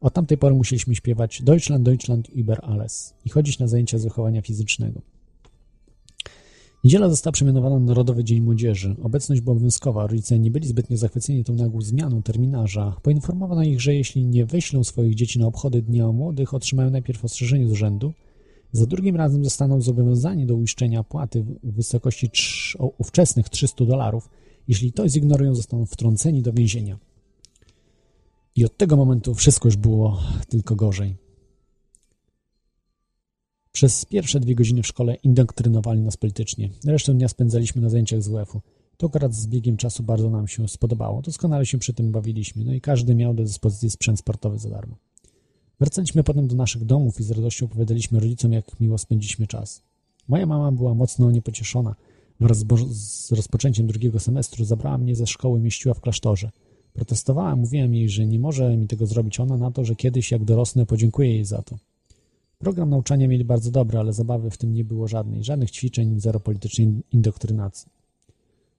Od tamtej pory musieliśmy śpiewać Deutschland, Deutschland über alles i chodzić na zajęcia z wychowania fizycznego. Niedziela została przemianowana na Narodowy Dzień Młodzieży. Obecność była obowiązkowa. Rodzice nie byli zbytnio zachwyceni tą nagłą zmianą terminarza. Poinformowano ich, że jeśli nie wyślą swoich dzieci na obchody Dnia Młodych, otrzymają najpierw ostrzeżenie z urzędu, za drugim razem zostaną zobowiązani do uiszczenia płaty w wysokości trz- ówczesnych 300 dolarów. Jeśli to zignorują, zostaną wtrąceni do więzienia. I od tego momentu wszystko już było tylko gorzej. Przez pierwsze dwie godziny w szkole indoktrynowali nas politycznie. Resztę dnia spędzaliśmy na zajęciach z WF-u. To akurat z biegiem czasu bardzo nam się spodobało. Doskonale się przy tym bawiliśmy, no i każdy miał do dyspozycji sprzęt sportowy za darmo. Wracaliśmy potem do naszych domów i z radością opowiadaliśmy rodzicom, jak miło spędziliśmy czas. Moja mama była mocno niepocieszona. Wraz z, rozpoczęciem drugiego semestru zabrała mnie ze szkoły i mieściła w klasztorze. Protestowała, mówiłem jej, że nie może mi tego zrobić ona na to, że kiedyś jak dorosnę podziękuję jej za to. Program nauczania mieli bardzo dobry, ale zabawy w tym nie było żadnej. Żadnych ćwiczeń, zero politycznej indoktrynacji.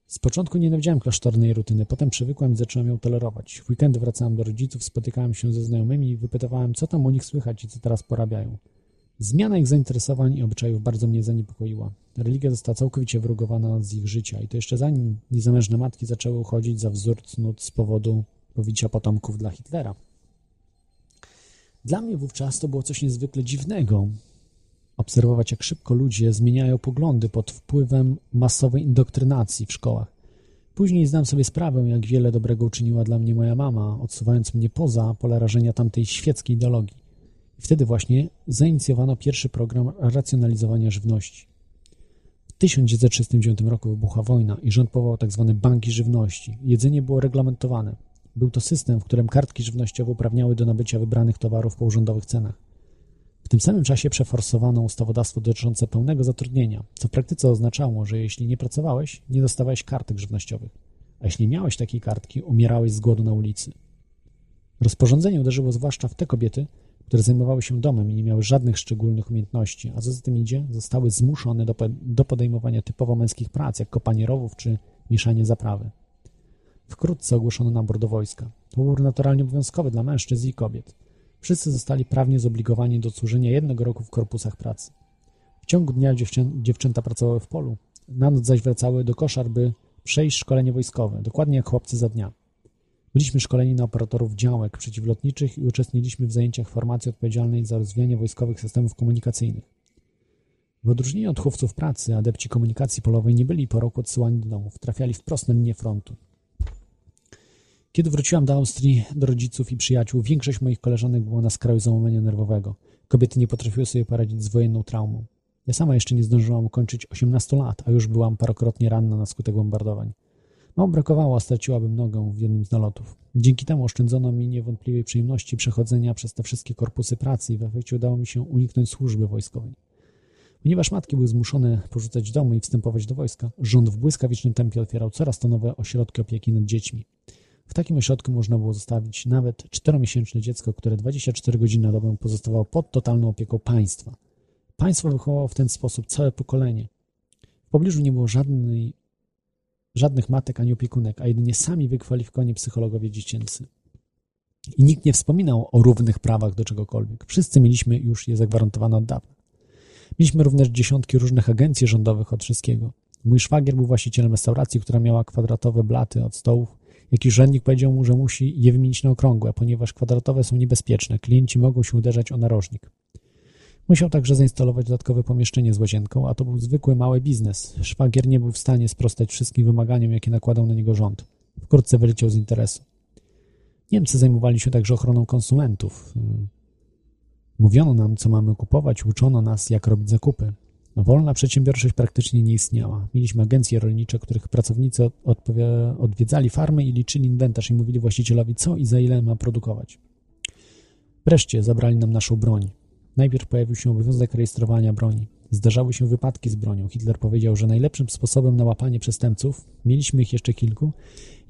Z początku nienawidziałem klasztornej rutyny, potem przywykłem i zacząłem ją tolerować. W weekendy wracałem do rodziców, spotykałem się ze znajomymi i wypytywałem, co tam u nich słychać i co teraz porabiają. Zmiana ich zainteresowań i obyczajów bardzo mnie zaniepokoiła. Religia została całkowicie wyrugowana z ich życia i to jeszcze zanim niezamężne matki zaczęły uchodzić za wzór cnót z powodu powicia potomków dla Hitlera. Dla mnie wówczas to było coś niezwykle dziwnego. Obserwować, jak szybko ludzie zmieniają poglądy pod wpływem masowej indoktrynacji w szkołach. Później zdałem sobie sprawę, jak wiele dobrego uczyniła dla mnie moja mama, odsuwając mnie poza pole rażenia tamtej świeckiej ideologii. I wtedy właśnie zainicjowano pierwszy program racjonalizowania żywności. W 1939 roku wybuchła wojna i rząd powołał tzw. banki żywności. Jedzenie było reglamentowane. Był to system, w którym kartki żywnościowe uprawniały do nabycia wybranych towarów po urzędowych cenach. W tym samym czasie przeforsowano ustawodawstwo dotyczące pełnego zatrudnienia, co w praktyce oznaczało, że jeśli nie pracowałeś, nie dostawałeś kartek żywnościowych, a jeśli miałeś takiej kartki, umierałeś z głodu na ulicy. Rozporządzenie uderzyło zwłaszcza w te kobiety, które zajmowały się domem i nie miały żadnych szczególnych umiejętności, a co za tym idzie, zostały zmuszone do, do podejmowania typowo męskich prac, jak kopanie rowów czy mieszanie zaprawy. Wkrótce ogłoszono nabór do wojska. To wybór naturalnie obowiązkowy dla mężczyzn i kobiet. Wszyscy zostali prawnie zobligowani do służenia jednego roku w korpusach pracy. W ciągu dnia dziewczę, dziewczęta pracowały w polu, na noc zaś wracały do koszar, by przejść szkolenie wojskowe, dokładnie jak chłopcy za dnia. Byliśmy szkoleni na operatorów działek przeciwlotniczych i uczestniczyliśmy w zajęciach formacji odpowiedzialnej za rozwijanie wojskowych systemów komunikacyjnych. W odróżnieniu od chłopców pracy, adepci komunikacji polowej nie byli po roku odsyłani do domów, trafiali wprost na linię frontu. Kiedy wróciłam do Austrii, do rodziców i przyjaciół, większość moich koleżanek było na skraju załamania nerwowego. Kobiety nie potrafiły sobie poradzić z wojenną traumą. Ja sama jeszcze nie zdążyłam ukończyć 18 lat, a już byłam parokrotnie ranna na skutek bombardowań. Mało brakowało, a straciłabym nogę w jednym z nalotów. Dzięki temu oszczędzono mi niewątpliwej przyjemności przechodzenia przez te wszystkie korpusy pracy i w efekcie udało mi się uniknąć służby wojskowej. Ponieważ matki były zmuszone porzucać domy i wstępować do wojska, rząd w błyskawicznym tempie otwierał coraz to nowe ośrodki opieki nad dziećmi. W takim ośrodku można było zostawić nawet czteromiesięczne dziecko, które 24 godziny na dobę pozostawało pod totalną opieką państwa. Państwo wychowało w ten sposób całe pokolenie. W pobliżu nie było żadnej, żadnych matek ani opiekunek, a jedynie sami wykwalifikowani psychologowie dziecięcy. I nikt nie wspominał o równych prawach do czegokolwiek. Wszyscy mieliśmy już je zagwarantowane od dawna. Mieliśmy również dziesiątki różnych agencji rządowych od wszystkiego. Mój szwagier był właścicielem restauracji, która miała kwadratowe blaty od stołów. Jakiś urzędnik powiedział mu, że musi je wymienić na okrągłe, ponieważ kwadratowe są niebezpieczne. Klienci mogą się uderzać o narożnik. Musiał także zainstalować dodatkowe pomieszczenie z łazienką, a to był zwykły mały biznes. Szwagier nie był w stanie sprostać wszystkim wymaganiom, jakie nakładał na niego rząd. Wkrótce wyleciał z interesu. Niemcy zajmowali się także ochroną konsumentów. Mówiono nam, co mamy kupować, uczono nas, jak robić zakupy. Wolna przedsiębiorczość praktycznie nie istniała. Mieliśmy agencje rolnicze, których pracownicy odwiedzali farmy i liczyli inwentarz i mówili właścicielowi, co i za ile ma produkować. Wreszcie zabrali nam naszą broń. Najpierw pojawił się obowiązek rejestrowania broni. Zdarzały się wypadki z bronią. Hitler powiedział, że najlepszym sposobem na łapanie przestępców, mieliśmy ich jeszcze kilku,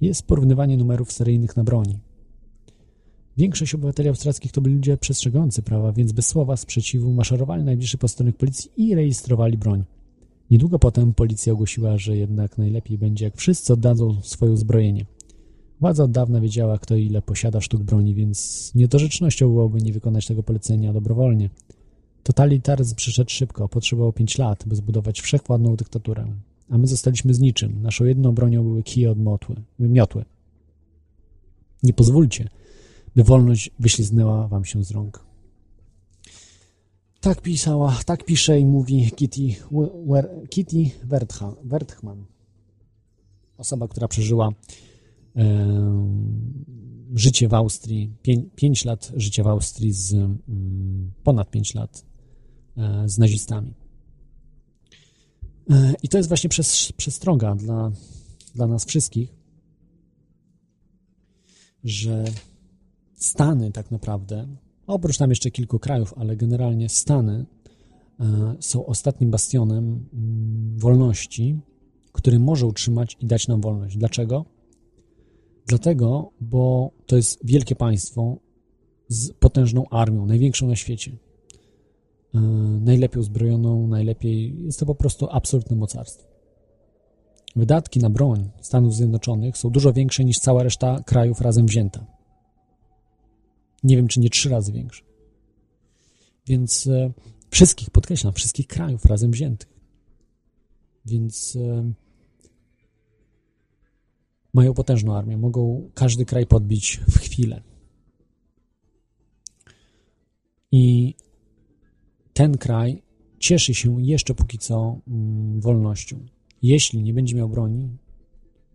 jest porównywanie numerów seryjnych na broni. Większość obywateli austriackich to byli ludzie przestrzegający prawa, więc bez słowa sprzeciwu maszerowali na najbliższy posterunek policji i rejestrowali broń. Niedługo potem policja ogłosiła, że jednak najlepiej będzie, jak wszyscy oddadzą swoje uzbrojenie. Władza od dawna wiedziała, kto ile posiada sztuk broni, więc niedorzecznością byłoby nie wykonać tego polecenia dobrowolnie. Totalitaryzm przyszedł szybko, potrzebował pięć lat, by zbudować wszechwładną dyktaturę. A my zostaliśmy z niczym. Naszą jedną bronią były kije od motły, miotły. Nie pozwólcie, wolność wyśliznęła wam się z rąk. Tak pisała, tak pisze i mówi Kitty, Kitty Werthman. Osoba, która przeżyła e, życie w Austrii, pię, pięć lat życia w Austrii z mm, ponad pięć lat e, z nazistami. E, I to jest właśnie przez, przestroga dla, dla nas wszystkich, że Stany tak naprawdę, oprócz tam jeszcze kilku krajów, ale generalnie Stany e, są ostatnim bastionem mm, wolności, który może utrzymać i dać nam wolność. Dlaczego? Dlatego, bo to jest wielkie państwo z potężną armią, największą na świecie. E, najlepiej uzbrojoną, najlepiej. Jest to po prostu absolutne mocarstwo. Wydatki na broń Stanów Zjednoczonych są dużo większe niż cała reszta krajów razem wzięta. Nie wiem, czy nie trzy razy większe. Więc e, wszystkich, podkreślam, wszystkich krajów razem wziętych. Więc e, mają potężną armię, mogą każdy kraj podbić w chwilę. I ten kraj cieszy się jeszcze póki co mm, wolnością. Jeśli nie będzie miał broni,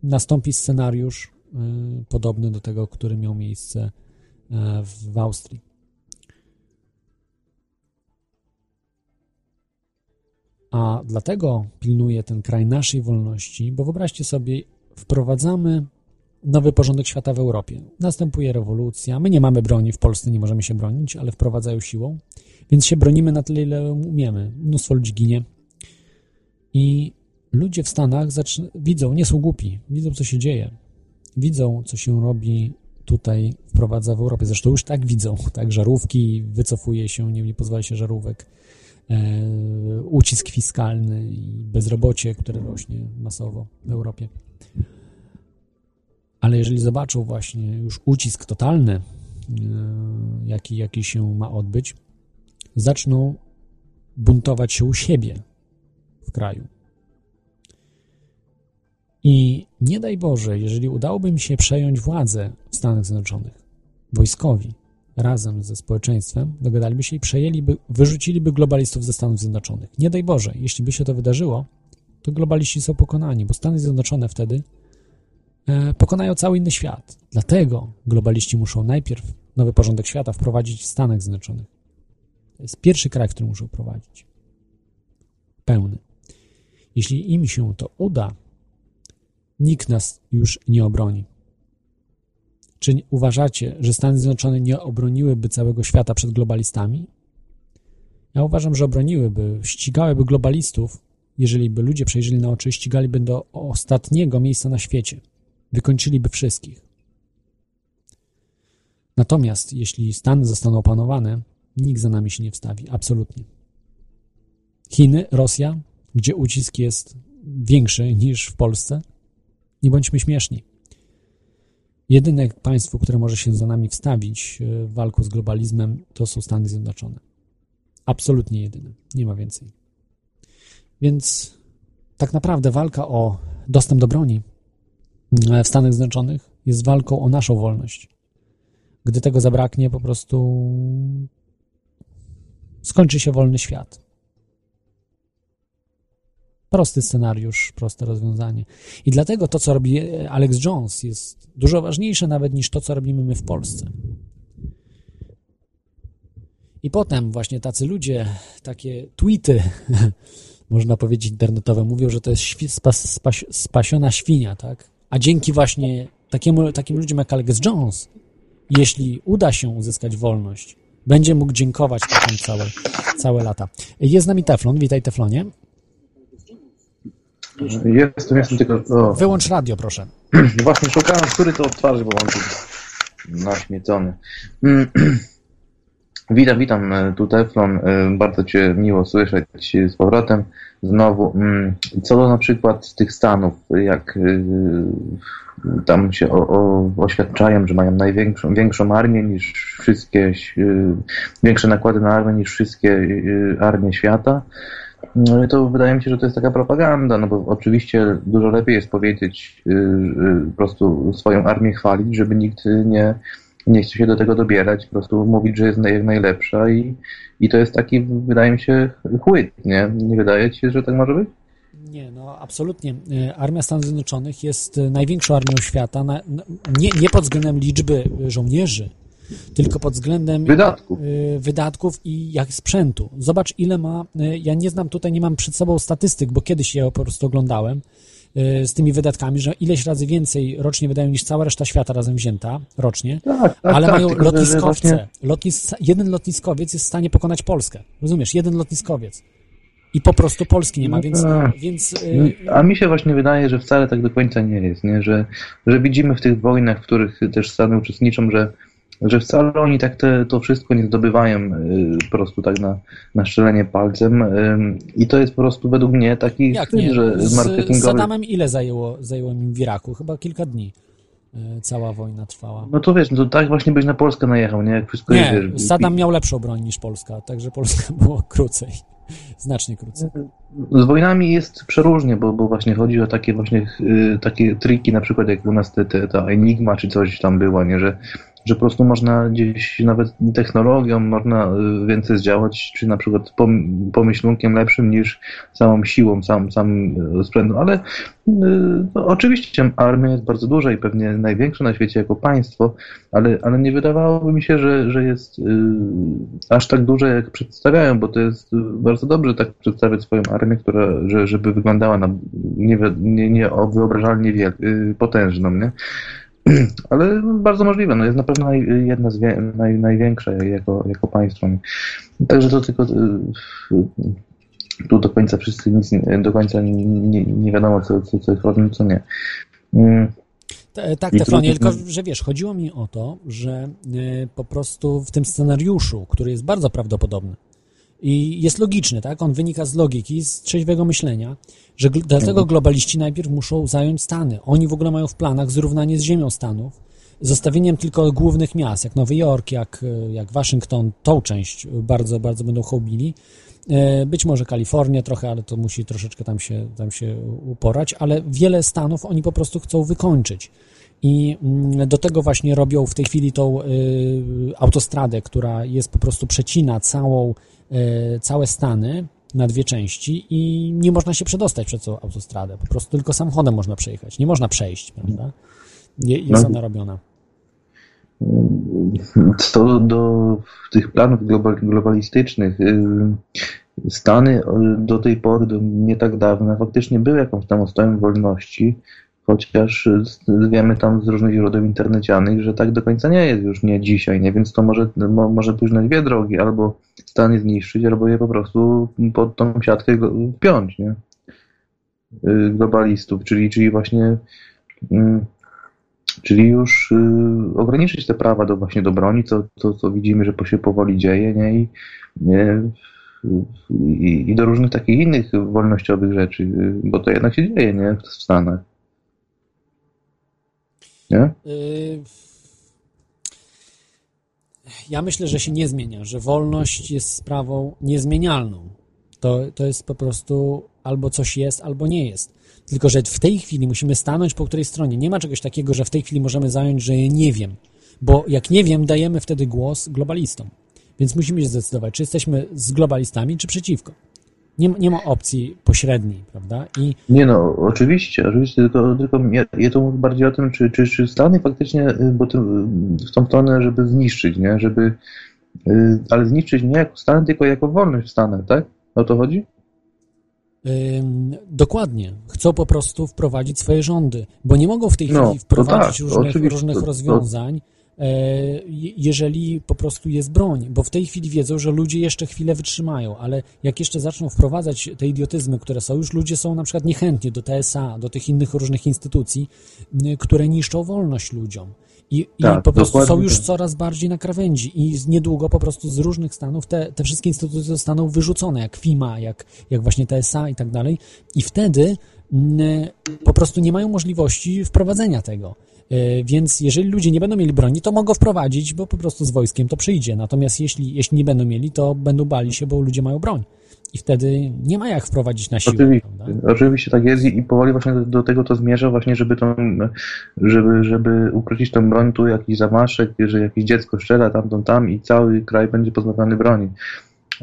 nastąpi scenariusz y, podobny do tego, który miał miejsce w Austrii. A dlatego pilnuje ten kraj naszej wolności, bo wyobraźcie sobie, wprowadzamy nowy porządek świata w Europie. Następuje rewolucja. My nie mamy broni w Polsce, nie możemy się bronić, ale wprowadzają siłą, więc się bronimy na tyle, ile umiemy. Mnóstwo ludzi ginie. I ludzie w Stanach widzą, nie są głupi, widzą, co się dzieje. Widzą, co się robi tutaj, wprowadza w Europie. Zresztą już tak widzą, tak, żarówki, wycofuje się, nie, nie pozwala się żarówek, e, ucisk fiskalny i bezrobocie, które rośnie masowo w Europie. Ale jeżeli zobaczą właśnie już ucisk totalny, e, jaki, jaki się ma odbyć, zaczną buntować się u siebie w kraju. I nie daj Boże, jeżeli udałoby mi się przejąć władzę w Stanach Zjednoczonych, wojskowi, razem ze społeczeństwem, dogadaliby się i przejęliby, wyrzuciliby globalistów ze Stanów Zjednoczonych. Nie daj Boże, jeśli by się to wydarzyło, to globaliści są pokonani, bo Stany Zjednoczone wtedy e, pokonają cały inny świat. Dlatego globaliści muszą najpierw nowy porządek świata wprowadzić w Stanach Zjednoczonych. To jest pierwszy kraj, który muszą wprowadzić. Pełny. Jeśli im się to uda, nikt nas już nie obroni. Czy uważacie, że Stany Zjednoczone nie obroniłyby całego świata przed globalistami? Ja uważam, że obroniłyby, ścigałyby globalistów, jeżeli by ludzie przejrzeli na oczy, ścigaliby do ostatniego miejsca na świecie. Wykończyliby wszystkich. Natomiast jeśli Stany zostaną opanowane, nikt za nami się nie wstawi. Absolutnie. Chiny, Rosja, gdzie ucisk jest większy niż w Polsce, nie bądźmy śmieszni. Jedyne państwo, które może się za nami wstawić e, w walku z globalizmem, to są Stany Zjednoczone. Absolutnie jedyne. Nie ma więcej. Więc tak naprawdę walka o dostęp do broni e, w Stanach Zjednoczonych jest walką o naszą wolność. Gdy tego zabraknie, po prostu skończy się wolny świat. Prosty scenariusz, proste rozwiązanie. I dlatego to, co robi Alex Jones, jest dużo ważniejsze nawet niż to, co robimy my w Polsce. I potem właśnie tacy ludzie, takie tweety, można powiedzieć internetowe, mówią, że to jest świ spas spas spasiona świnia, tak? A dzięki właśnie takiemu, takim ludziom jak Alex Jones, jeśli uda się uzyskać wolność, będzie mógł dziękować potem całe, całe lata. Jest z nami Teflon. Witaj, Teflonie. Jestem, jestem tylko... O. Wyłącz radio, proszę. Właśnie szukałem, który to mam tu naśmiecony. witam, witam, e, tu Teflon. E, bardzo Cię miło słyszeć z powrotem znowu. Mm, co do na przykład tych Stanów, jak e, tam się o, o, oświadczają, że mają największą większą armię niż wszystkie, większe nakłady na armię niż wszystkie armie świata. No to wydaje mi się, że to jest taka propaganda, no bo oczywiście dużo lepiej jest powiedzieć, y, y, po prostu swoją armię chwalić, żeby nikt nie, nie chce się do tego dobierać, po prostu mówić, że jest najlepsza i, i to jest taki, wydaje mi się, chłyt, nie? Nie wydaje ci się, że tak może być? Nie, no absolutnie. E, Armia Stanów Zjednoczonych jest największą armią świata, na, nie, nie pod względem liczby żołnierzy, tylko pod względem wydatków. e, wydatków i jak sprzętu. Zobacz, ile ma. Ja nie znam tutaj, nie mam przed sobą statystyk, bo kiedyś je po prostu oglądałem z tymi wydatkami, że ileś razy więcej rocznie wydają niż cała reszta świata razem wzięta rocznie, tak, tak, ale tak, mają tylko, lotniskowce. Właśnie... Lotnis... Jeden lotniskowiec jest w stanie pokonać Polskę. Rozumiesz? Jeden lotniskowiec. I po prostu Polski nie ma, więc... A, więc a mi się właśnie wydaje, że wcale tak do końca nie jest, nie? Że, że widzimy w tych wojnach, w których też Stany uczestniczą, że, że wcale oni tak te, to wszystko nie zdobywają y, po prostu tak na, na szczelenie palcem y, i to jest po prostu według mnie taki Jak nie? że Z marketingowy... Saddamem ile zajęło, zajęło im w Iraku? Chyba kilka dni y, cała wojna trwała. No to wiesz, no to tak właśnie byś na Polskę najechał, nie? Jak wszystko Nie, wiesz, Saddam miał lepszą broń niż Polska, także Polska było krócej. Znacznie krócej. Z wojnami jest przeróżnie, bo, bo właśnie chodzi o takie właśnie takie triki, na przykład jak u nas te, te, ta Enigma czy coś tam była, nie? Że, że po prostu można gdzieś nawet technologią można y, więcej zdziałać, czy na przykład pom, pomyślunkiem lepszym niż samą siłą, sam, sam sprzętem, ale y, no, oczywiście armia jest bardzo duża i pewnie największa na świecie jako państwo, ale, ale nie wydawałoby mi się, że, że jest y, aż tak duże jak przedstawiają, bo to jest bardzo dobrze tak przedstawiać swoją armię, która, że, żeby wyglądała na nie, nie, nie wyobrażalnie wiel, potężną, nie? Ale bardzo możliwe, no jest na pewno jedna z naj, największa jako, jako państwo. Także to tylko tu do końca wszyscy nic, do końca nie, nie wiadomo, co, co, co jest ważne, co nie. Tak, Teflonie, tylko że wiesz, chodziło mi o to, że po prostu w tym scenariuszu, który jest bardzo prawdopodobny i jest logiczny, tak? On wynika z logiki, z trzeźwego myślenia, że gl dlatego globaliści najpierw muszą zająć Stany. Oni w ogóle mają w planach zrównanie z ziemią Stanów, zostawieniem tylko głównych miast, jak Nowy Jork, jak, jak Waszyngton, tą część bardzo, bardzo będą hołbili. Być może Kalifornia trochę, ale to musi troszeczkę tam się, tam się uporać, ale wiele stanów oni po prostu chcą wykończyć. I do tego właśnie robią w tej chwili tą y, autostradę, która jest po prostu przecina całą, całe Stany na dwie części i nie można się przedostać przez tą autostradę. Po prostu tylko samochodem można przejechać. Nie można przejść, prawda? Jest ona robiona. Co do tych planów globalistycznych, Stany do tej pory, do nie tak dawna, faktycznie były jakąś tam ostoją wolności, chociaż wiemy tam z różnych źródeł internecianych, że tak do końca nie jest już nie dzisiaj, nie? więc to może, może pójść na dwie drogi, albo Stany zniszczyć, albo je po prostu pod tą siatkę wpiąć, nie? globalistów, czyli, czyli właśnie czyli już ograniczyć te prawa do właśnie do broni, co, co, co widzimy, że się powoli dzieje, nie? I, nie? I, I do różnych takich innych wolnościowych rzeczy, bo to jednak się dzieje, nie? W Stanach. Nie? Ja myślę, że się nie zmienia, że wolność jest sprawą niezmienialną. To, to jest po prostu albo coś jest, albo nie jest. Tylko, że w tej chwili musimy stanąć po której stronie. Nie ma czegoś takiego, że w tej chwili możemy zająć, że nie wiem. Bo jak nie wiem, dajemy wtedy głos globalistom. Więc musimy się zdecydować, czy jesteśmy z globalistami, czy przeciwko. Nie, nie ma opcji pośredniej, prawda? I... Nie no, oczywiście, oczywiście, tylko, tylko ja, ja to mówię bardziej o tym, czy, czy, czy Stany faktycznie, bo to, w tą stronę, żeby zniszczyć, nie? Żeby, ale zniszczyć nie jako Stany, tylko jako wolność w Stanach, tak? O to chodzi? Dokładnie. Chcą po prostu wprowadzić swoje rządy, bo nie mogą w tej chwili no, wprowadzić tak, różnych, różnych to, rozwiązań, jeżeli po prostu jest broń, bo w tej chwili wiedzą, że ludzie jeszcze chwilę wytrzymają, ale jak jeszcze zaczną wprowadzać te idiotyzmy, które są, już ludzie są na przykład niechętni do TSA, do tych innych różnych instytucji, które niszczą wolność ludziom. I, tak, i po prostu są już tak. coraz bardziej na krawędzi i niedługo po prostu z różnych stanów te, te wszystkie instytucje zostaną wyrzucone, jak FIMA, jak, jak właśnie TSA i tak dalej. I wtedy po prostu nie mają możliwości wprowadzenia tego. E, Więc jeżeli ludzie nie będą mieli broni, to mogą wprowadzić, bo po prostu z wojskiem to przyjdzie. Natomiast jeśli, jeśli nie będą mieli, to będą bali się, bo ludzie mają broń. I wtedy nie ma jak wprowadzić na siłę. Oczywiście, oczywiście tak jest i powoli właśnie do, tego to zmierza, właśnie żeby tą, żeby, żeby ukrócić tą broń, tu jakiś zamaszek, że jakieś dziecko strzela tamtą tam i cały kraj będzie pozbawiony broni.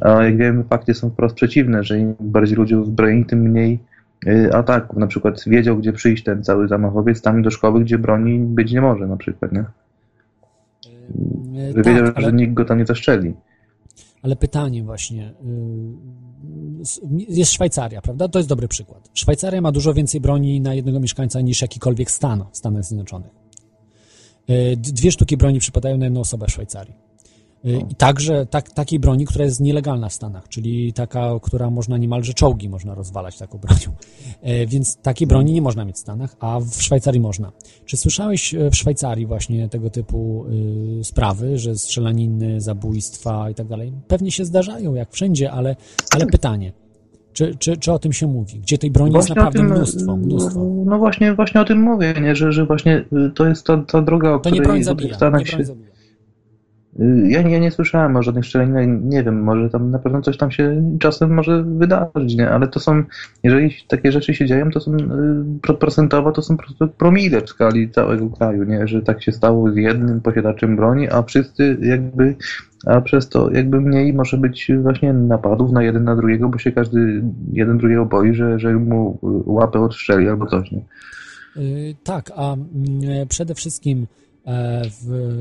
A jak wiemy, fakty są wprost przeciwne, że im bardziej ludzie uzbrojeni, tym mniej ataków. Na przykład wiedział, gdzie przyjść ten cały zamachowiec, tam do szkoły, gdzie broni być nie może na przykład, nie? E, Że wiedział, tak, ale... że nikt go tam nie zaszczeli. Ale pytanie właśnie. y, Jest Szwajcaria, prawda? To jest dobry przykład. Szwajcaria ma dużo więcej broni na jednego mieszkańca niż jakikolwiek stan w Stanach Zjednoczonych. Y, Dwie sztuki broni przypadają na jedną osobę w Szwajcarii. Y, I także tak, takiej broni, która jest nielegalna w Stanach, czyli taka, która można niemalże czołgi można rozwalać taką bronią. E, Więc takiej broni nie można mieć w Stanach, a w Szwajcarii można. Czy słyszałeś e, w Szwajcarii właśnie tego typu y, sprawy, że strzelaniny, zabójstwa i tak dalej? Pewnie się zdarzają, jak wszędzie, ale, ale pytanie, czy, czy, czy o tym się mówi? Gdzie tej broni jest Właśnie o naprawdę tym, mnóstwo, mnóstwo. No właśnie, właśnie o tym mówię, nie? Że, że właśnie y, to jest ta, ta droga, o To nie której broń w zabija, Stanach nie broń się... zabija. Y, Ja ja nie słyszałem o żadnych strzelaninach, nie wiem, może tam na pewno coś tam się czasem może wydarzyć, nie? Ale to są, jeżeli takie rzeczy się dzieją, to są y, pro- procentowo to są po prostu promile w skali całego kraju, nie? Że tak się stało z jednym posiadaczem broni, a wszyscy jakby, a przez to jakby mniej może być właśnie napadów na jeden na drugiego, bo się każdy jeden drugiego boi, że, że mu łapę odstrzeli albo coś, nie? Y, Tak, a e, przede wszystkim e, w,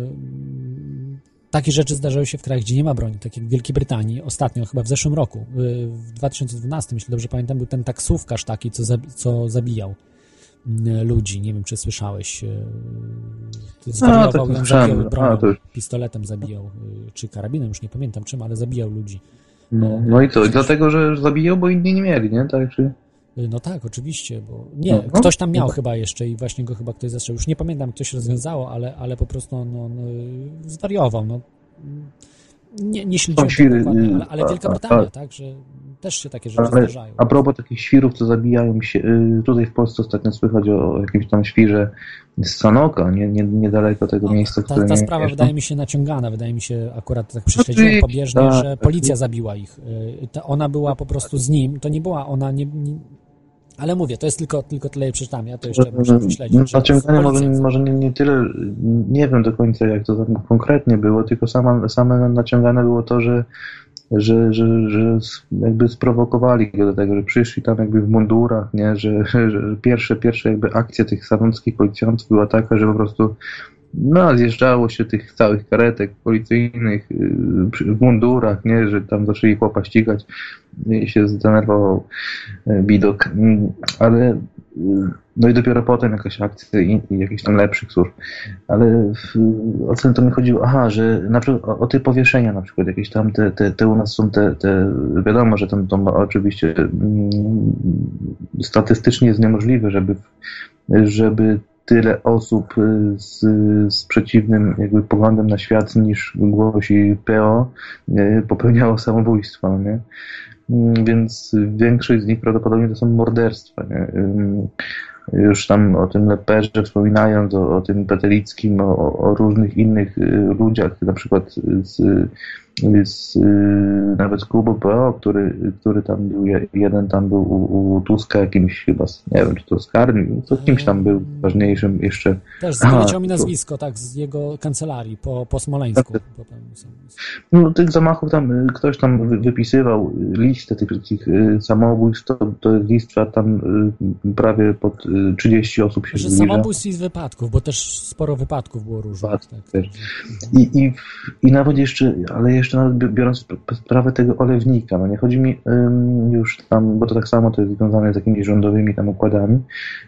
takie rzeczy zdarzają się w krajach, gdzie nie ma broni, tak jak w Wielkiej Brytanii ostatnio, chyba w zeszłym roku, y, w 2012, jeśli dobrze pamiętam, był ten taksówkarz taki, co, co zabijał mm, ludzi. Nie wiem, czy słyszałeś. y, Zwariował on słyszałem. zabijał A, bronią, pistoletem zabijał, y, czy karabinem, już nie pamiętam czym, ale zabijał ludzi. No, no i co? Dlatego, że zabijał, bo inni nie mieli, nie? Tak, czy... Y, No tak, oczywiście, bo nie, No, no. ktoś tam miał No. chyba jeszcze i właśnie go chyba ktoś zastrzelił. Już nie pamiętam, kto się rozwiązało, ale, ale po prostu on, on y, zwariował. No. Nie, nie śledziłem świry, dokładnie, y, ale, ale a- Wielka a- Brytania, a- tak, że też się takie rzeczy Ale zdarzają. a propos takich świrów, co zabijają się, tutaj w Polsce ostatnio słychać o, jakimś tam świrze z Sanoka, nie, nie, niedaleko tego No, miejsca, ta, którym ta sprawa wydaje mi się naciągana, wydaje mi się akurat tak prześledziłem Oczywiście, pobieżnie, tak, że policja zabiła ich. Ta, ona była po prostu z nim, to nie była ona, nie, nie, ale mówię, to jest tylko, tylko tyle przeczytam, ja to jeszcze muszę prześledzić. Naciąganie może, może nie, nie tyle, nie wiem do końca jak to tam konkretnie było, tylko sama, same naciągane było to, że że, że, że jakby sprowokowali go do tego, że przyszli tam jakby w mundurach, nie, że, że pierwsze, pierwsze jakby akcja tych sanockich policjantów była taka, że po prostu no, zjeżdżało się tych całych karetek policyjnych przy- w mundurach, nie, że tam zaczęli chłopa ścigać i się zdenerwował yy, widok, Mm, ale yy, no i dopiero potem jakaś akcja i, i jakichś tam lepszych służb. Ale w, o co to mi chodziło? Aha, że na przykład o, o te powieszenia na przykład, jakieś tam te, te, te u nas są te, te wiadomo, że tam, to oczywiście mm, statystycznie jest niemożliwe, żeby, żeby tyle osób y, z, z przeciwnym jakby poglądem na świat niż głosi PO y, popełniało samobójstwo, nie? Mm, Więc większość z nich prawdopodobnie to są morderstwa, nie? Już tam o tym Leperze wspominając, o, o tym Petelickim, o, o różnych innych y, ludziach, na przykład z, z y, nawet klubu PO, który, który tam był, je- jeden tam był u, u Tuska jakimś chyba, nie wiem, czy to z Karni, to kimś tam był ważniejszym jeszcze. Też Aha, wyleciał mi to- nazwisko, tak, z jego kancelarii po, po Smoleńsku. Tak. No, tych zamachów tam y, ktoś tam wy- wypisywał y, listę tych wszystkich y, samobójstw, to, to lista tam prawie pod y, 30 osób się zbliża. samobójstw i z wypadków, bo też sporo wypadków było różnych. Tak, także- I, i, I nawet jeszcze, ale jeszcze nawet bi- biorąc sp- sprawę tego olewnika, no nie chodzi mi już tam, bo to tak samo to jest związane z jakimiś rządowymi tam układami,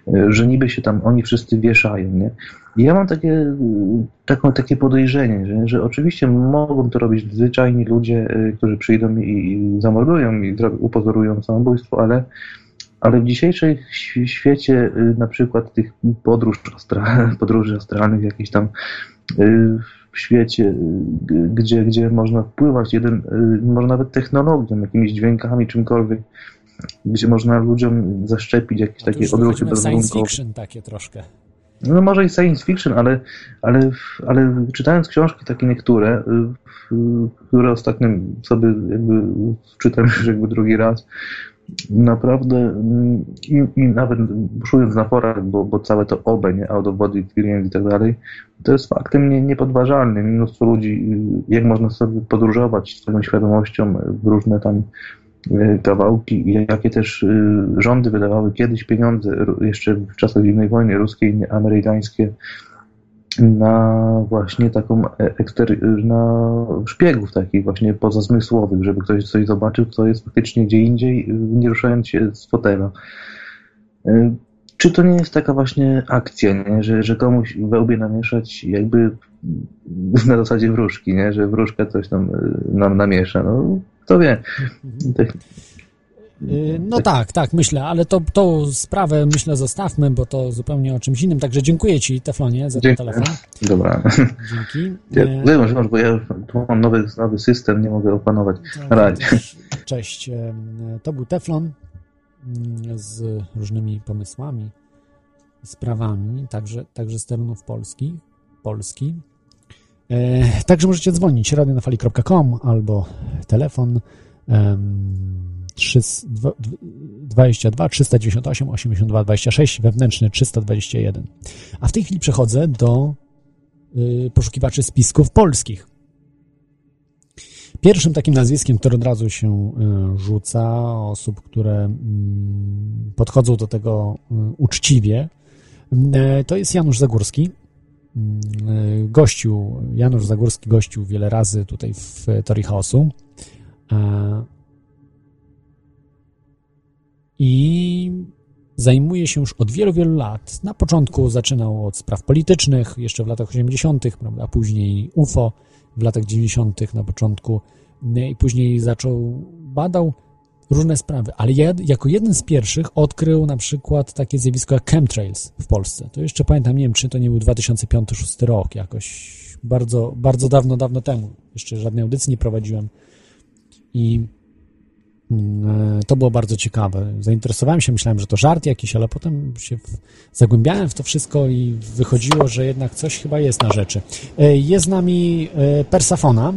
y, że niby się tam oni wszyscy wieszają, nie? I ja mam takie, y, taką, takie podejrzenie, że, że oczywiście mogą to robić zwyczajni ludzie, y, którzy przyjdą i, i zamordują i upozorują samobójstwo, ale ale w dzisiejszym świ- świecie, na przykład tych podróż astra, podróży astralnych, jakichś tam w świecie, y, gdzie, gdzie można wpływać jeden, y, może nawet technologią, jakimiś dźwiękami, czymkolwiek, gdzie można ludziom zaszczepić jakieś takie odruchy w science bezwarunkowe. fiction takie troszkę. No może i science fiction, ale, ale, ale czytając książki takie niektóre, y, które ostatnio sobie jakby czytam już jakby drugi raz, naprawdę mm, i, i nawet buszując na forach, bo, bo całe to OBE, nie, out of body experience i tak dalej, to jest faktem nie, niepodważalnym. Mnóstwo ludzi, y, jak można sobie podróżować z taką świadomością w różne tam y, kawałki jakie też y, rządy wydawały kiedyś pieniądze, jeszcze w czasach zimnej wojny ruskiej, amerykańskie, na właśnie taką e- ekstery- na szpiegów takich właśnie pozazmysłowych, żeby ktoś coś zobaczył, co jest faktycznie gdzie indziej, y, nie ruszając się z fotela. Y, Czy to nie jest taka właśnie akcja, nie? Że, że komuś we łbie namieszać jakby na zasadzie wróżki, nie? że wróżka coś tam y, nam namiesza. No, kto wie. Tak- Y, No tak, tak, myślę, ale to, tą sprawę myślę zostawmy, bo to zupełnie o czymś innym. Także dziękuję Ci, Teflonie, za ten Dziękuję. telefon. Dobra. Dzięki. Ja, E, wyłącz, wyłącz, bo ja tu mam nowy, nowy system, nie mogę opanować. Tak, Na razie. Cześć. To był Teflon mm, z różnymi pomysłami, sprawami, także, także z terenów Polski. Polski. E, Także możecie dzwonić radionafali.com albo telefon 3, 22 398 82 26 wewnętrzny 321. A w tej chwili przechodzę do y, poszukiwaczy spisków polskich. Pierwszym takim nazwiskiem, które od razu się y, rzuca, osób, które mm, podchodzą do tego y, uczciwie, y, to jest Janusz Zagórski. Gościu, Janusz Zagórski gościł wiele razy tutaj w Teorii Chaosu. E, I zajmuje się już od wielu, wielu lat. Na początku zaczynał od spraw politycznych, jeszcze w latach 80., prawda, później UFO w latach 90., na początku, i później zaczął, badał różne sprawy, ale ja, jako jeden z pierwszych odkrył na przykład takie zjawisko jak chemtrails w Polsce. To jeszcze pamiętam, nie wiem, czy to nie był 2005-2006 rok, jakoś bardzo, bardzo dawno, dawno temu. Jeszcze żadnej audycji nie prowadziłem i to było bardzo ciekawe. Zainteresowałem się, myślałem, że to żart jakiś, ale potem się zagłębiałem w to wszystko i wychodziło, że jednak coś chyba jest na rzeczy. E, Jest z nami e, Persafona.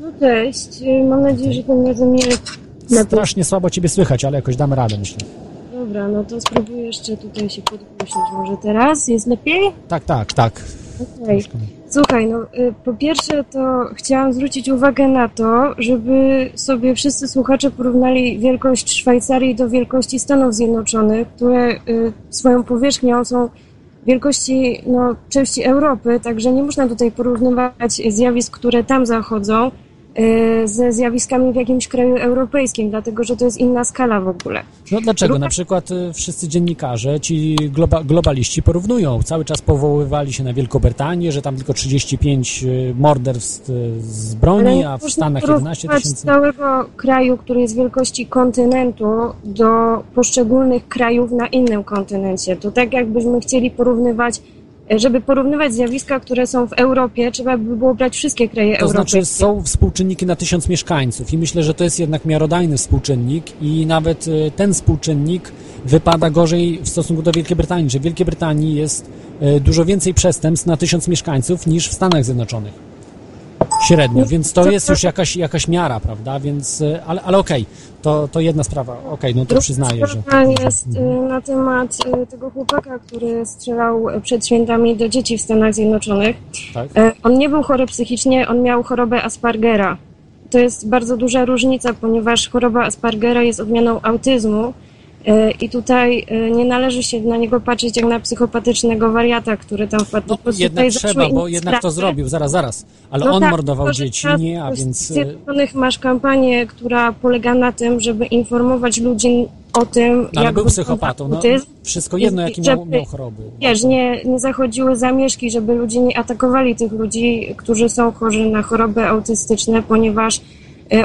No cześć, mam nadzieję, że tym razem mnie... Strasznie słabo ciebie słychać, ale jakoś damy radę, myślę. Dobra, no to spróbuję jeszcze tutaj się podgłośnić. Może teraz? Jest lepiej? Tak, tak, tak. Okej. Słuchaj, no y, po pierwsze to chciałam zwrócić uwagę na to, żeby sobie wszyscy słuchacze porównali wielkość Szwajcarii do wielkości Stanów Zjednoczonych, które y, swoją powierzchnią są wielkości no, części Europy, także nie można tutaj porównywać zjawisk, które tam zachodzą ze zjawiskami w jakimś kraju europejskim, dlatego że to jest inna skala w ogóle. No dlaczego? Na przykład y, wszyscy dziennikarze, ci globa, globaliści porównują. Cały czas powoływali się na Wielką Brytanię, że tam tylko 35 y, morderstw y, z broni, a w Stanach porównywać 11 tysięcy. całego kraju, który jest wielkości kontynentu, do poszczególnych krajów na innym kontynencie. To tak jakbyśmy chcieli porównywać, żeby porównywać zjawiska, które są w Europie, trzeba by było brać wszystkie kraje To europejskie. znaczy są współczynniki na tysiąc mieszkańców i myślę, że to jest jednak miarodajny współczynnik i nawet y, ten współczynnik wypada gorzej w stosunku do Wielkiej Brytanii, że w Wielkiej Brytanii jest y, dużo więcej przestępstw na tysiąc mieszkańców niż w Stanach Zjednoczonych. Średnio, więc to jest już jakaś, jakaś miara, prawda? Więc, y, ale, ale okej, to, to jedna sprawa. Okej, no to Druga przyznaję, że... jest y, na temat y, tego chłopaka, który strzelał przed świętami do dzieci w Stanach Zjednoczonych. Tak? E, On nie był chory psychicznie, on miał chorobę Aspergera. To jest bardzo duża różnica, ponieważ choroba Aspergera jest odmianą autyzmu e, i tutaj e, nie należy się na niego patrzeć jak na psychopatycznego wariata, który tam wpadł. Po No, jednak trzeba, bo jednak to zrobił, zaraz, zaraz. Ale No on tak, mordował dzieci, nie, a więc... y, Zjednoczonych masz kampanię, która polega na tym, żeby informować ludzi o tym, Ale jak był psychopatą, no, wszystko jedno, I jakie miał, żeby- miał choroby. Wiesz, nie, nie zachodziły zamieszki, żeby ludzie nie atakowali tych ludzi, którzy są chorzy na choroby autystyczne, ponieważ e,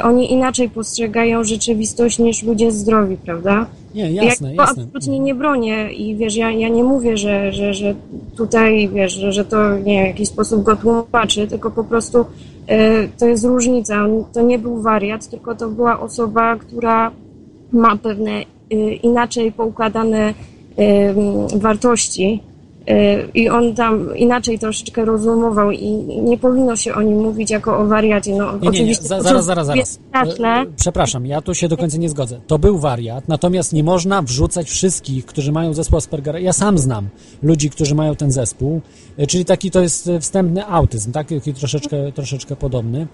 oni inaczej postrzegają rzeczywistość niż ludzie zdrowi, prawda? Nie, ja jasne, tego jasne. absolutnie nie bronię i wiesz, ja, ja nie mówię, że, że, że tutaj, wiesz, że, że to nie w jakiś sposób go tłumaczy, tylko po prostu e, to jest różnica. To nie był wariat, tylko to była osoba, która ma pewne y, inaczej poukładane wartości i on tam inaczej troszeczkę rozumował i nie powinno się o nim mówić jako o wariacie. No, Nie, nie, nie, oczywiście to, zaraz, zaraz, zaraz. straszne, E, Przepraszam, ja tu się do końca nie zgodzę. To był wariat, natomiast nie można wrzucać wszystkich, którzy mają zespół Aspergera. Ja sam znam ludzi, którzy mają ten zespół, e, czyli taki to jest wstępny autyzm, tak? Taki troszeczkę, troszeczkę podobny.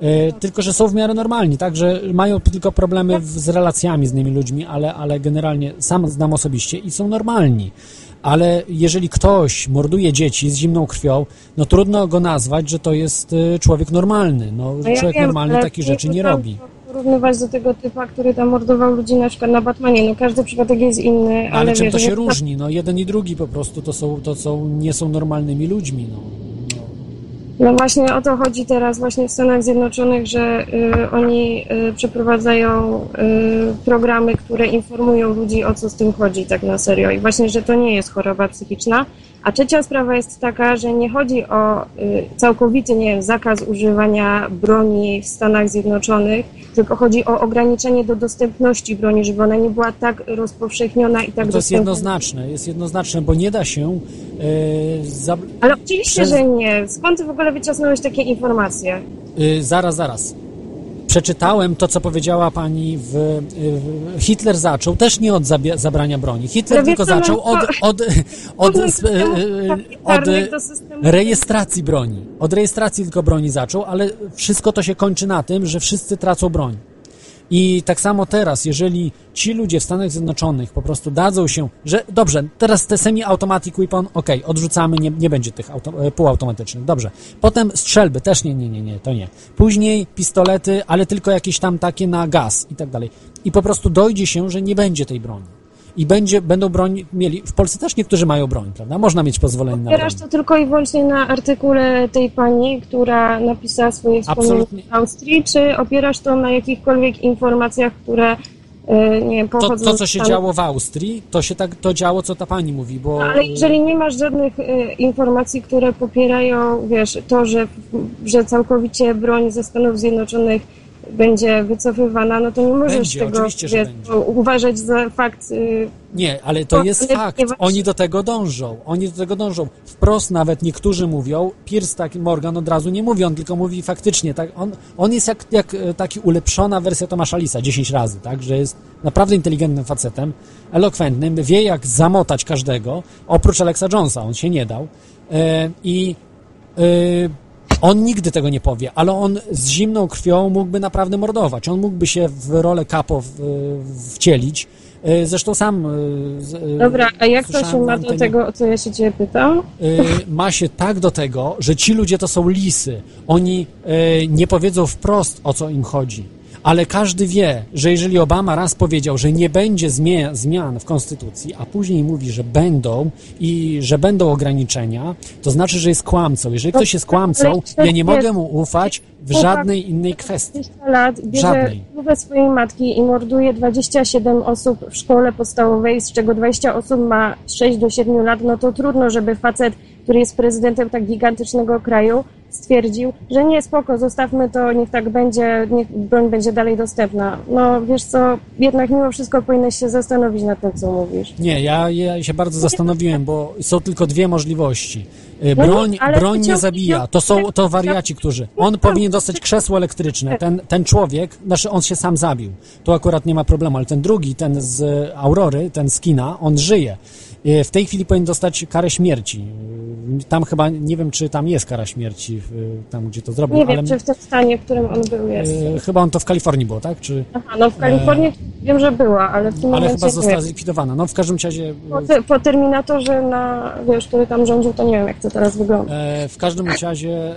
E, Tylko, że są w miarę normalni, tak? Że mają tylko problemy z relacjami z innymi ludźmi, ale, ale generalnie sam znam osobiście i są normalni. Ale jeżeli ktoś morduje dzieci z zimną krwią, no trudno go nazwać, że to jest e, człowiek normalny. No, No ja człowiek wiem, normalny takich rzeczy nie robi. porównywać do tego typa, który tam mordował ludzi na przykład na Batmanie. No każdy przypadek jest inny, ale, Ale czym wiesz, to się nie- różni? No jeden i drugi po prostu to są, to są, nie są normalnymi ludźmi. No. No właśnie o to chodzi teraz właśnie w Stanach Zjednoczonych, że y, oni y, przeprowadzają y, programy, które informują ludzi o co z tym chodzi tak na serio i właśnie, że to nie jest choroba psychiczna. A trzecia sprawa jest taka, że nie chodzi o y, całkowity, nie wiem, zakaz używania broni w Stanach Zjednoczonych, tylko chodzi o ograniczenie do dostępności broni, żeby ona nie była tak rozpowszechniona i tak To jest dostępna. jednoznaczne, jest jednoznaczne, bo nie da się za, Ale oczywiście, Przez- że nie. Skąd ty w ogóle wyciągnąłeś takie informacje? Y, zaraz, zaraz. Przeczytałem to, co powiedziała pani w, w Hitler zaczął też nie od zabrania broni. Hitler Ale tylko wiesz co, no zaczął od, od, od, y, systemów od systemu- rejestracji broni. Od rejestracji tylko broni zaczął, ale wszystko to się kończy na tym, że wszyscy tracą broń. I tak samo teraz, jeżeli ci ludzie w Stanach Zjednoczonych po prostu dadzą się, że dobrze, teraz te semi-automatic weapon, okej, odrzucamy, nie, nie będzie tych auto, e, półautomatycznych, dobrze. Potem strzelby, też nie, nie, nie, nie, to nie. Później pistolety, ale tylko jakieś tam takie na gaz i tak dalej. I po prostu dojdzie się, że nie będzie tej broni. I będzie, będą broń mieli, w Polsce też niektórzy mają broń, prawda? Można mieć pozwolenie na broń. Opierasz to tylko i wyłącznie na artykule tej pani, która napisała swoje wspomnienia Absolutnie. w Austrii, czy opierasz to na jakichkolwiek informacjach, które e, nie wiem, To, pochodzą to, co się działo w Austrii, to się tak, to działo, co ta pani mówi, bo... No, Ale jeżeli nie masz żadnych e, informacji, które popierają, wiesz, to, że, że całkowicie broń ze Stanów Zjednoczonych będzie wycofywana, no to nie możesz Będzie, tego oczywiście, że wiesz, uważać za fakt. y, Nie, ale to jest fakt. Oni do tego dążą. Oni do tego dążą. Wprost nawet niektórzy mówią, Pierce tak, Morgan od razu nie mówi, on tylko mówi faktycznie. Tak, on, on jest jak, jak e, taki ulepszona wersja Tomasza Lisa 10 razy, tak, że jest naprawdę inteligentnym facetem, elokwentnym, wie jak zamotać każdego, oprócz Alexa Jonesa, on się nie dał. E, I e, on nigdy tego nie powie, ale on z zimną krwią mógłby naprawdę mordować. On mógłby się w rolę kapo wcielić. E, Zresztą sam. e, e, Dobra, a jak to się ma do tego, o co ja się ciebie pytam? ma się tak do tego, że ci ludzie to są lisy. Oni nie powiedzą wprost, o co im chodzi. Ale każdy wie, że jeżeli Obama raz powiedział, że nie będzie zmian, w konstytucji, a później mówi, że będą i że będą ograniczenia, to znaczy, że jest kłamcą. Jeżeli ktoś jest kłamcą, ja nie mogę mu ufać w żadnej innej kwestii. 20 lat bierze głowę swojej matki i morduje 27 osób w szkole podstawowej, z czego 20 osób ma 6 do 7 lat, no to trudno, żeby facet, który jest prezydentem tak gigantycznego kraju, stwierdził, że nie, spoko, zostawmy to, niech tak będzie, niech broń będzie dalej dostępna. No wiesz co, jednak mimo wszystko powinieneś się zastanowić nad tym, co mówisz. Nie, ja, ja się bardzo zastanowiłem, bo są tylko dwie możliwości. Y, No Broń, ale broń nie zabija. To są to wariaci, którzy. On powinien dostać krzesło elektryczne. Ten, ten człowiek, znaczy on się sam zabił. Tu akurat nie ma problemu, ale ten drugi, ten z Aurory, ten z kina, on żyje. Y, W tej chwili powinien dostać karę śmierci. Y, Tam chyba, nie wiem, czy tam jest kara śmierci, w- tam gdzie to zrobił, Nie ale wiem, czy w tym stanie, w którym on był jest. chyba on to w Kalifornii było, tak? Czy, Aha, no w Kalifornii wiem, że była, ale w tym ale momencie chyba nie została zlikwidowana. No w każdym razie... Po, po Terminatorze, na, wiesz, który tam rządził, to nie wiem, jak to teraz wygląda. E, w każdym razie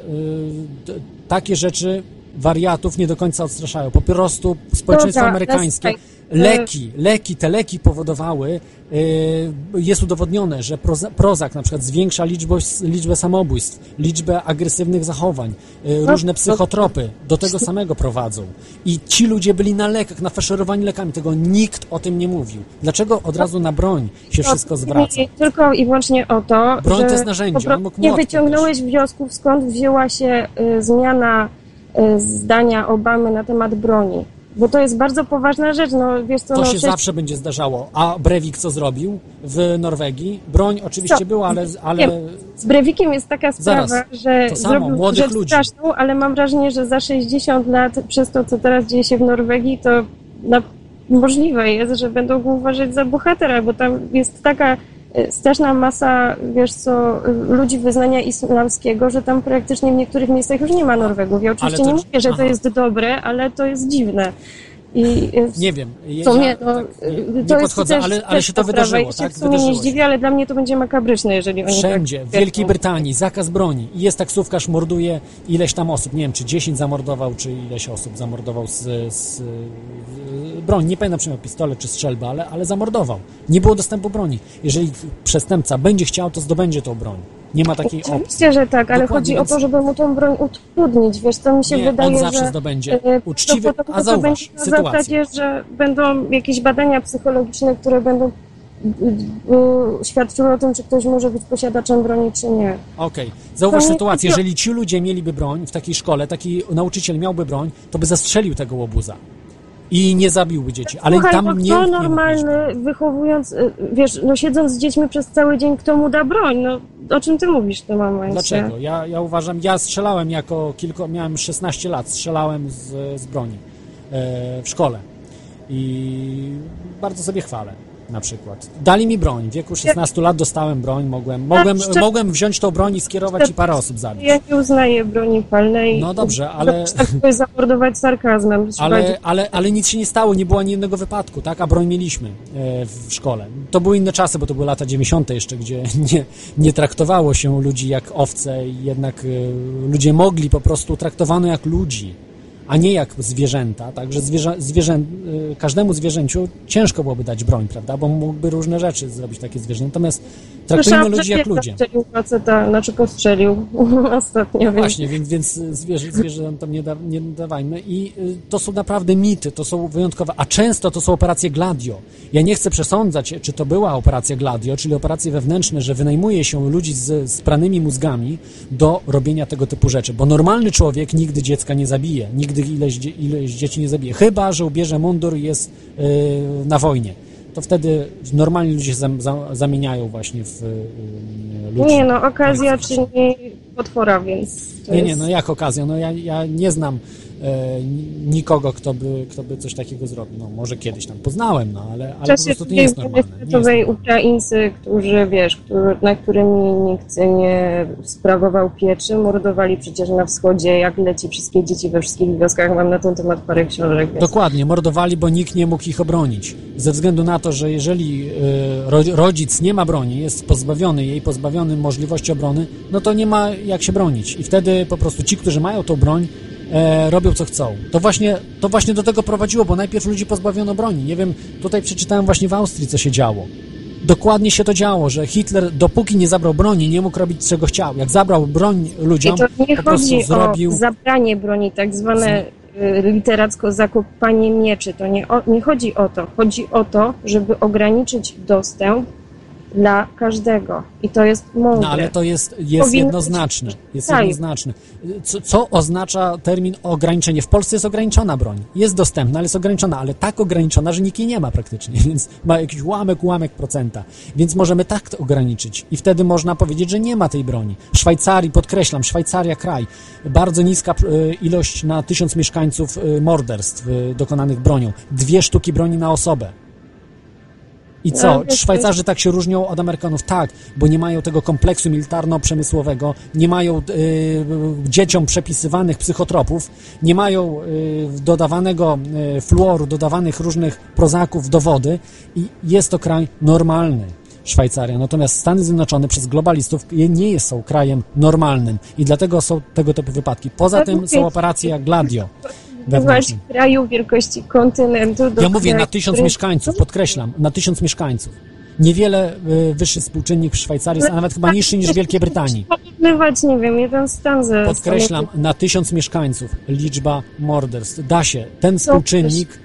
d- takie rzeczy wariatów nie do końca odstraszają. Po prostu społeczeństwo amerykańskie, leki, leki, te leki powodowały, y, jest udowodnione, że proza- Prozac na przykład zwiększa liczbę, liczbę samobójstw, liczbę agresywnych zachowań, y, No, różne psychotropy do tego samego prowadzą. I ci ludzie byli na lekach, nafaszerowani lekami, tego nikt o tym nie mówił. Dlaczego od razu na broń się wszystko zwraca? Tylko i wyłącznie o to, Broń że to jest narzędzie, on mógł nie wyciągnąłeś wniosków, skąd wzięła się y, zmiana zdania Obamy na temat broni. bo to jest bardzo poważna rzecz, no wiesz co, To no się przecież- zawsze będzie zdarzało. A Breivik co zrobił w Norwegii? Broń oczywiście Co? była, ale, ale. Z Brewikiem jest taka sprawa, Zaraz. że To samo, zrobił młodych rzecz ludzi. straszną, ale mam wrażenie, że za 60 lat przez to, co teraz dzieje się w Norwegii, to na, możliwe jest, że będą go uważać za bohatera, bo tam jest taka e, straszna masa, wiesz co, ludzi wyznania islamskiego, że tam praktycznie w niektórych miejscach już nie ma Norwegów. Ja oczywiście to- nie mówię, że to aha. jest dobre, ale to jest dziwne. I nie wiem. Ja, sumie, no, tak, nie, to nie podchodzę, też, ale, ale się to wydarzyło, Ja się tak? w sumie nie zdziwię, ale dla mnie to będzie makabryczne, jeżeli oni Wszędzie, tak w Wielkiej Brytanii zakaz broni i jest taksówkarz, morduje ileś tam osób, nie wiem, czy 10 zamordował, czy ileś osób zamordował z, z broni, nie pamiętam, czy miał pistolet, czy strzelbę, ale, ale zamordował. Nie było dostępu broni. Jeżeli przestępca będzie chciał, to zdobędzie tą broń. Nie ma takiej opcji. Oczywiście, że tak, ale Dokładnie, chodzi więc- o to, żeby mu tą broń utrudnić. Wiesz, to mi się Nie, wydaje, on zawsze że zdobędzie. e, Uczciwy- prawdopodobnie a to zauważ, będzie na sytuację. zasadzie, że będą jakieś badania psychologiczne, które będą y, y, świadczyły o tym, czy ktoś może być posiadaczem broni, czy nie. Okej, zauważ To nie sytuację, jeżeli ci ludzie mieliby broń w takiej szkole, taki nauczyciel miałby broń, to by zastrzelił tego łobuza i nie zabiłby dzieci, ale Słuchaj, tam nie, kto normalny, wychowując, y, wiesz, no siedząc z dziećmi przez cały dzień, kto mu da broń? No, o czym ty mówisz w tym momencie? Dlaczego? Ja, ja uważam, ja strzelałem jako kilku, miałem 16 lat, strzelałem z, z broni e, w szkole i bardzo sobie chwalę na przykład. Dali mi broń, w wieku 16 lat dostałem broń, mogłem, mogłem, mogłem wziąć tą broń i skierować i parę osób zabić. Ja nie uznaję broni palnej. No dobrze, ale- zamordować sarkazmem. Ale, ale, ale nic się nie stało, nie było ani jednego wypadku, tak? A broń mieliśmy e, w szkole. To były inne czasy, bo to były lata 90. jeszcze, gdzie nie, nie traktowało się ludzi jak owce jednak e, ludzie mogli po prostu traktowano jak ludzi, a nie jak zwierzęta. Także zwierzę, zwierzę, e, każdemu zwierzęciu ciężko byłoby dać broń, prawda? Bo mógłby różne rzeczy zrobić takie zwierzę. Natomiast traktujmy Słyszałam, ludzi jak ludzie. Zastrzelił faceta, znaczy postrzelił ostatnio. więc- Właśnie, więc, więc zwierzę, zwierzętom nie, da, nie dawajmy. I y, to są naprawdę mity, to są wyjątkowe, a często to są operacje Gladio. Ja nie chcę przesądzać, czy to była operacja Gladio, czyli operacje wewnętrzne, że wynajmuje się ludzi z spranymi mózgami do robienia tego typu rzeczy, bo normalny człowiek nigdy dziecka nie zabije, nigdy ileś, ileś dzieci nie zabije, chyba, że ubierze mundur i jest y, na wojnie. To wtedy normalni ludzie się zam, za, zamieniają właśnie w y, ludzi. Nie no, okazja czyni potwora, więc Nie, jest... nie, no jak okazja? No ja, ja nie znam nikogo, kto by, kto by coś takiego zrobił. No może kiedyś tam poznałem, no ale, ale po czasie prostu to nie jest normalne. Światowej normalne. Ukraińcy, którzy, wiesz, którzy, na którymi nikt nie sprawował pieczy, mordowali przecież na wschodzie, jak leci wszystkie dzieci we wszystkich wioskach. Mam na ten temat parę książek. Więc... Dokładnie, mordowali, bo nikt nie mógł ich obronić. Ze względu na to, że jeżeli e, ro, rodzic nie ma broni, jest pozbawiony jej, pozbawiony możliwości obrony, no to nie ma jak się bronić. I wtedy po prostu ci, którzy mają tą broń, e, robią co chcą. To właśnie, to właśnie do tego prowadziło, bo najpierw ludzi pozbawiono broni. Nie wiem, tutaj przeczytałem właśnie w Austrii, co się działo. Dokładnie się to działo, że Hitler dopóki nie zabrał broni, nie mógł robić czego chciał. Jak zabrał broń ludziom, I to nie po prostu chodzi zrobił... o zabranie broni, tak zwane y, literacko zakopanie mieczy. To nie, o, nie chodzi o to. Chodzi o to, żeby ograniczyć dostęp dla każdego. I to jest mądre. No ale to jest, jest Powinno jednoznaczne. być Jest kraju. jednoznaczne. Co, co oznacza termin ograniczenie? W Polsce jest ograniczona broń. Jest dostępna, ale jest ograniczona, ale tak ograniczona, że nikt jej nie ma praktycznie, więc ma jakiś ułamek, ułamek procenta. Więc możemy tak to ograniczyć i wtedy można powiedzieć, że nie ma tej broni. W Szwajcarii, podkreślam, Szwajcaria kraj, bardzo niska y, ilość na tysiąc mieszkańców y, morderstw y, dokonanych bronią. Dwie sztuki broni na osobę. I co? No, Szwajcarzy tak się różnią od Amerykanów? Tak, bo nie mają tego kompleksu militarno-przemysłowego, nie mają y, dzieciom przepisywanych psychotropów, nie mają y, dodawanego y, fluoru, dodawanych różnych prozaków do wody i jest to kraj normalny. Szwajcaria. Natomiast Stany Zjednoczone przez globalistów nie jest, są krajem normalnym i dlatego są tego typu wypadki. Poza tym są operacje jak Gladio. Wewnętrzne. kraju wielkości kontynentu. Do Ja mówię na tysiąc mieszkańców, podkreślam, na tysiąc mieszkańców. Niewiele y, wyższy współczynnik w Szwajcarii, jest, a nawet chyba niższy niż w Wielkiej Brytanii. Porównywać, nie wiem, jeden stan ze Podkreślam, na tysiąc mieszkańców liczba morderstw. Da się. Ten współczynnik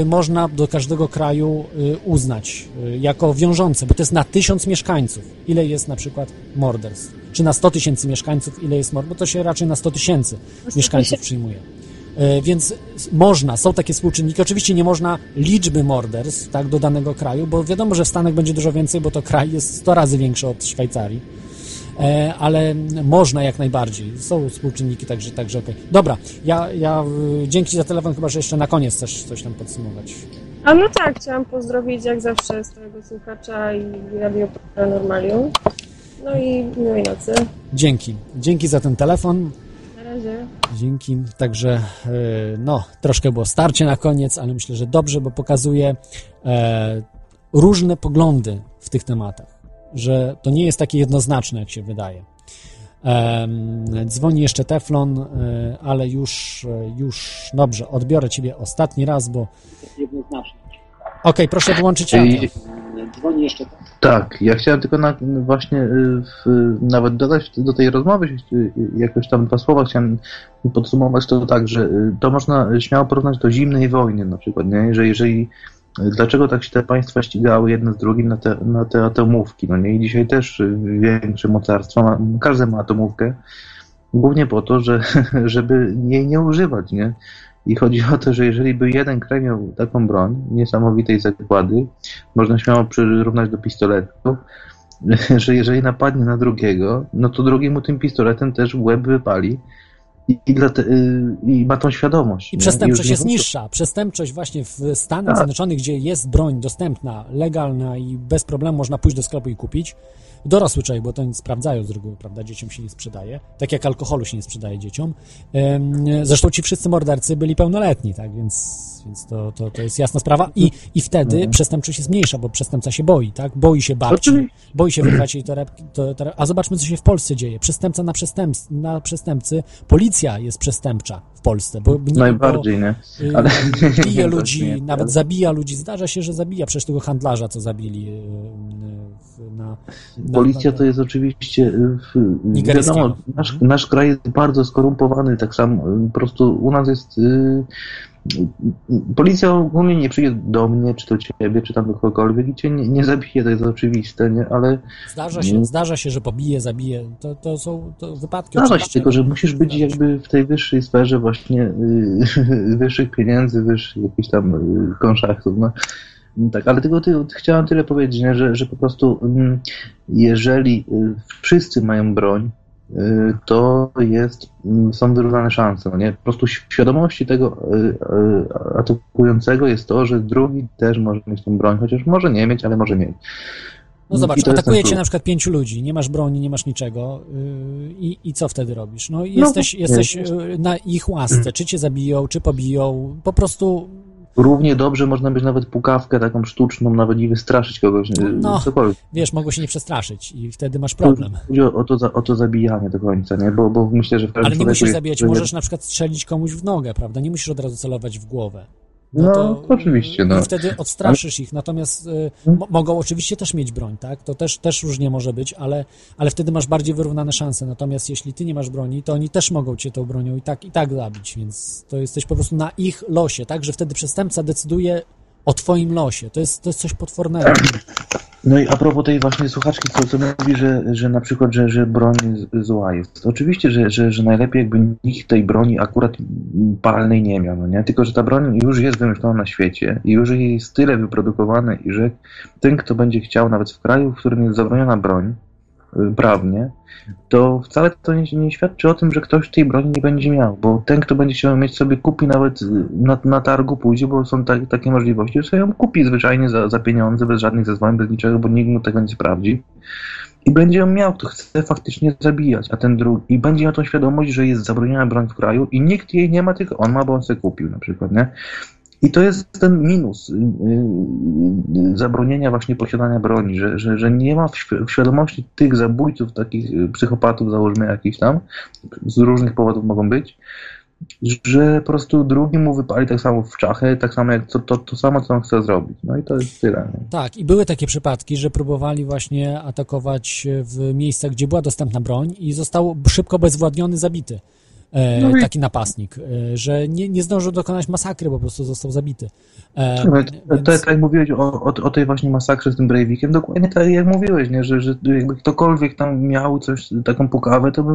y, można do każdego kraju y, uznać jako wiążący, bo to jest na tysiąc mieszkańców. Ile jest na przykład morderstw? Czy na 100 tysięcy mieszkańców ile jest morderstw? Bo to się raczej na 100 tysięcy mieszkańców przyjmuje. E, Więc można, są takie współczynniki. Oczywiście nie można liczby morderstw tak, do danego kraju, bo wiadomo, że w Stanach będzie dużo więcej, bo to kraj jest 100 razy większy od Szwajcarii. E, ale można jak najbardziej. Są współczynniki, także, także okej. Dobra, ja, ja y, dzięki za telefon, chyba że jeszcze na koniec też coś tam podsumować. A no tak, chciałam pozdrowić jak zawsze stałego słuchacza i Radio Paranormalium. No i miłej nocy. Dzięki. Dzięki za ten telefon. Razie. Dzięki. Także, e, no, troszkę było starcie na koniec, ale myślę, że dobrze, bo pokazuje e, różne poglądy w tych tematach. Że to nie jest takie jednoznaczne, jak się wydaje. Dzwoni jeszcze Teflon, e, ale już, już, dobrze, odbiorę ciebie ostatni raz, bo... Okej, proszę wyłączyć radio. I- Tak, ja chciałem tylko na, właśnie y, w, nawet dodać do tej rozmowy y, jakoś tam dwa słowa chciałem podsumować to tak, że y, to można śmiało porównać do zimnej wojny na przykład, nie? że jeżeli y, dlaczego tak się te państwa ścigały jedno z drugim na te, na te atomówki, no nie? I dzisiaj też y, większe mocarstwa, ma, każde ma atomówkę, głównie po to, że, żeby jej nie używać, nie? I chodzi o to, że jeżeli by jeden kraj miał taką broń, niesamowitej zakłady, można śmiało przyrównać do pistoletu, że jeżeli napadnie na drugiego, no to drugi mu tym pistoletem też w łeb wypali i, i, te, y, i ma tą świadomość. I przestępczość nie jest niższa. Przestępczość właśnie w Stanach Tak. Zjednoczonych, gdzie jest broń dostępna, legalna i bez problemu można pójść do sklepu i kupić. Dorosły człowiek, bo to nie sprawdzają z reguły, prawda? Dzieciom się nie sprzedaje. Tak jak alkoholu się nie sprzedaje dzieciom. Zresztą ci wszyscy mordercy byli pełnoletni, tak? Więc, więc to, to, to jest jasna sprawa. I, i wtedy Mhm. przestępczość jest mniejsza, bo przestępca się boi, tak? Boi się babci, boi się wyrwać jej torebki. To, to, a zobaczmy, co się w Polsce dzieje. Przestępca na, przestępstw, na przestępcy. Policja jest przestępcza w Polsce. Bo, nie- Najbardziej, nie? Y, Ale- Bije ludzi, nawet zabija ludzi. Zdarza się, że zabija. Przecież tego handlarza, co zabili y, y, na, na, Policja na, to jest oczywiście y, w, Nigeryjskiego. wiadomo, nasz, nasz kraj jest bardzo skorumpowany, tak samo y, po prostu u nas jest y, y, policja ogólnie nie przyjdzie do mnie, czy do ciebie, czy tam do kogokolwiek i cię nie, nie zabije, to jest oczywiste, nie? Ale Zdarza się, zdarza się, że pobije, zabije. To, to są to wypadki. Zdarza się, tylko że musisz być jakby w tej wyższej sferze właśnie y, wyższych pieniędzy, wyższych jakichś tam y, konszachtów, no. Tak, ale tylko ty, chciałem tyle powiedzieć, nie, że, że po prostu mm, jeżeli y, wszyscy mają broń, y, to jest, mm, są wyrównane szanse, no nie? Po prostu świadomości tego y, atakującego jest to, że drugi też może mieć tą broń, chociaż może nie mieć, ale może mieć. No zobacz, atakuje cię na przykład pięciu ludzi, nie masz broni, nie masz niczego i, i co wtedy robisz? No No, jesteś, nie, jesteś na ich łasce, czy cię zabiją, czy pobiją, po prostu Równie dobrze można być nawet pukawkę taką sztuczną, nawet i wystraszyć kogoś, No. cokolwiek. wiesz, mogą się nie przestraszyć i wtedy masz problem. Chodzi o, o, to, o to zabijanie do końca, nie? Bo, bo myślę, że w każdym Ale nie musisz zabijać, że- możesz na przykład strzelić komuś w nogę, prawda? Nie musisz od razu celować w głowę. No, to oczywiście, no. I wtedy odstraszysz ich, natomiast y, mo- mogą oczywiście też mieć broń, tak? To też, też różnie może być, ale, ale wtedy masz bardziej wyrównane szanse. Natomiast jeśli ty nie masz broni, to oni też mogą cię tą bronią i tak, i tak zabić, więc to jesteś po prostu na ich losie, tak? Że wtedy przestępca decyduje o twoim losie. To jest, to jest coś potwornego. No i a propos tej właśnie słuchaczki, co, co mówi, że, że na przykład, że, że broń zła jest. Oczywiście, że, że, że najlepiej jakby nikt tej broni akurat palnej nie miał, no nie? Tylko, że ta broń już jest wymyślona na świecie i już jest tyle wyprodukowane i że ten, kto będzie chciał nawet w kraju, w którym jest zabroniona broń prawnie, to wcale to nie, nie świadczy o tym, że ktoś tej broni nie będzie miał, bo ten, kto będzie chciał mieć sobie kupi nawet y, na, na targu pójdzie, bo są ta, takie możliwości, że sobie ją kupi zwyczajnie za, za pieniądze, bez żadnych zezwoleń, bez niczego, bo nikt mu tego nie sprawdzi. I będzie ją miał, kto chce faktycznie zabijać, a ten drugi, i będzie miał tą świadomość, że jest zabroniona broń w kraju i nikt jej nie ma, tylko on ma, bo on sobie kupił na przykład, nie? I to jest ten minus y, y, zabronienia właśnie posiadania broni, że, że, że nie ma w świ- w świadomości tych zabójców, takich y, psychopatów, załóżmy jakichś tam, z różnych powodów mogą być, że po prostu drugi mu wypali tak samo w czachę, tak samo jak to, to, to samo, co on chce zrobić. No i to jest tyle. Tak, i były takie przypadki, że próbowali właśnie atakować w miejscach, gdzie była dostępna broń i został szybko bezwładniony, zabity. E, No i- taki napastnik, e, że nie, nie zdążył dokonać masakry, po prostu został zabity. E, No, to, więc- tak jak mówiłeś o, o, o tej właśnie masakrze z tym Breivikiem, dokładnie tak jak mówiłeś, nie? Że, że jakby ktokolwiek tam miał coś, taką pukawę, to by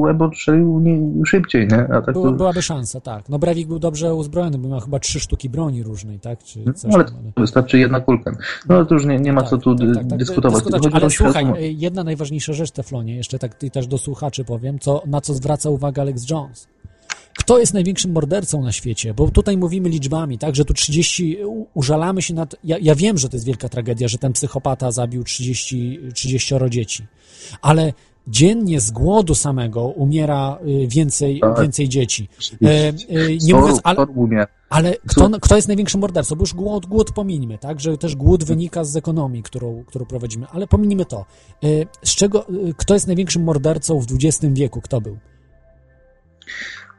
łeb odstrzelił szybciej, nie? A tak Była, to, byłaby szansa, tak. No Breivik był dobrze uzbrojony, bo miał chyba trzy sztuki broni różnej, tak? Czy coś no, ale tam, to wystarczy jedna kulka. No to już nie, nie ma Tak, co tu tak, tak, tak, dyskutować. dyskutować. Ale słuchaj, y, jedna najważniejsza rzecz, Teflonie, jeszcze tak i też do słuchaczy powiem, co, na co zwraca uwagę Alex Jones. Kto jest największym mordercą na świecie? Bo tutaj mówimy liczbami, tak, że tu 30, u- użalamy się nad... Ja, ja wiem, że to jest wielka tragedia, że ten psychopata zabił 30, 30 dzieci, ale dziennie z głodu samego umiera y, więcej, Tak. więcej dzieci. E, e, nie mówiąc, ale, ale kto, kto jest największym mordercą? Bo już głód, głód pomińmy, tak? Że też głód wynika z ekonomii, którą, którą prowadzimy, ale pominijmy to. Y, Z czego, y, kto jest największym mordercą w XX wieku? Kto był?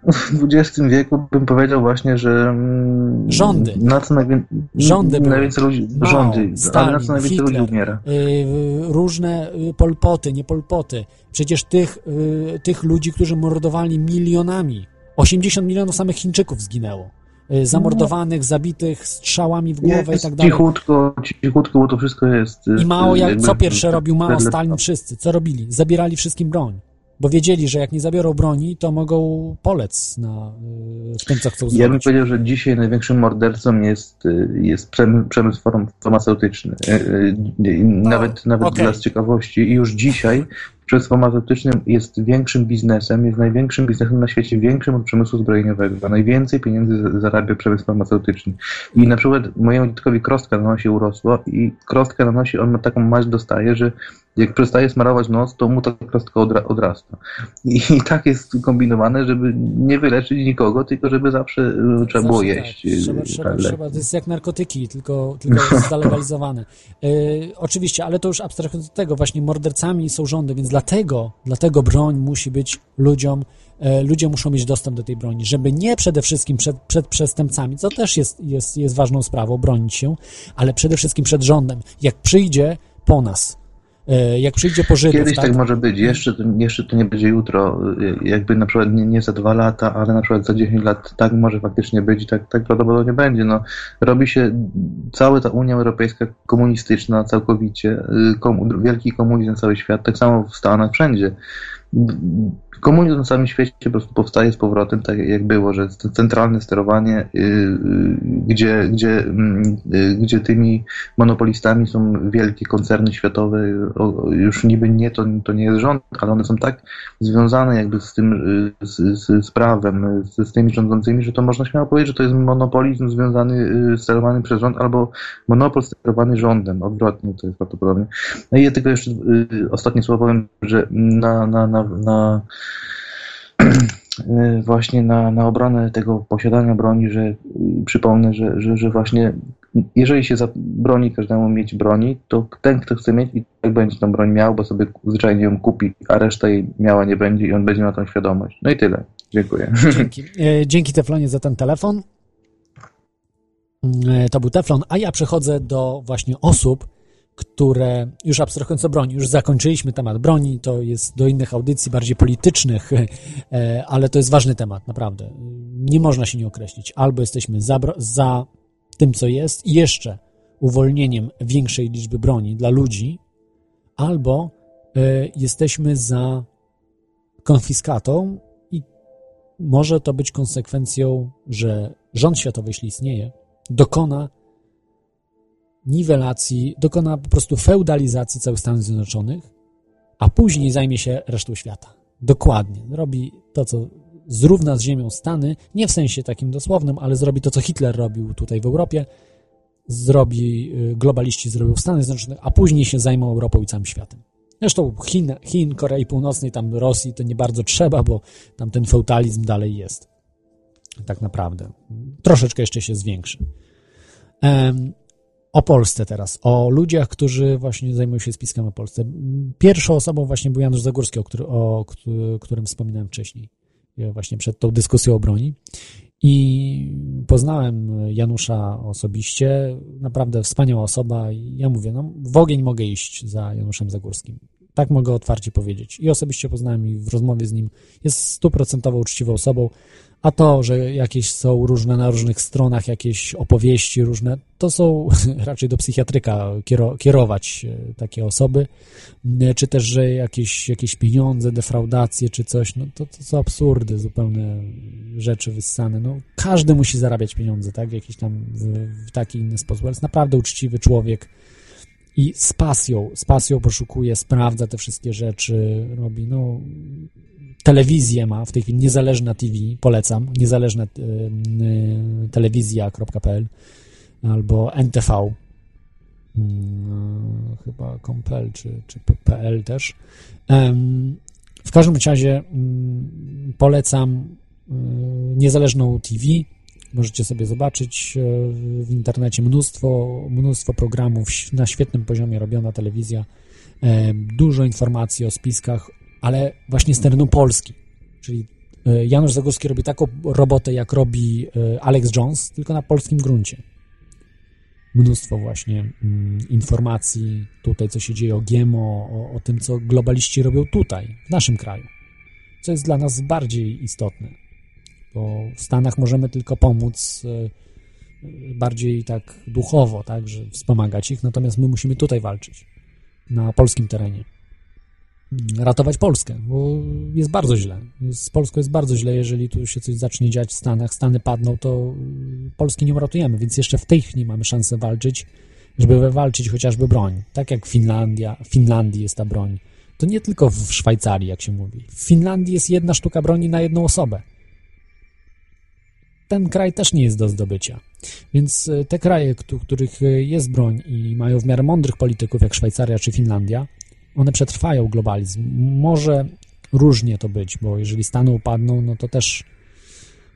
W XX wieku bym powiedział właśnie, że mm, Rządy. na co najwię... Rządy najwięcej ludzi, Mao, rządy, ale na Stalin, co najwięcej ludzi Hitler, umiera. y, różne y, polpoty, nie polpoty. Przecież tych, y, tych ludzi, którzy mordowali milionami. 80 milionów samych Chińczyków zginęło. Zamordowanych, zabitych strzałami w głowę i Jest tak dalej. Cichutko, cichutko, bo to wszystko jest... I Mao, y, jak, co pierwsze robił Mao, Stalin, wszyscy? Co robili? Zabierali wszystkim broń. Bo wiedzieli, że jak nie zabiorą broni, to mogą polec na, y, w tym, co chcą Ja bym zrobić. powiedział, że dzisiaj największym mordercą jest, y, jest przemysł, przemysł farm- farmaceutyczny. Y, y, y, Nawet, nawet okej. dla z ciekawości. I już dzisiaj przemysł farmaceutyczny jest większym biznesem, jest największym biznesem na świecie, większym od przemysłu zbrojeniowego. Najwięcej pieniędzy za- zarabia przemysł farmaceutyczny. I na przykład mojemu dzieckowi krostka na nosie urosła i krostka na nosie, on ma taką maść dostaje, że jak przestaje smarować nos, to mu ta krostka odra odrasta. I, I tak jest kombinowane, żeby nie wyleczyć nikogo, tylko żeby zawsze y, trzeba było Zawsze jeść. Tak. y, Trzeba, trzeba, lek. trzeba, to jest jak narkotyki, tylko, tylko jest zalegalizowane. Y, oczywiście, ale to już abstrahując od tego, właśnie mordercami są rządy, więc dlatego, dlatego broń musi być ludziom, e, ludzie muszą mieć dostęp do tej broni, żeby nie przede wszystkim przed, przed przestępcami, co też jest, jest, jest ważną sprawą, bronić się, ale przede wszystkim przed rządem. Jak przyjdzie po nas, jak przyjdzie po Żydów, Kiedyś tak, tak? może być, jeszcze to, jeszcze to nie będzie jutro, y, jakby na przykład nie, nie za dwa lata, ale na przykład za 10 lat tak może faktycznie być i tak, tak prawdopodobnie będzie. No, robi się cała ta Unia Europejska komunistyczna całkowicie, y, komu, wielki komunizm na cały świat, tak samo w Stanach, wszędzie. Komunizm na całym świecie po prostu powstaje z powrotem, tak jak było, że centralne sterowanie, y, y, gdzie, gdzie, mm, y, gdzie tymi monopolistami są wielkie koncerny światowe, już niby nie, to, to nie jest rząd, ale one są tak związane jakby z tym, z, z, prawem, z, z tymi rządzącymi, że to można śmiało powiedzieć, że to jest monopolizm związany, sterowany przez rząd, albo monopol sterowany rządem, odwrotnie to jest prawdopodobnie. No i ja tylko jeszcze ostatnie słowo powiem, że na, na, na, na właśnie na, na obronę tego posiadania broni, że y, przypomnę, że, że, że właśnie jeżeli się zabroni każdemu mieć broni, to ten, kto chce mieć i tak będzie tą broń miał, bo sobie zwyczajnie ją kupi, a reszta jej miała nie będzie i on będzie miał tą świadomość. No i tyle. Dziękuję. Dzięki. E, Dzięki Teflonie za ten telefon. E, To był Teflon, a ja przechodzę do właśnie osób, które, już abstrahując o broni, już zakończyliśmy temat broni, to jest do innych audycji, bardziej politycznych, e, ale to jest ważny temat, naprawdę. Nie można się nie określić. Albo jesteśmy za, za tym, co jest i jeszcze uwolnieniem większej liczby broni dla ludzi, albo e, jesteśmy za konfiskatą i może to być konsekwencją, że rząd światowy, jeśli istnieje, dokona niwelacji, dokona po prostu feudalizacji całych Stanów Zjednoczonych, a później zajmie się resztą świata. Dokładnie. Robi to, co zrówna z ziemią Stany, nie w sensie takim dosłownym, ale zrobi to, co Hitler robił tutaj w Europie, zrobi, y, globaliści zrobią w Stanach Zjednoczonych, a później się zajmą Europą i całym światem. Zresztą Chin, Chin, Korei Północnej, tam Rosji to nie bardzo trzeba, bo tam ten feudalizm dalej jest. Tak naprawdę. Troszeczkę jeszcze się zwiększy. O Polsce teraz, o ludziach, którzy właśnie zajmują się spiskiem o Polsce. Pierwszą osobą właśnie był Janusz Zagórski, o, który, o któ- którym wspominałem wcześniej, e, właśnie przed tą dyskusją o broni. I poznałem Janusza osobiście, naprawdę wspaniała osoba. I ja mówię, no w ogień mogę iść za Januszem Zagórskim. Tak mogę otwarcie powiedzieć. I osobiście poznałem i w rozmowie z nim jest stuprocentowo uczciwą osobą, a to, że jakieś są różne na różnych stronach, jakieś opowieści różne, to są raczej do psychiatryka kiero, kierować e, takie osoby, E, czy też, że jakieś, jakieś pieniądze, defraudacje, czy coś, no to, to są absurdy, zupełne rzeczy wyssane. No, każdy musi zarabiać pieniądze, tak, w jakiś tam, w taki inny sposób, ale jest naprawdę uczciwy człowiek i z pasją, z pasją poszukuje, sprawdza te wszystkie rzeczy, robi, no, telewizję ma w tej chwili, niezależna TV, polecam, niezależna y, y, telewizja.pl albo NTV, y, chyba kompel czy, czy PL też. W każdym razie mm, polecam y, niezależną TV. Możecie sobie zobaczyć y, w internecie mnóstwo, mnóstwo programów na świetnym poziomie robiona telewizja, dużo informacji o spiskach, ale właśnie z terenu Polski. Czyli y, Janusz Zagórski robi taką robotę, jak robi Alex Jones, tylko na polskim gruncie. Mnóstwo właśnie mm, informacji tutaj, co się dzieje o GMO, o, o tym, co globaliści robią tutaj, w naszym kraju, co jest dla nas bardziej istotne, bo w Stanach możemy tylko pomóc y, bardziej tak duchowo, tak, że wspomagać ich, natomiast my musimy tutaj walczyć, na polskim terenie ratować Polskę, bo jest bardzo źle. Z Polską jest bardzo źle, jeżeli tu się coś zacznie dziać w Stanach, Stany padną, to Polski nie uratujemy, więc jeszcze w tej chwili mamy szansę walczyć, żeby wywalczyć chociażby broń. Tak jak Finlandia, w Finlandii jest ta broń. To nie tylko w Szwajcarii, jak się mówi. W Finlandii jest jedna sztuka broni na jedną osobę. Ten kraj też nie jest do zdobycia. Więc e, te kraje, w których jest broń i mają w miarę mądrych polityków, jak Szwajcaria czy Finlandia, one przetrwają globalizm. Może różnie to być, bo jeżeli Stany upadną, no to też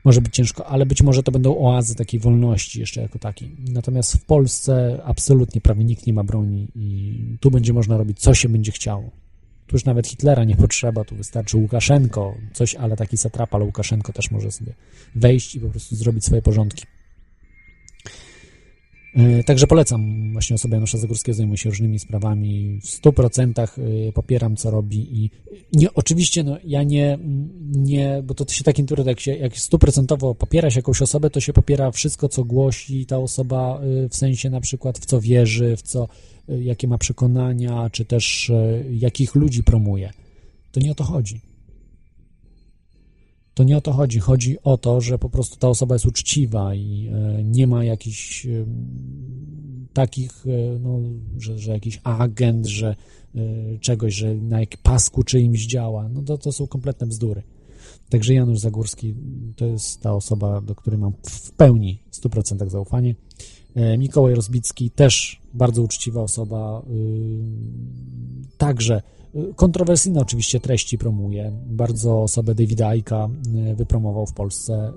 może być ciężko, ale być może to będą oazy takiej wolności jeszcze jako takiej. Natomiast w Polsce absolutnie prawie nikt nie ma broni i tu będzie można robić, co się będzie chciało. Tu już nawet Hitlera nie potrzeba, tu wystarczy Łukaszenko, coś, ale taki satrapa, ale Łukaszenko też może sobie wejść i po prostu zrobić swoje porządki. E, także polecam właśnie osobie Janusza Zagórskiego, zajmuje się różnymi sprawami, w 100% e, popieram, co robi i nie, oczywiście no, ja nie, nie, bo to się takim turem, jak się jak stuprocentowo popiera się jakąś osobę, to się popiera wszystko, co głosi ta osoba, e, w sensie na przykład w co wierzy, w co, jakie ma przekonania, czy też jakich ludzi promuje. To nie o to chodzi. To nie o to chodzi. Chodzi o to, że po prostu ta osoba jest uczciwa i e, nie ma jakichś e, takich, e, no, że, że jakiś agent, że czegoś, że na jak pasku czyimś działa. No to, to są kompletne bzdury. Także Janusz Zagórski to jest ta osoba, do której mam w pełni 100% zaufanie. Mikołaj Rozbicki też bardzo uczciwa osoba, także Kontrowersyjne oczywiście treści promuje. Bardzo osobę Davida Aika y, wypromował w Polsce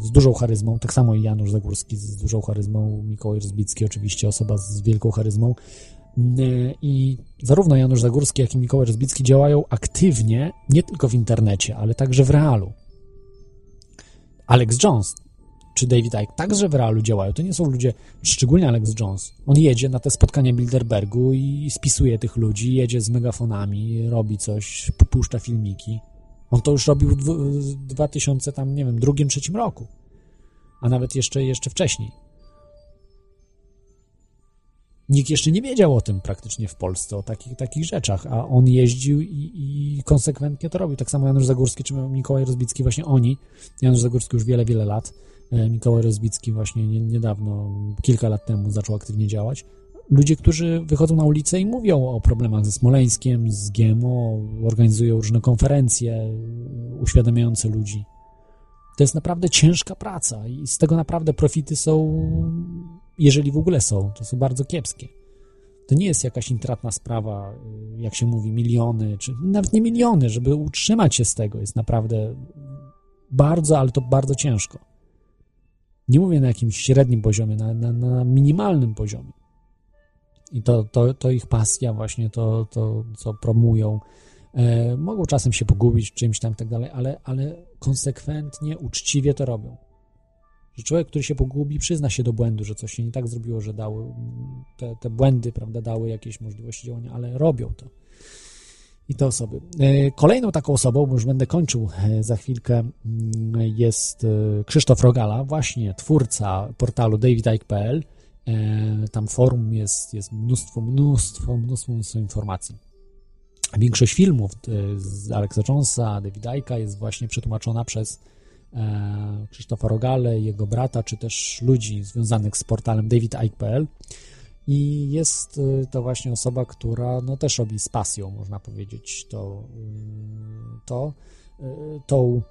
y, z dużą charyzmą, tak samo i Janusz Zagórski z dużą charyzmą, Mikołaj Rozbicki oczywiście osoba z wielką charyzmą. Y, I zarówno Janusz Zagórski, jak i Mikołaj Rozbicki działają aktywnie, nie tylko w internecie, ale także w realu. Alex Jones czy David Icke także w realu działają. To nie są ludzie, szczególnie Alex Jones. On jedzie na te spotkania Bilderbergu i spisuje tych ludzi, jedzie z megafonami, robi coś, puszcza filmiki. On to już robił w 2000 tam, nie wiem, drugim, trzecim roku. A nawet jeszcze, jeszcze wcześniej. Nikt jeszcze nie wiedział o tym praktycznie w Polsce, o takich, takich rzeczach, a on jeździł i, i konsekwentnie to robił. Tak samo Janusz Zagórski czy Mikołaj Rozbicki, właśnie oni, Janusz Zagórski już wiele, wiele lat, Mikołaj Rozbicki właśnie niedawno, kilka lat temu zaczął aktywnie działać. Ludzie, którzy wychodzą na ulicę i mówią o problemach ze Smoleńskiem, z GMO, organizują różne konferencje uświadamiające ludzi. To jest naprawdę ciężka praca i z tego naprawdę profity są, jeżeli w ogóle są, to są bardzo kiepskie. To nie jest jakaś intratna sprawa, jak się mówi, miliony, czy nawet nie miliony, żeby utrzymać się z tego jest naprawdę bardzo, ale to bardzo ciężko. Nie mówię na jakimś średnim poziomie, na, na, na minimalnym poziomie. I to, to, to ich pasja właśnie, to, to co promują. E, mogą czasem się pogubić czymś tam i tak dalej, ale, ale konsekwentnie, uczciwie to robią. Że człowiek, który się pogubi, przyzna się do błędu, że coś się nie tak zrobiło, że dały te, te błędy, prawda, dały jakieś możliwości działania, ale robią to. I te osoby. E, Kolejną taką osobą, bo już będę kończył e, za chwilkę, mm, jest e, Krzysztof Rogala, właśnie twórca portalu davidike.pl. Tam forum jest, jest mnóstwo, mnóstwo, mnóstwo, mnóstwo informacji. Większość filmów z Alexa Jonesa, Davida Ike'a jest właśnie przetłumaczona przez Krzysztofa Rogale, jego brata, czy też ludzi związanych z portalem davidike.pl. I jest y, to właśnie osoba, która no, też robi z pasją, można powiedzieć, to, y, to, y, tą,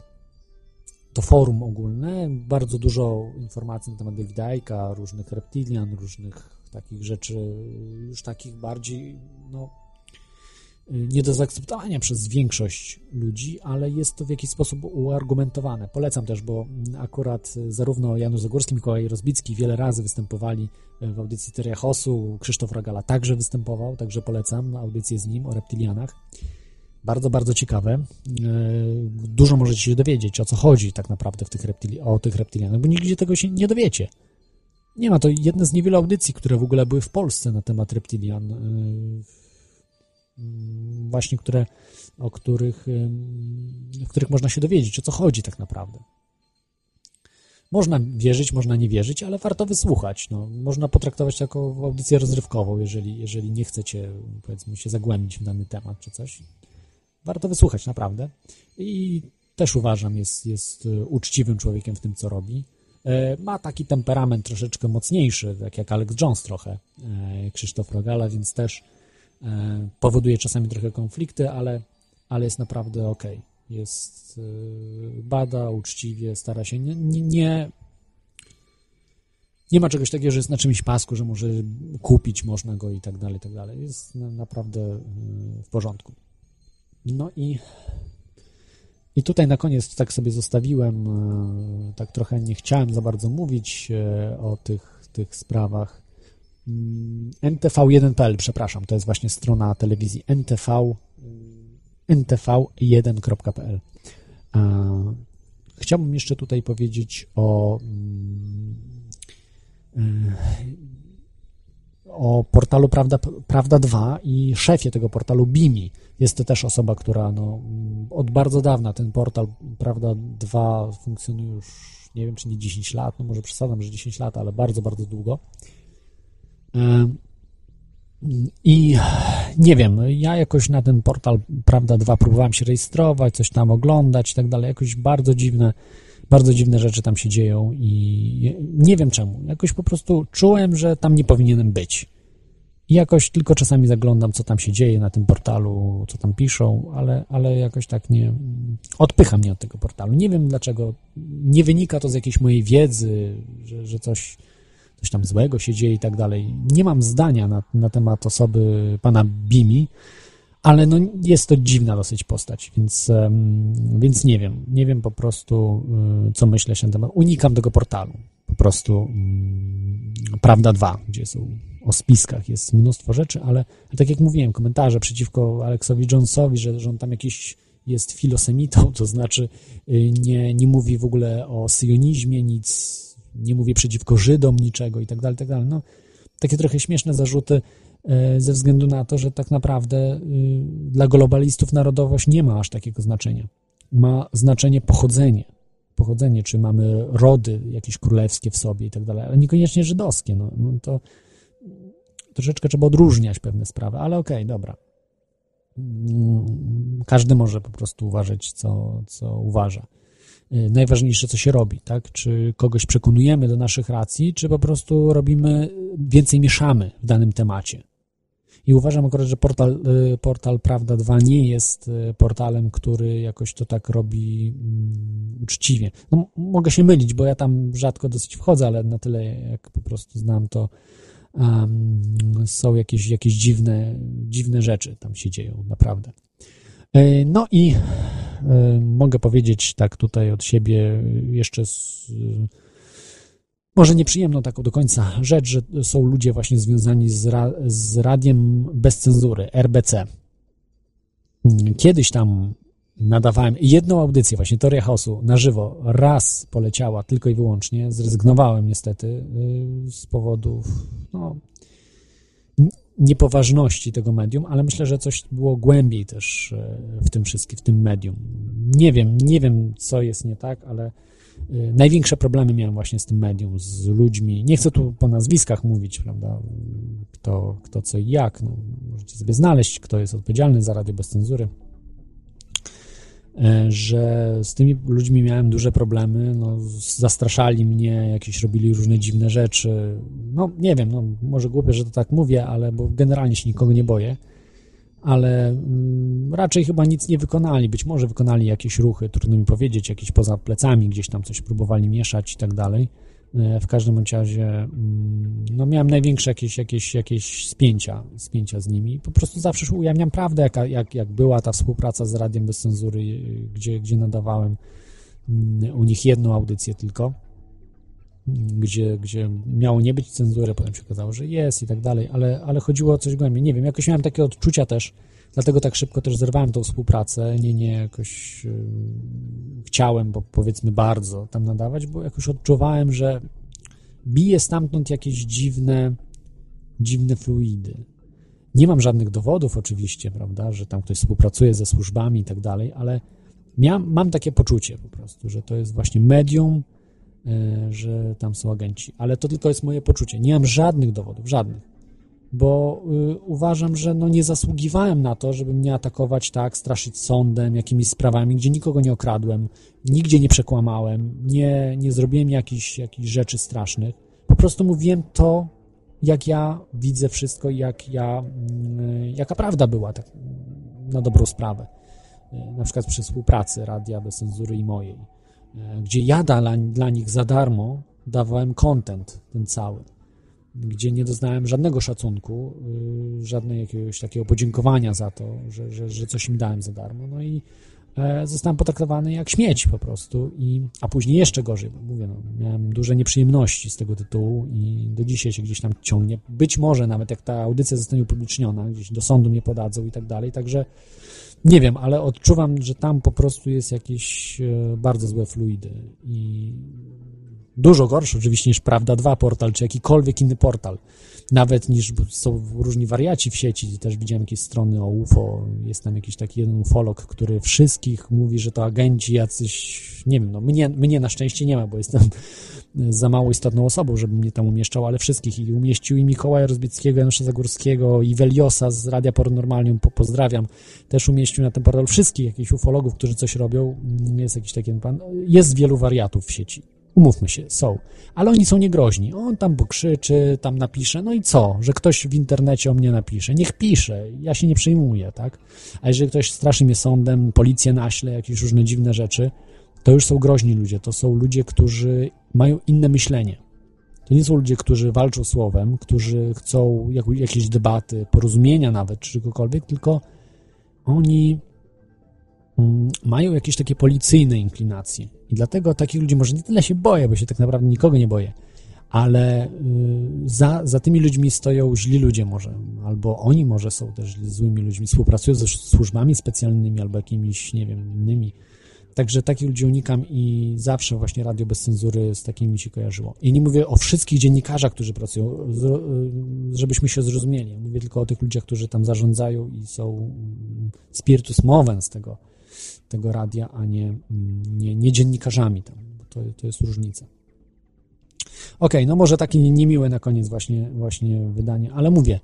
to forum ogólne. Bardzo dużo informacji na temat Davida Ike'a, różnych reptilian, różnych takich rzeczy, już takich bardziej, no, nie do zaakceptowania przez większość ludzi, ale jest to w jakiś sposób uargumentowane. Polecam też, bo akurat y, zarówno Janusz Zagórski, Mikołaj Rozbicki wiele razy występowali y, w audycji Teoria Krzysztof Ragala także występował, także polecam audycję z nim o reptilianach. Bardzo, bardzo ciekawe. Y, Dużo możecie się dowiedzieć, o co chodzi tak naprawdę w tych reptili- o tych reptilianach, bo nigdzie tego się nie dowiecie. Nie ma to jedna z niewielu audycji, które w ogóle były w Polsce na temat reptilian. Mm, Właśnie, które, o których, w których można się dowiedzieć, o co chodzi tak naprawdę. Można wierzyć, można nie wierzyć, ale warto wysłuchać. No, można potraktować to jako audycję rozrywkową, jeżeli, jeżeli nie chcecie, powiedzmy, się zagłębić w dany temat czy coś. Warto wysłuchać, naprawdę. I też uważam, jest, jest y, uczciwym człowiekiem w tym, co robi. E, Ma taki temperament troszeczkę mocniejszy, tak jak Alex Jones trochę, e, Krzysztof Rogala, więc też e, powoduje czasami trochę konflikty, ale, ale jest naprawdę ok. Jest, e, bada uczciwie, stara się nie, nie, nie ma czegoś takiego, że jest na czymś pasku, że może kupić można go i tak dalej, i tak dalej. Jest na- naprawdę e, w porządku. No i i tutaj na koniec tak sobie zostawiłem, e, tak trochę nie chciałem za bardzo mówić e, o tych, tych sprawach. Mm, NTV1.pl, przepraszam, to jest właśnie strona telewizji NTV, ntv1.pl. E, Chciałbym jeszcze tutaj powiedzieć o mm, e, o portalu Prawda, Prawda 2 i szefie tego portalu Bimi. Jest to też osoba, która no, od bardzo dawna ten portal Prawda 2 funkcjonuje już, nie wiem czy nie 10 lat, no może przesadzam, że 10 lat, ale bardzo, bardzo długo. I nie wiem, ja jakoś na ten portal Prawda 2 próbowałem się rejestrować, coś tam oglądać i tak dalej. Jakoś bardzo dziwne, bardzo dziwne rzeczy tam się dzieją i nie wiem czemu. Jakoś po prostu czułem, że tam nie powinienem być. I jakoś tylko czasami zaglądam, co tam się dzieje na tym portalu, co tam piszą, ale, ale jakoś tak nie. Odpycha mnie od tego portalu. Nie wiem dlaczego. Nie wynika to z jakiejś mojej wiedzy, że, że coś, coś tam złego się dzieje i tak dalej. Nie mam zdania na, na temat osoby pana Bimi, ale no jest to dziwna dosyć postać, więc, więc nie wiem. Nie wiem po prostu, y, co myśleć na ten temat. Unikam tego portalu. Po prostu mm, Prawda 2, gdzie są o spiskach, jest mnóstwo rzeczy, ale tak jak mówiłem, komentarze przeciwko Aleksowi Jonesowi, że, że on tam jakiś jest filosemitą, to znaczy y, nie, nie mówi w ogóle o syjonizmie nic, nie mówi przeciwko Żydom niczego i tak dalej, tak dalej. No, takie trochę śmieszne zarzuty e, ze względu na to, że tak naprawdę y, dla globalistów narodowość nie ma aż takiego znaczenia. Ma znaczenie pochodzenie. Pochodzenie, czy mamy rody jakieś królewskie w sobie i tak dalej, ale niekoniecznie żydowskie. No, no to troszeczkę trzeba odróżniać pewne sprawy, ale okej, dobra. Mm, Każdy może po prostu uważać, co, co uważa. Y, Najważniejsze, co się robi, tak? Czy kogoś przekonujemy do naszych racji, czy po prostu robimy, więcej mieszamy w danym temacie. I uważam akurat, że portal, y, portal Prawda 2 nie jest y, portalem, który jakoś to tak robi mm, uczciwie. No, mogę się mylić, bo ja tam rzadko dosyć wchodzę, ale na tyle, jak po prostu znam, to um, są jakieś, jakieś dziwne, dziwne rzeczy tam się dzieją, naprawdę. E, No i e, mogę powiedzieć tak tutaj od siebie jeszcze z, może nieprzyjemną taką do końca rzecz, że są ludzie właśnie związani z, ra, z radiem bez cenzury, RBC. Kiedyś tam nadawałem jedną audycję, właśnie Teoria Chaosu, na żywo, raz poleciała tylko i wyłącznie, zrezygnowałem niestety y, z powodów, no, niepoważności tego medium, ale myślę, że coś było głębiej też e, w tym wszystkim, w tym medium. Nie wiem, nie wiem, co jest nie tak, ale e, największe problemy miałem właśnie z tym medium, z ludźmi. Nie chcę tu po nazwiskach mówić, prawda, kto, kto co i jak. No, możecie sobie znaleźć, kto jest odpowiedzialny za Radio Bez Cenzury. E, że z tymi ludźmi miałem duże problemy, no, zastraszali mnie, jakieś robili różne dziwne rzeczy. No, nie wiem, no, może głupie, że to tak mówię, ale bo generalnie się nikogo nie boję, ale mm, raczej chyba nic nie wykonali. Być może wykonali jakieś ruchy, trudno mi powiedzieć, jakieś poza plecami, gdzieś tam coś próbowali mieszać i tak dalej w każdym razie mm, no miałem największe jakieś, jakieś, jakieś spięcia, spięcia z nimi. Po prostu zawsze ujawniam prawdę, jak, jak, jak była ta współpraca z Radiem Bez Cenzury, e, gdzie, gdzie nadawałem mm, u nich jedną audycję tylko, mm, gdzie, gdzie miało nie być cenzury, potem się okazało, że jest i tak dalej, ale, ale chodziło o coś głębiej. Nie wiem, jakoś miałem takie odczucia też, Dlatego tak szybko też zerwałem tą współpracę. Nie, nie jakoś chciałem, bo powiedzmy bardzo tam nadawać, bo jakoś odczuwałem, że bije stamtąd jakieś dziwne, dziwne fluidy. Nie mam żadnych dowodów oczywiście, prawda, że tam ktoś współpracuje ze służbami i tak dalej, ale miałem, mam takie poczucie po prostu, że to jest właśnie medium, yy, że tam są agenci. Ale to tylko jest moje poczucie. Nie mam żadnych dowodów, żadnych bo y, uważam, że no nie zasługiwałem na to, żeby mnie atakować tak, straszyć sądem, jakimiś sprawami, gdzie nikogo nie okradłem, nigdzie nie przekłamałem, nie, nie zrobiłem jakichś, jakichś rzeczy strasznych. Po prostu mówiłem to, jak ja widzę wszystko i jak ja, y, jaka prawda była, tak na dobrą sprawę. Y, na przykład przy współpracy Radia Bez Cenzury i mojej, y, gdzie ja dla, dla nich za darmo dawałem content ten cały gdzie nie doznałem żadnego szacunku, y, żadnego jakiegoś takiego podziękowania za to, że, że, że coś im dałem za darmo. No i e, zostałem potraktowany jak śmieć po prostu, i, a później jeszcze gorzej, bo mówię, no, miałem duże nieprzyjemności z tego tytułu i do dzisiaj się gdzieś tam ciągnie. Być może nawet jak ta audycja zostanie upubliczniona, gdzieś do sądu mnie podadzą i tak dalej, także nie wiem, ale odczuwam, że tam po prostu jest jakieś e, bardzo złe fluidy i Dużo gorszy oczywiście niż Prawda 2 portal, czy jakikolwiek inny portal. Nawet niż są różni wariaci w sieci. Też widziałem jakieś strony o UFO. Jest tam jakiś taki jeden ufolog, który wszystkich mówi, że to agenci jacyś, nie wiem, no mnie, mnie na szczęście nie ma, bo jestem za mało istotną osobą, żeby mnie tam umieszczał, ale wszystkich i umieścił i Mikołaja Rozbickiego, Janusza Zagórskiego, i Weliosa z Radia Paranormalium, po, pozdrawiam, też umieścił na tym portalu wszystkich jakichś ufologów, którzy coś robią. Jest jakiś taki pan, jest wielu wariatów w sieci Umówmy się, są. Ale oni są niegroźni. On tam pokrzyczy, tam napisze, no i co? Że ktoś w internecie o mnie napisze. Niech pisze, ja się nie przejmuję, tak? A jeżeli ktoś straszy mnie sądem, policję naśle, jakieś różne dziwne rzeczy, to już są groźni ludzie. To są ludzie, którzy mają inne myślenie. To nie są ludzie, którzy walczą słowem, którzy chcą jak, jakieś debaty, porozumienia nawet, czy czegokolwiek, tylko oni mają jakieś takie policyjne inklinacje. I dlatego takich ludzi może nie tyle się boję, bo się tak naprawdę nikogo nie boję, ale y, za, za tymi ludźmi stoją źli ludzie może, albo oni może są też złymi ludźmi, współpracują ze służbami specjalnymi albo jakimiś, nie wiem, innymi. Także takich ludzi unikam i zawsze właśnie Radio Bez Cenzury z takimi mi się kojarzyło. I nie mówię o wszystkich dziennikarzach, którzy pracują, y, żebyśmy się zrozumieli. Mówię tylko o tych ludziach, którzy tam zarządzają i są mm, spiritus movens tego, tego radia, a nie, mm, nie, nie dziennikarzami tam. To, to jest różnica. Ok, no może takie niemiłe na koniec właśnie, właśnie wydanie, ale mówię,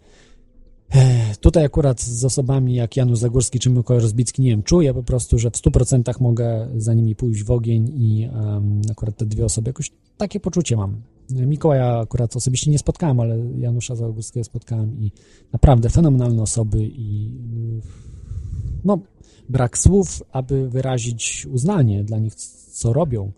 e, Tutaj akurat z osobami jak Janusz Zagórski czy Mikołaj Rozbicki, nie wiem, czuję po prostu, że w 100% mogę za nimi pójść w ogień i um, akurat te dwie osoby jakoś takie poczucie mam. Mikołaja akurat osobiście nie spotkałem, ale Janusza Zagórskiego spotkałem i naprawdę fenomenalne osoby i no brak słów, aby wyrazić uznanie dla nich, co robią.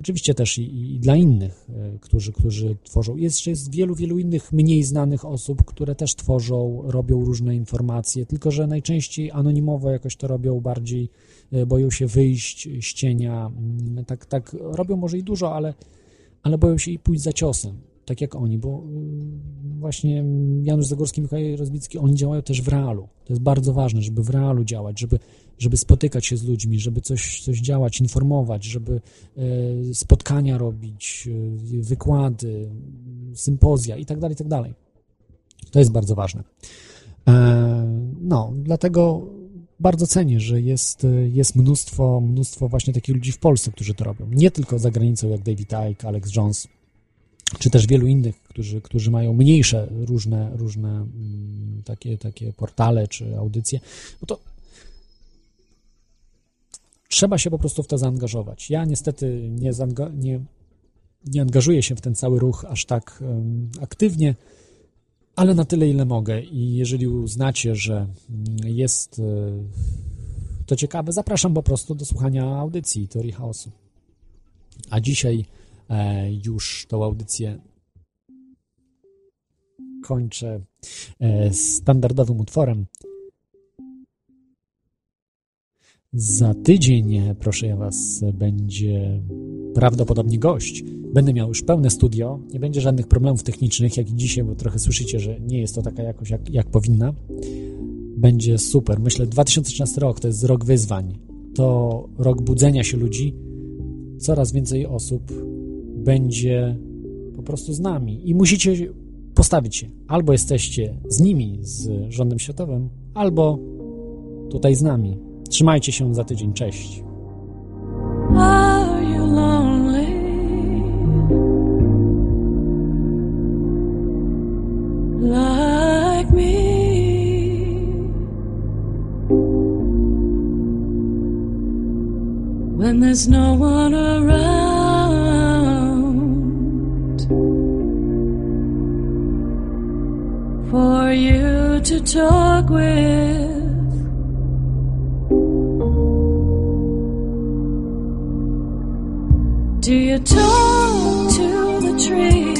Oczywiście też i, i dla innych, e, którzy, którzy tworzą. Jest, jest wielu, wielu innych mniej znanych osób, które też tworzą, robią różne informacje, tylko że najczęściej anonimowo jakoś to robią bardziej, e, boją się wyjść z cienia. Mm, tak, tak robią może i dużo, ale, ale boją się i pójść za ciosem tak jak oni, bo y, właśnie Janusz Zagórski, Mikołaj Rozbicki, oni działają też w realu. To jest bardzo ważne, żeby w realu działać, żeby, żeby spotykać się z ludźmi, żeby coś, coś działać, informować, żeby y, spotkania robić, y, wykłady, sympozja i tak dalej, i tak. To jest bardzo ważne. E, No, dlatego bardzo cenię, że jest, e, jest mnóstwo, mnóstwo właśnie takich ludzi w Polsce, którzy to robią. Nie tylko za granicą, jak David Icke, Alex Jones, czy też wielu innych, którzy, którzy mają mniejsze różne, różne mm, takie, takie portale czy audycje, bo to trzeba się po prostu w to zaangażować. Ja niestety nie, zaanga- nie, nie angażuję się w ten cały ruch aż tak em, aktywnie, ale na tyle, ile mogę. I jeżeli uznacie, że jest e, to ciekawe, zapraszam po prostu do słuchania audycji Teorii Chaosu. A dzisiaj e, już tą audycję kończę e, standardowym utworem. Za tydzień, proszę Was, będzie prawdopodobnie gość. Będę miał już pełne studio, nie będzie żadnych problemów technicznych, jak i dzisiaj, bo trochę słyszycie, że nie jest to taka jakość, jak, jak powinna. Będzie super. Myślę, 2013 rok to jest rok wyzwań. To rok budzenia się ludzi. Coraz więcej osób będzie po prostu z nami i musicie postawić się. Albo jesteście z nimi, z rządem światowym, albo tutaj z nami. Trzymajcie się za tydzień. Cześć. When there's no one around for you to talk with. Do you talk to the trees?